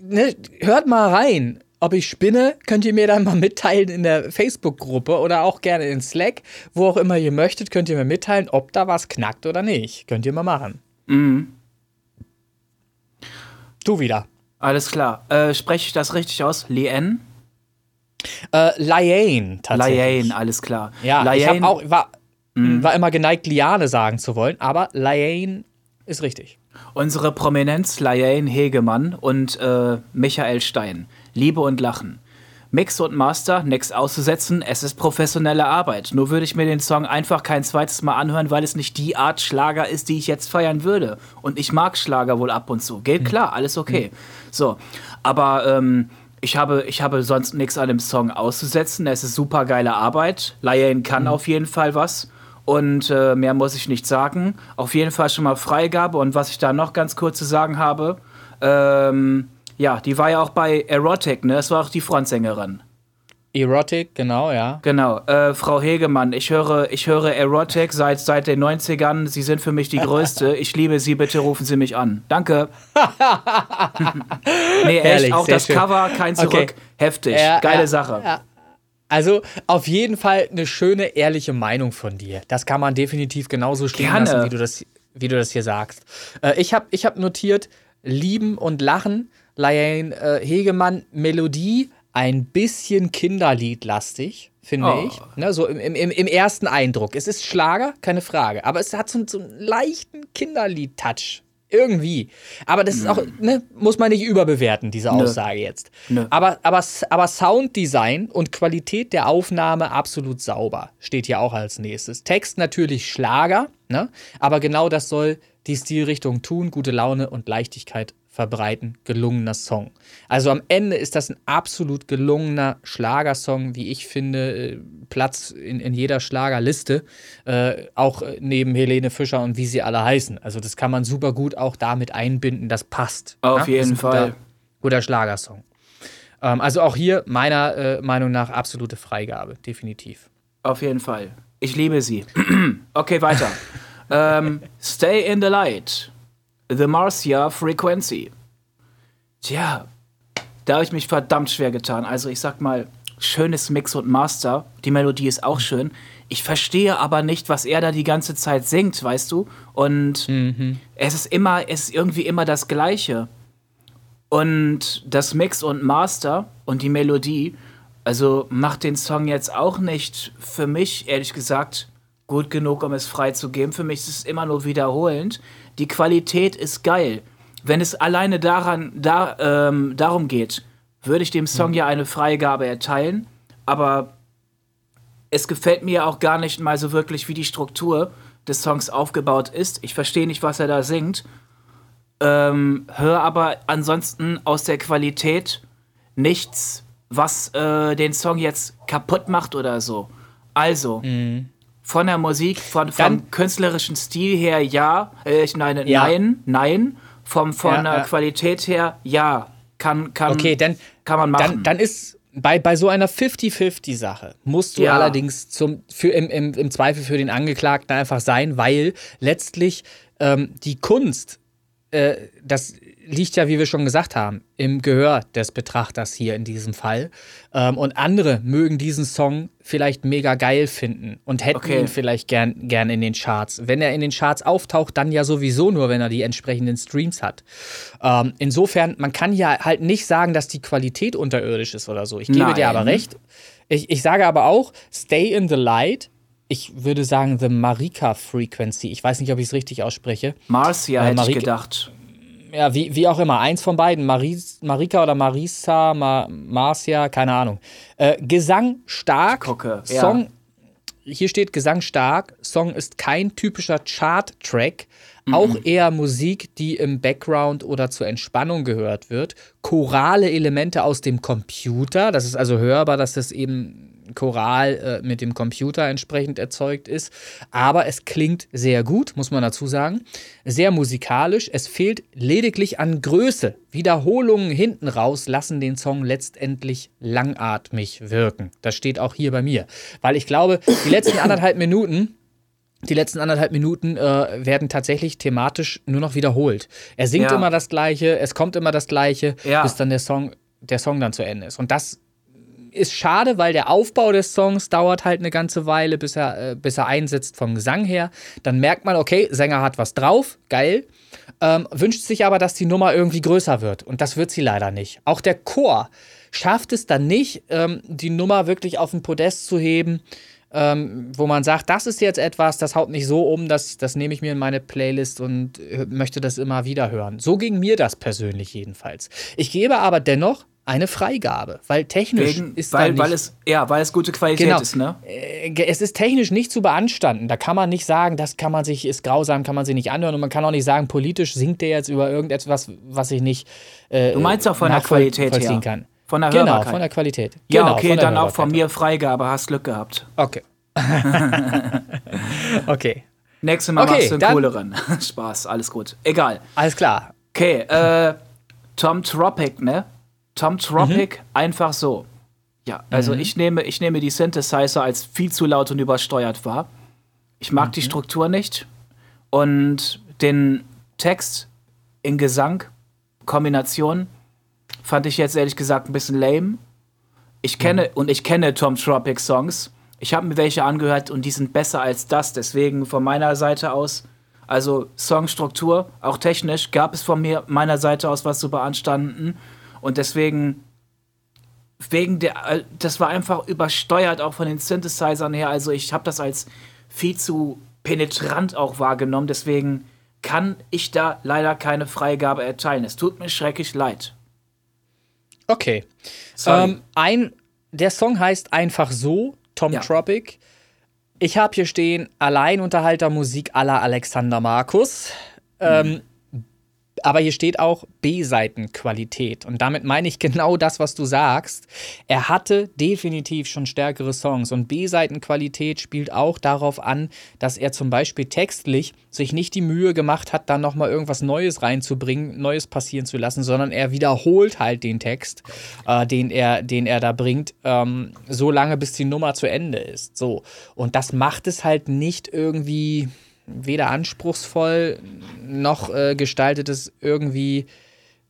ne, hört mal rein. Ob ich spinne, könnt ihr mir dann mal mitteilen in der Facebook-Gruppe oder auch gerne in Slack. Wo auch immer ihr möchtet, könnt ihr mir mitteilen, ob da was knackt oder nicht. Könnt ihr mal machen. Mhm. Du wieder. Alles klar. Äh, spreche ich das richtig aus? Lien? Äh, Liane, tatsächlich. Liane, alles klar. Ja, Liane, ich auch, war, mhm. war immer geneigt, Liane sagen zu wollen, aber Liane ist richtig. Unsere Prominenz Liane Hegemann und äh, Michael Stein. Liebe und Lachen. Mix und Master, nichts auszusetzen, es ist professionelle Arbeit. Nur würde ich mir den Song einfach kein zweites Mal anhören, weil es nicht die Art Schlager ist, die ich jetzt feiern würde. Und ich mag Schlager wohl ab und zu. Geht mhm. klar, alles okay. Mhm. So, aber ähm, ich habe, ich habe sonst nichts an dem Song auszusetzen. Es ist super geile Arbeit. Liane kann mhm. auf jeden Fall was. Und äh, mehr muss ich nicht sagen. Auf jeden Fall schon mal Freigabe. Und was ich da noch ganz kurz zu sagen habe, ähm, ja, die war ja auch bei Erotic, ne? Das war auch die Frontsängerin. Erotic, genau, ja. Genau. Äh, Frau Hegemann, ich höre, ich höre Erotic seit, seit den 90ern. Sie sind für mich die Größte. Ich liebe Sie, bitte rufen Sie mich an. Danke. nee, echt, auch das schön. Cover, kein Zurück. Okay. Heftig. Ja, Geile ja, Sache. Ja. Also auf jeden Fall eine schöne, ehrliche Meinung von dir. Das kann man definitiv genauso stehen Gerne. lassen, wie du das, wie du das hier sagst. Äh, ich habe ich hab notiert, lieben und lachen Liane äh, Hegemann Melodie ein bisschen Kinderliedlastig, finde oh. ich. Ne, so im, im, im, ersten Eindruck. Es ist Schlager, keine Frage. Aber es hat so, so einen leichten Kinderlied-Touch. Irgendwie. Aber das ist auch, ne, muss man nicht überbewerten, diese Aussage Nö. jetzt. Nö. Aber, aber, aber Sounddesign und Qualität der Aufnahme absolut sauber. Steht hier auch als nächstes. Text natürlich Schlager, ne? Aber genau das soll die Stilrichtung tun. Gute Laune und Leichtigkeit verbreiten, gelungener Song. Also am Ende ist das ein absolut gelungener Schlagersong, wie ich finde, äh, Platz in, in jeder Schlagerliste, äh, auch neben Helene Fischer und wie sie alle heißen. Also das kann man super gut auch damit einbinden, das passt. Auf ja? jeden Fall. Guter, guter Schlagersong. Ähm, also auch hier meiner äh, Meinung nach absolute Freigabe, definitiv. Auf jeden Fall. Ich liebe sie. okay, weiter. ähm, Stay in the Light. The Marcia Frequency. Tja, da habe ich mich verdammt schwer getan. Also ich sag mal, schönes Mix und Master. Die Melodie ist auch schön. Ich verstehe aber nicht, was er da die ganze Zeit singt, weißt du? Und mhm. es ist immer, es ist irgendwie immer das Gleiche. Und das Mix und Master und die Melodie, also macht den Song jetzt auch nicht für mich, ehrlich gesagt, gut genug, um es freizugeben. Für mich ist es immer nur wiederholend die Qualität ist geil. Wenn es alleine daran, da, ähm, darum geht, würde ich dem Song mhm. ja eine Freigabe erteilen, aber es gefällt mir auch gar nicht mal so wirklich, wie die Struktur des Songs aufgebaut ist. Ich verstehe nicht, was er da singt, ähm, höre aber ansonsten aus der Qualität nichts, was äh, den Song jetzt kaputt macht oder so. Also, mhm. Von der Musik, von, vom künstlerischen Stil her ja. Äh, ich meine, ja. nein, nein. Vom, von ja, der. Qualität her ja. Kann, kann, okay, dann, kann man machen. Dann, dann ist bei, bei so einer 50-50-Sache musst du ja. allerdings zum, für, im, im, im Zweifel für den Angeklagten einfach sein, weil letztlich ähm, die Kunst, äh, das liegt ja, wie wir schon gesagt haben, im Gehör des Betrachters hier in diesem Fall. Ähm, und andere mögen diesen Song vielleicht mega geil finden und hätten okay. ihn vielleicht gern, gern in den Charts. Wenn er in den Charts auftaucht, dann ja sowieso nur, wenn er die entsprechenden Streams hat. Ähm, insofern, man kann ja halt nicht sagen, dass die Qualität unterirdisch ist oder so. Ich gebe Nein. dir aber recht. Ich, ich sage aber auch, Stay in the Light ich würde sagen, The Marika Frequency. Ich weiß nicht, ob ich es richtig ausspreche. Marcia äh, hätte ich gedacht ja, wie, wie auch immer, eins von beiden, Maris, Marika oder Marisa, Ma, Marcia, keine Ahnung. Äh, Gesang stark, gucke, Song, ja. hier steht Gesang stark, Song ist kein typischer Chart-Track, mhm. auch eher Musik, die im Background oder zur Entspannung gehört wird. Chorale Elemente aus dem Computer, das ist also hörbar, dass das eben Choral äh, mit dem Computer entsprechend erzeugt ist. Aber es klingt sehr gut, muss man dazu sagen. Sehr musikalisch. Es fehlt lediglich an Größe. Wiederholungen hinten raus lassen den Song letztendlich langatmig wirken. Das steht auch hier bei mir. Weil ich glaube, die letzten anderthalb Minuten die letzten anderthalb Minuten äh, werden tatsächlich thematisch nur noch wiederholt. Er singt ja. immer das Gleiche, es kommt immer das Gleiche, ja. bis dann der Song, der Song dann zu Ende ist. Und das ist schade, weil der Aufbau des Songs dauert halt eine ganze Weile, bis er, äh, bis er einsetzt vom Gesang her. Dann merkt man, okay, Sänger hat was drauf, geil. Ähm, wünscht sich aber, dass die Nummer irgendwie größer wird. Und das wird sie leider nicht. Auch der Chor schafft es dann nicht, ähm, die Nummer wirklich auf den Podest zu heben ähm, wo man sagt, das ist jetzt etwas, das haut mich so um, dass, das nehme ich mir in meine Playlist und äh, möchte das immer wieder hören. So ging mir das persönlich jedenfalls. Ich gebe aber dennoch eine Freigabe, weil technisch Wegen, ist weil, nicht, weil es ja, weil es gute Qualität genau, ist, ne? Äh, es ist technisch nicht zu beanstanden. Da kann man nicht sagen, das kann man sich ist grausam, kann man sich nicht anhören und man kann auch nicht sagen, politisch singt der jetzt über irgendetwas, was ich nicht. Äh, du meinst auch von der Qualität her. Kann. Von der genau, von der Qualität. Ja, genau, okay, dann auch von mir Freigabe, hast Glück gehabt. Okay. okay. Nächstes Mal okay, machst du einen cooleren. Spaß, alles gut. Egal. Alles klar. Okay, äh, Tom Tropic, ne? Tom Tropic, mhm. einfach so. Ja, also mhm. ich, nehme, ich nehme die Synthesizer als viel zu laut und übersteuert wahr. Ich mag mhm. die Struktur nicht. Und den Text in Gesang, Kombination, fand ich jetzt ehrlich gesagt ein bisschen lame. Ich kenne, und ich kenne Tom Tropic Songs. Ich habe mir welche angehört und die sind besser als das. Deswegen von meiner Seite aus, also Songstruktur, auch technisch, gab es von mir meiner Seite aus was zu beanstanden. Und deswegen, wegen der, äh, das war einfach übersteuert auch von den Synthesizern her. Also ich habe das als viel zu penetrant auch wahrgenommen. Deswegen kann ich da leider keine Freigabe erteilen. Es tut mir schrecklich leid. Okay. Ähm, ein, der Song heißt einfach so Tom ja. Tropic. Ich habe hier stehen Alleinunterhaltermusik aller Alexander Markus. Mhm. Ähm, aber hier steht auch B-Seitenqualität. Und damit meine ich genau das, was du sagst. Er hatte definitiv schon stärkere Songs. Und B-Seitenqualität spielt auch darauf an, dass er zum Beispiel textlich sich nicht die Mühe gemacht hat, dann nochmal irgendwas Neues reinzubringen, Neues passieren zu lassen, sondern er wiederholt halt den Text, äh, den, er, den er da bringt, ähm, so lange, bis die Nummer zu Ende ist. So. Und das macht es halt nicht irgendwie weder anspruchsvoll noch äh, gestaltet es irgendwie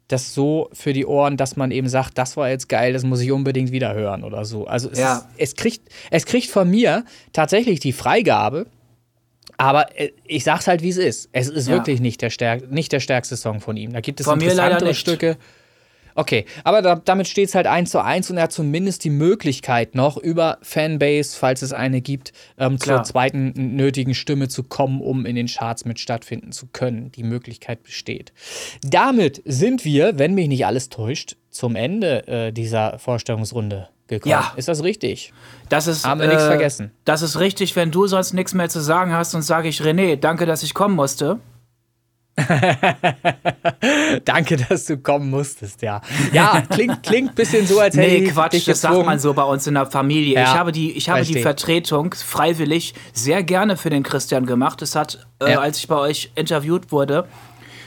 das so für die Ohren, dass man eben sagt, das war jetzt geil, das muss ich unbedingt wieder hören oder so. Also es, ja. ist, es, kriegt, es kriegt von mir tatsächlich die Freigabe, aber äh, ich sag's halt, wie es ist. Es ist ja. wirklich nicht der, stärk nicht der stärkste Song von ihm. Da gibt es von interessantere Stücke. Okay, aber da, damit steht es halt 1 zu 1 und er hat zumindest die Möglichkeit noch über Fanbase, falls es eine gibt, ähm, zur zweiten nötigen Stimme zu kommen, um in den Charts mit stattfinden zu können. Die Möglichkeit besteht. Damit sind wir, wenn mich nicht alles täuscht, zum Ende äh, dieser Vorstellungsrunde gekommen. Ja. Ist das richtig? Das ist, Haben wir äh, nichts vergessen. Das ist richtig, wenn du sonst nichts mehr zu sagen hast und sage ich, René, danke, dass ich kommen musste. Danke, dass du kommen musstest, ja. Ja, klingt, klingt ein bisschen so, als hätte nee, ich Quatsch, dich das sagt man so bei uns in der Familie. Ja, ich habe, die, ich habe die Vertretung freiwillig sehr gerne für den Christian gemacht. Das hat, äh, ja. als ich bei euch interviewt wurde,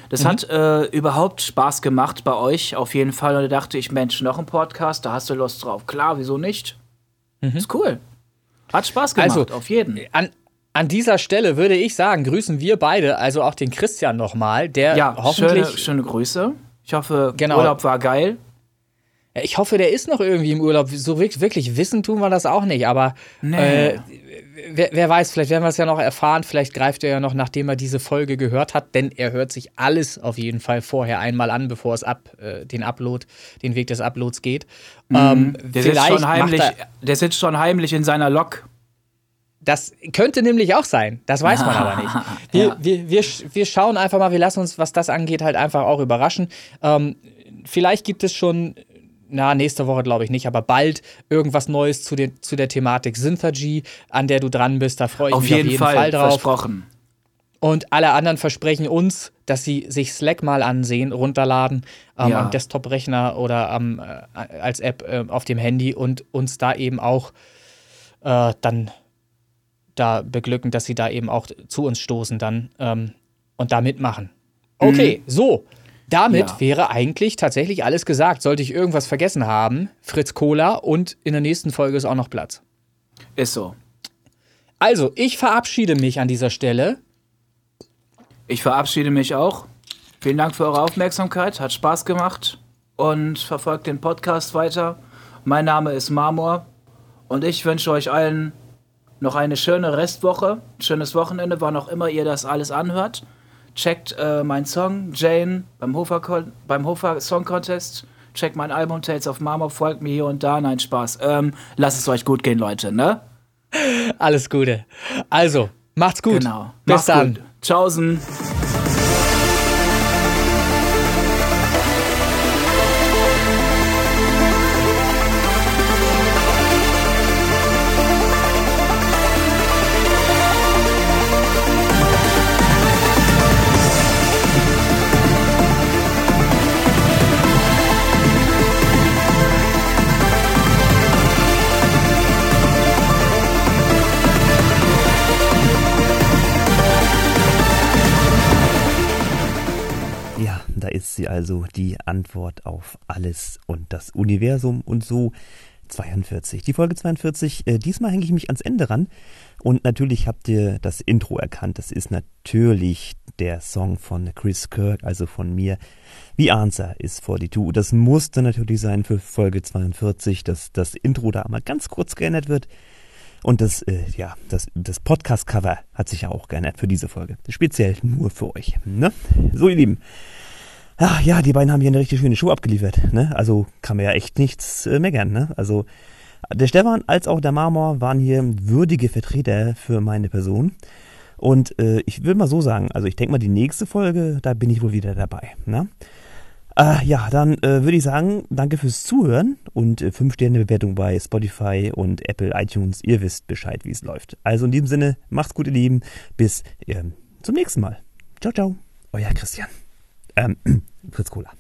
das mhm. hat äh, überhaupt Spaß gemacht bei euch, auf jeden Fall. Und da dachte ich, Mensch, noch ein Podcast, da hast du Lust drauf. Klar, wieso nicht? Mhm. Ist cool. Hat Spaß gemacht, also, auf jeden. An, an dieser Stelle würde ich sagen, grüßen wir beide, also auch den Christian nochmal, der ja, hoffentlich. Schöne, schöne Grüße. Ich hoffe, genau. Urlaub war geil. Ich hoffe, der ist noch irgendwie im Urlaub. So wirklich wissen tun wir das auch nicht, aber nee. äh, wer, wer, weiß, vielleicht werden wir es ja noch erfahren. Vielleicht greift er ja noch, nachdem er diese Folge gehört hat, denn er hört sich alles auf jeden Fall vorher einmal an, bevor es ab, äh, den Upload, den Weg des Uploads geht. Mhm. Ähm, der, sitzt schon heimlich, der sitzt schon heimlich in seiner Lok das könnte nämlich auch sein. Das weiß man aber nicht. Wir, ja. wir, wir, wir schauen einfach mal, wir lassen uns, was das angeht, halt einfach auch überraschen. Ähm, vielleicht gibt es schon, na, nächste Woche glaube ich nicht, aber bald irgendwas Neues zu, den, zu der Thematik Synthergy, an der du dran bist. Da freue ich auf mich jeden auf jeden Fall, Fall drauf. Versprochen. Und alle anderen versprechen uns, dass sie sich Slack mal ansehen, runterladen ähm, ja. am Desktop-Rechner oder ähm, als App äh, auf dem Handy und uns da eben auch äh, dann da beglücken, dass sie da eben auch zu uns stoßen dann ähm, und da mitmachen. Okay, mhm. so. Damit ja. wäre eigentlich tatsächlich alles gesagt. Sollte ich irgendwas vergessen haben, Fritz Cola und in der nächsten Folge ist auch noch Platz. Ist so. Also, ich verabschiede mich an dieser Stelle. Ich verabschiede mich auch. Vielen Dank für eure Aufmerksamkeit. Hat Spaß gemacht. Und verfolgt den Podcast weiter. Mein Name ist Marmor. Und ich wünsche euch allen noch eine schöne Restwoche. Schönes Wochenende, wann auch immer ihr das alles anhört. Checkt äh, meinen Song Jane beim Hofer, beim Hofer Song Contest. Checkt mein Album Tales of Marmor. Folgt mir hier und da. Nein, Spaß. Ähm, lasst es euch gut gehen, Leute, ne? Alles Gute. Also, macht's gut. Genau. Bis macht's dann. Gut. Tschaußen. Also die Antwort auf alles und das Universum und so 42. Die Folge 42, äh, diesmal hänge ich mich ans Ende ran. Und natürlich habt ihr das Intro erkannt. Das ist natürlich der Song von Chris Kirk, also von mir. The Answer is 42. Das musste natürlich sein für Folge 42, dass das Intro da einmal ganz kurz geändert wird. Und das, äh, ja, das, das Podcast-Cover hat sich ja auch geändert für diese Folge. Speziell nur für euch. Ne? So, ihr Lieben. Ach ja, die beiden haben hier eine richtig schöne Show abgeliefert. Ne? Also kann man ja echt nichts äh, meckern. Ne? Also der Stefan als auch der Marmor waren hier würdige Vertreter für meine Person. Und äh, ich will mal so sagen, also ich denke mal, die nächste Folge, da bin ich wohl wieder dabei. Ne? Äh, ja, dann äh, würde ich sagen, danke fürs Zuhören und äh, 5-Sterne-Bewertung bei Spotify und Apple iTunes. Ihr wisst Bescheid, wie es läuft. Also in diesem Sinne, macht's gut, ihr Lieben. Bis äh, zum nächsten Mal. Ciao, ciao. Euer Christian. Ähm, Fritz Cola.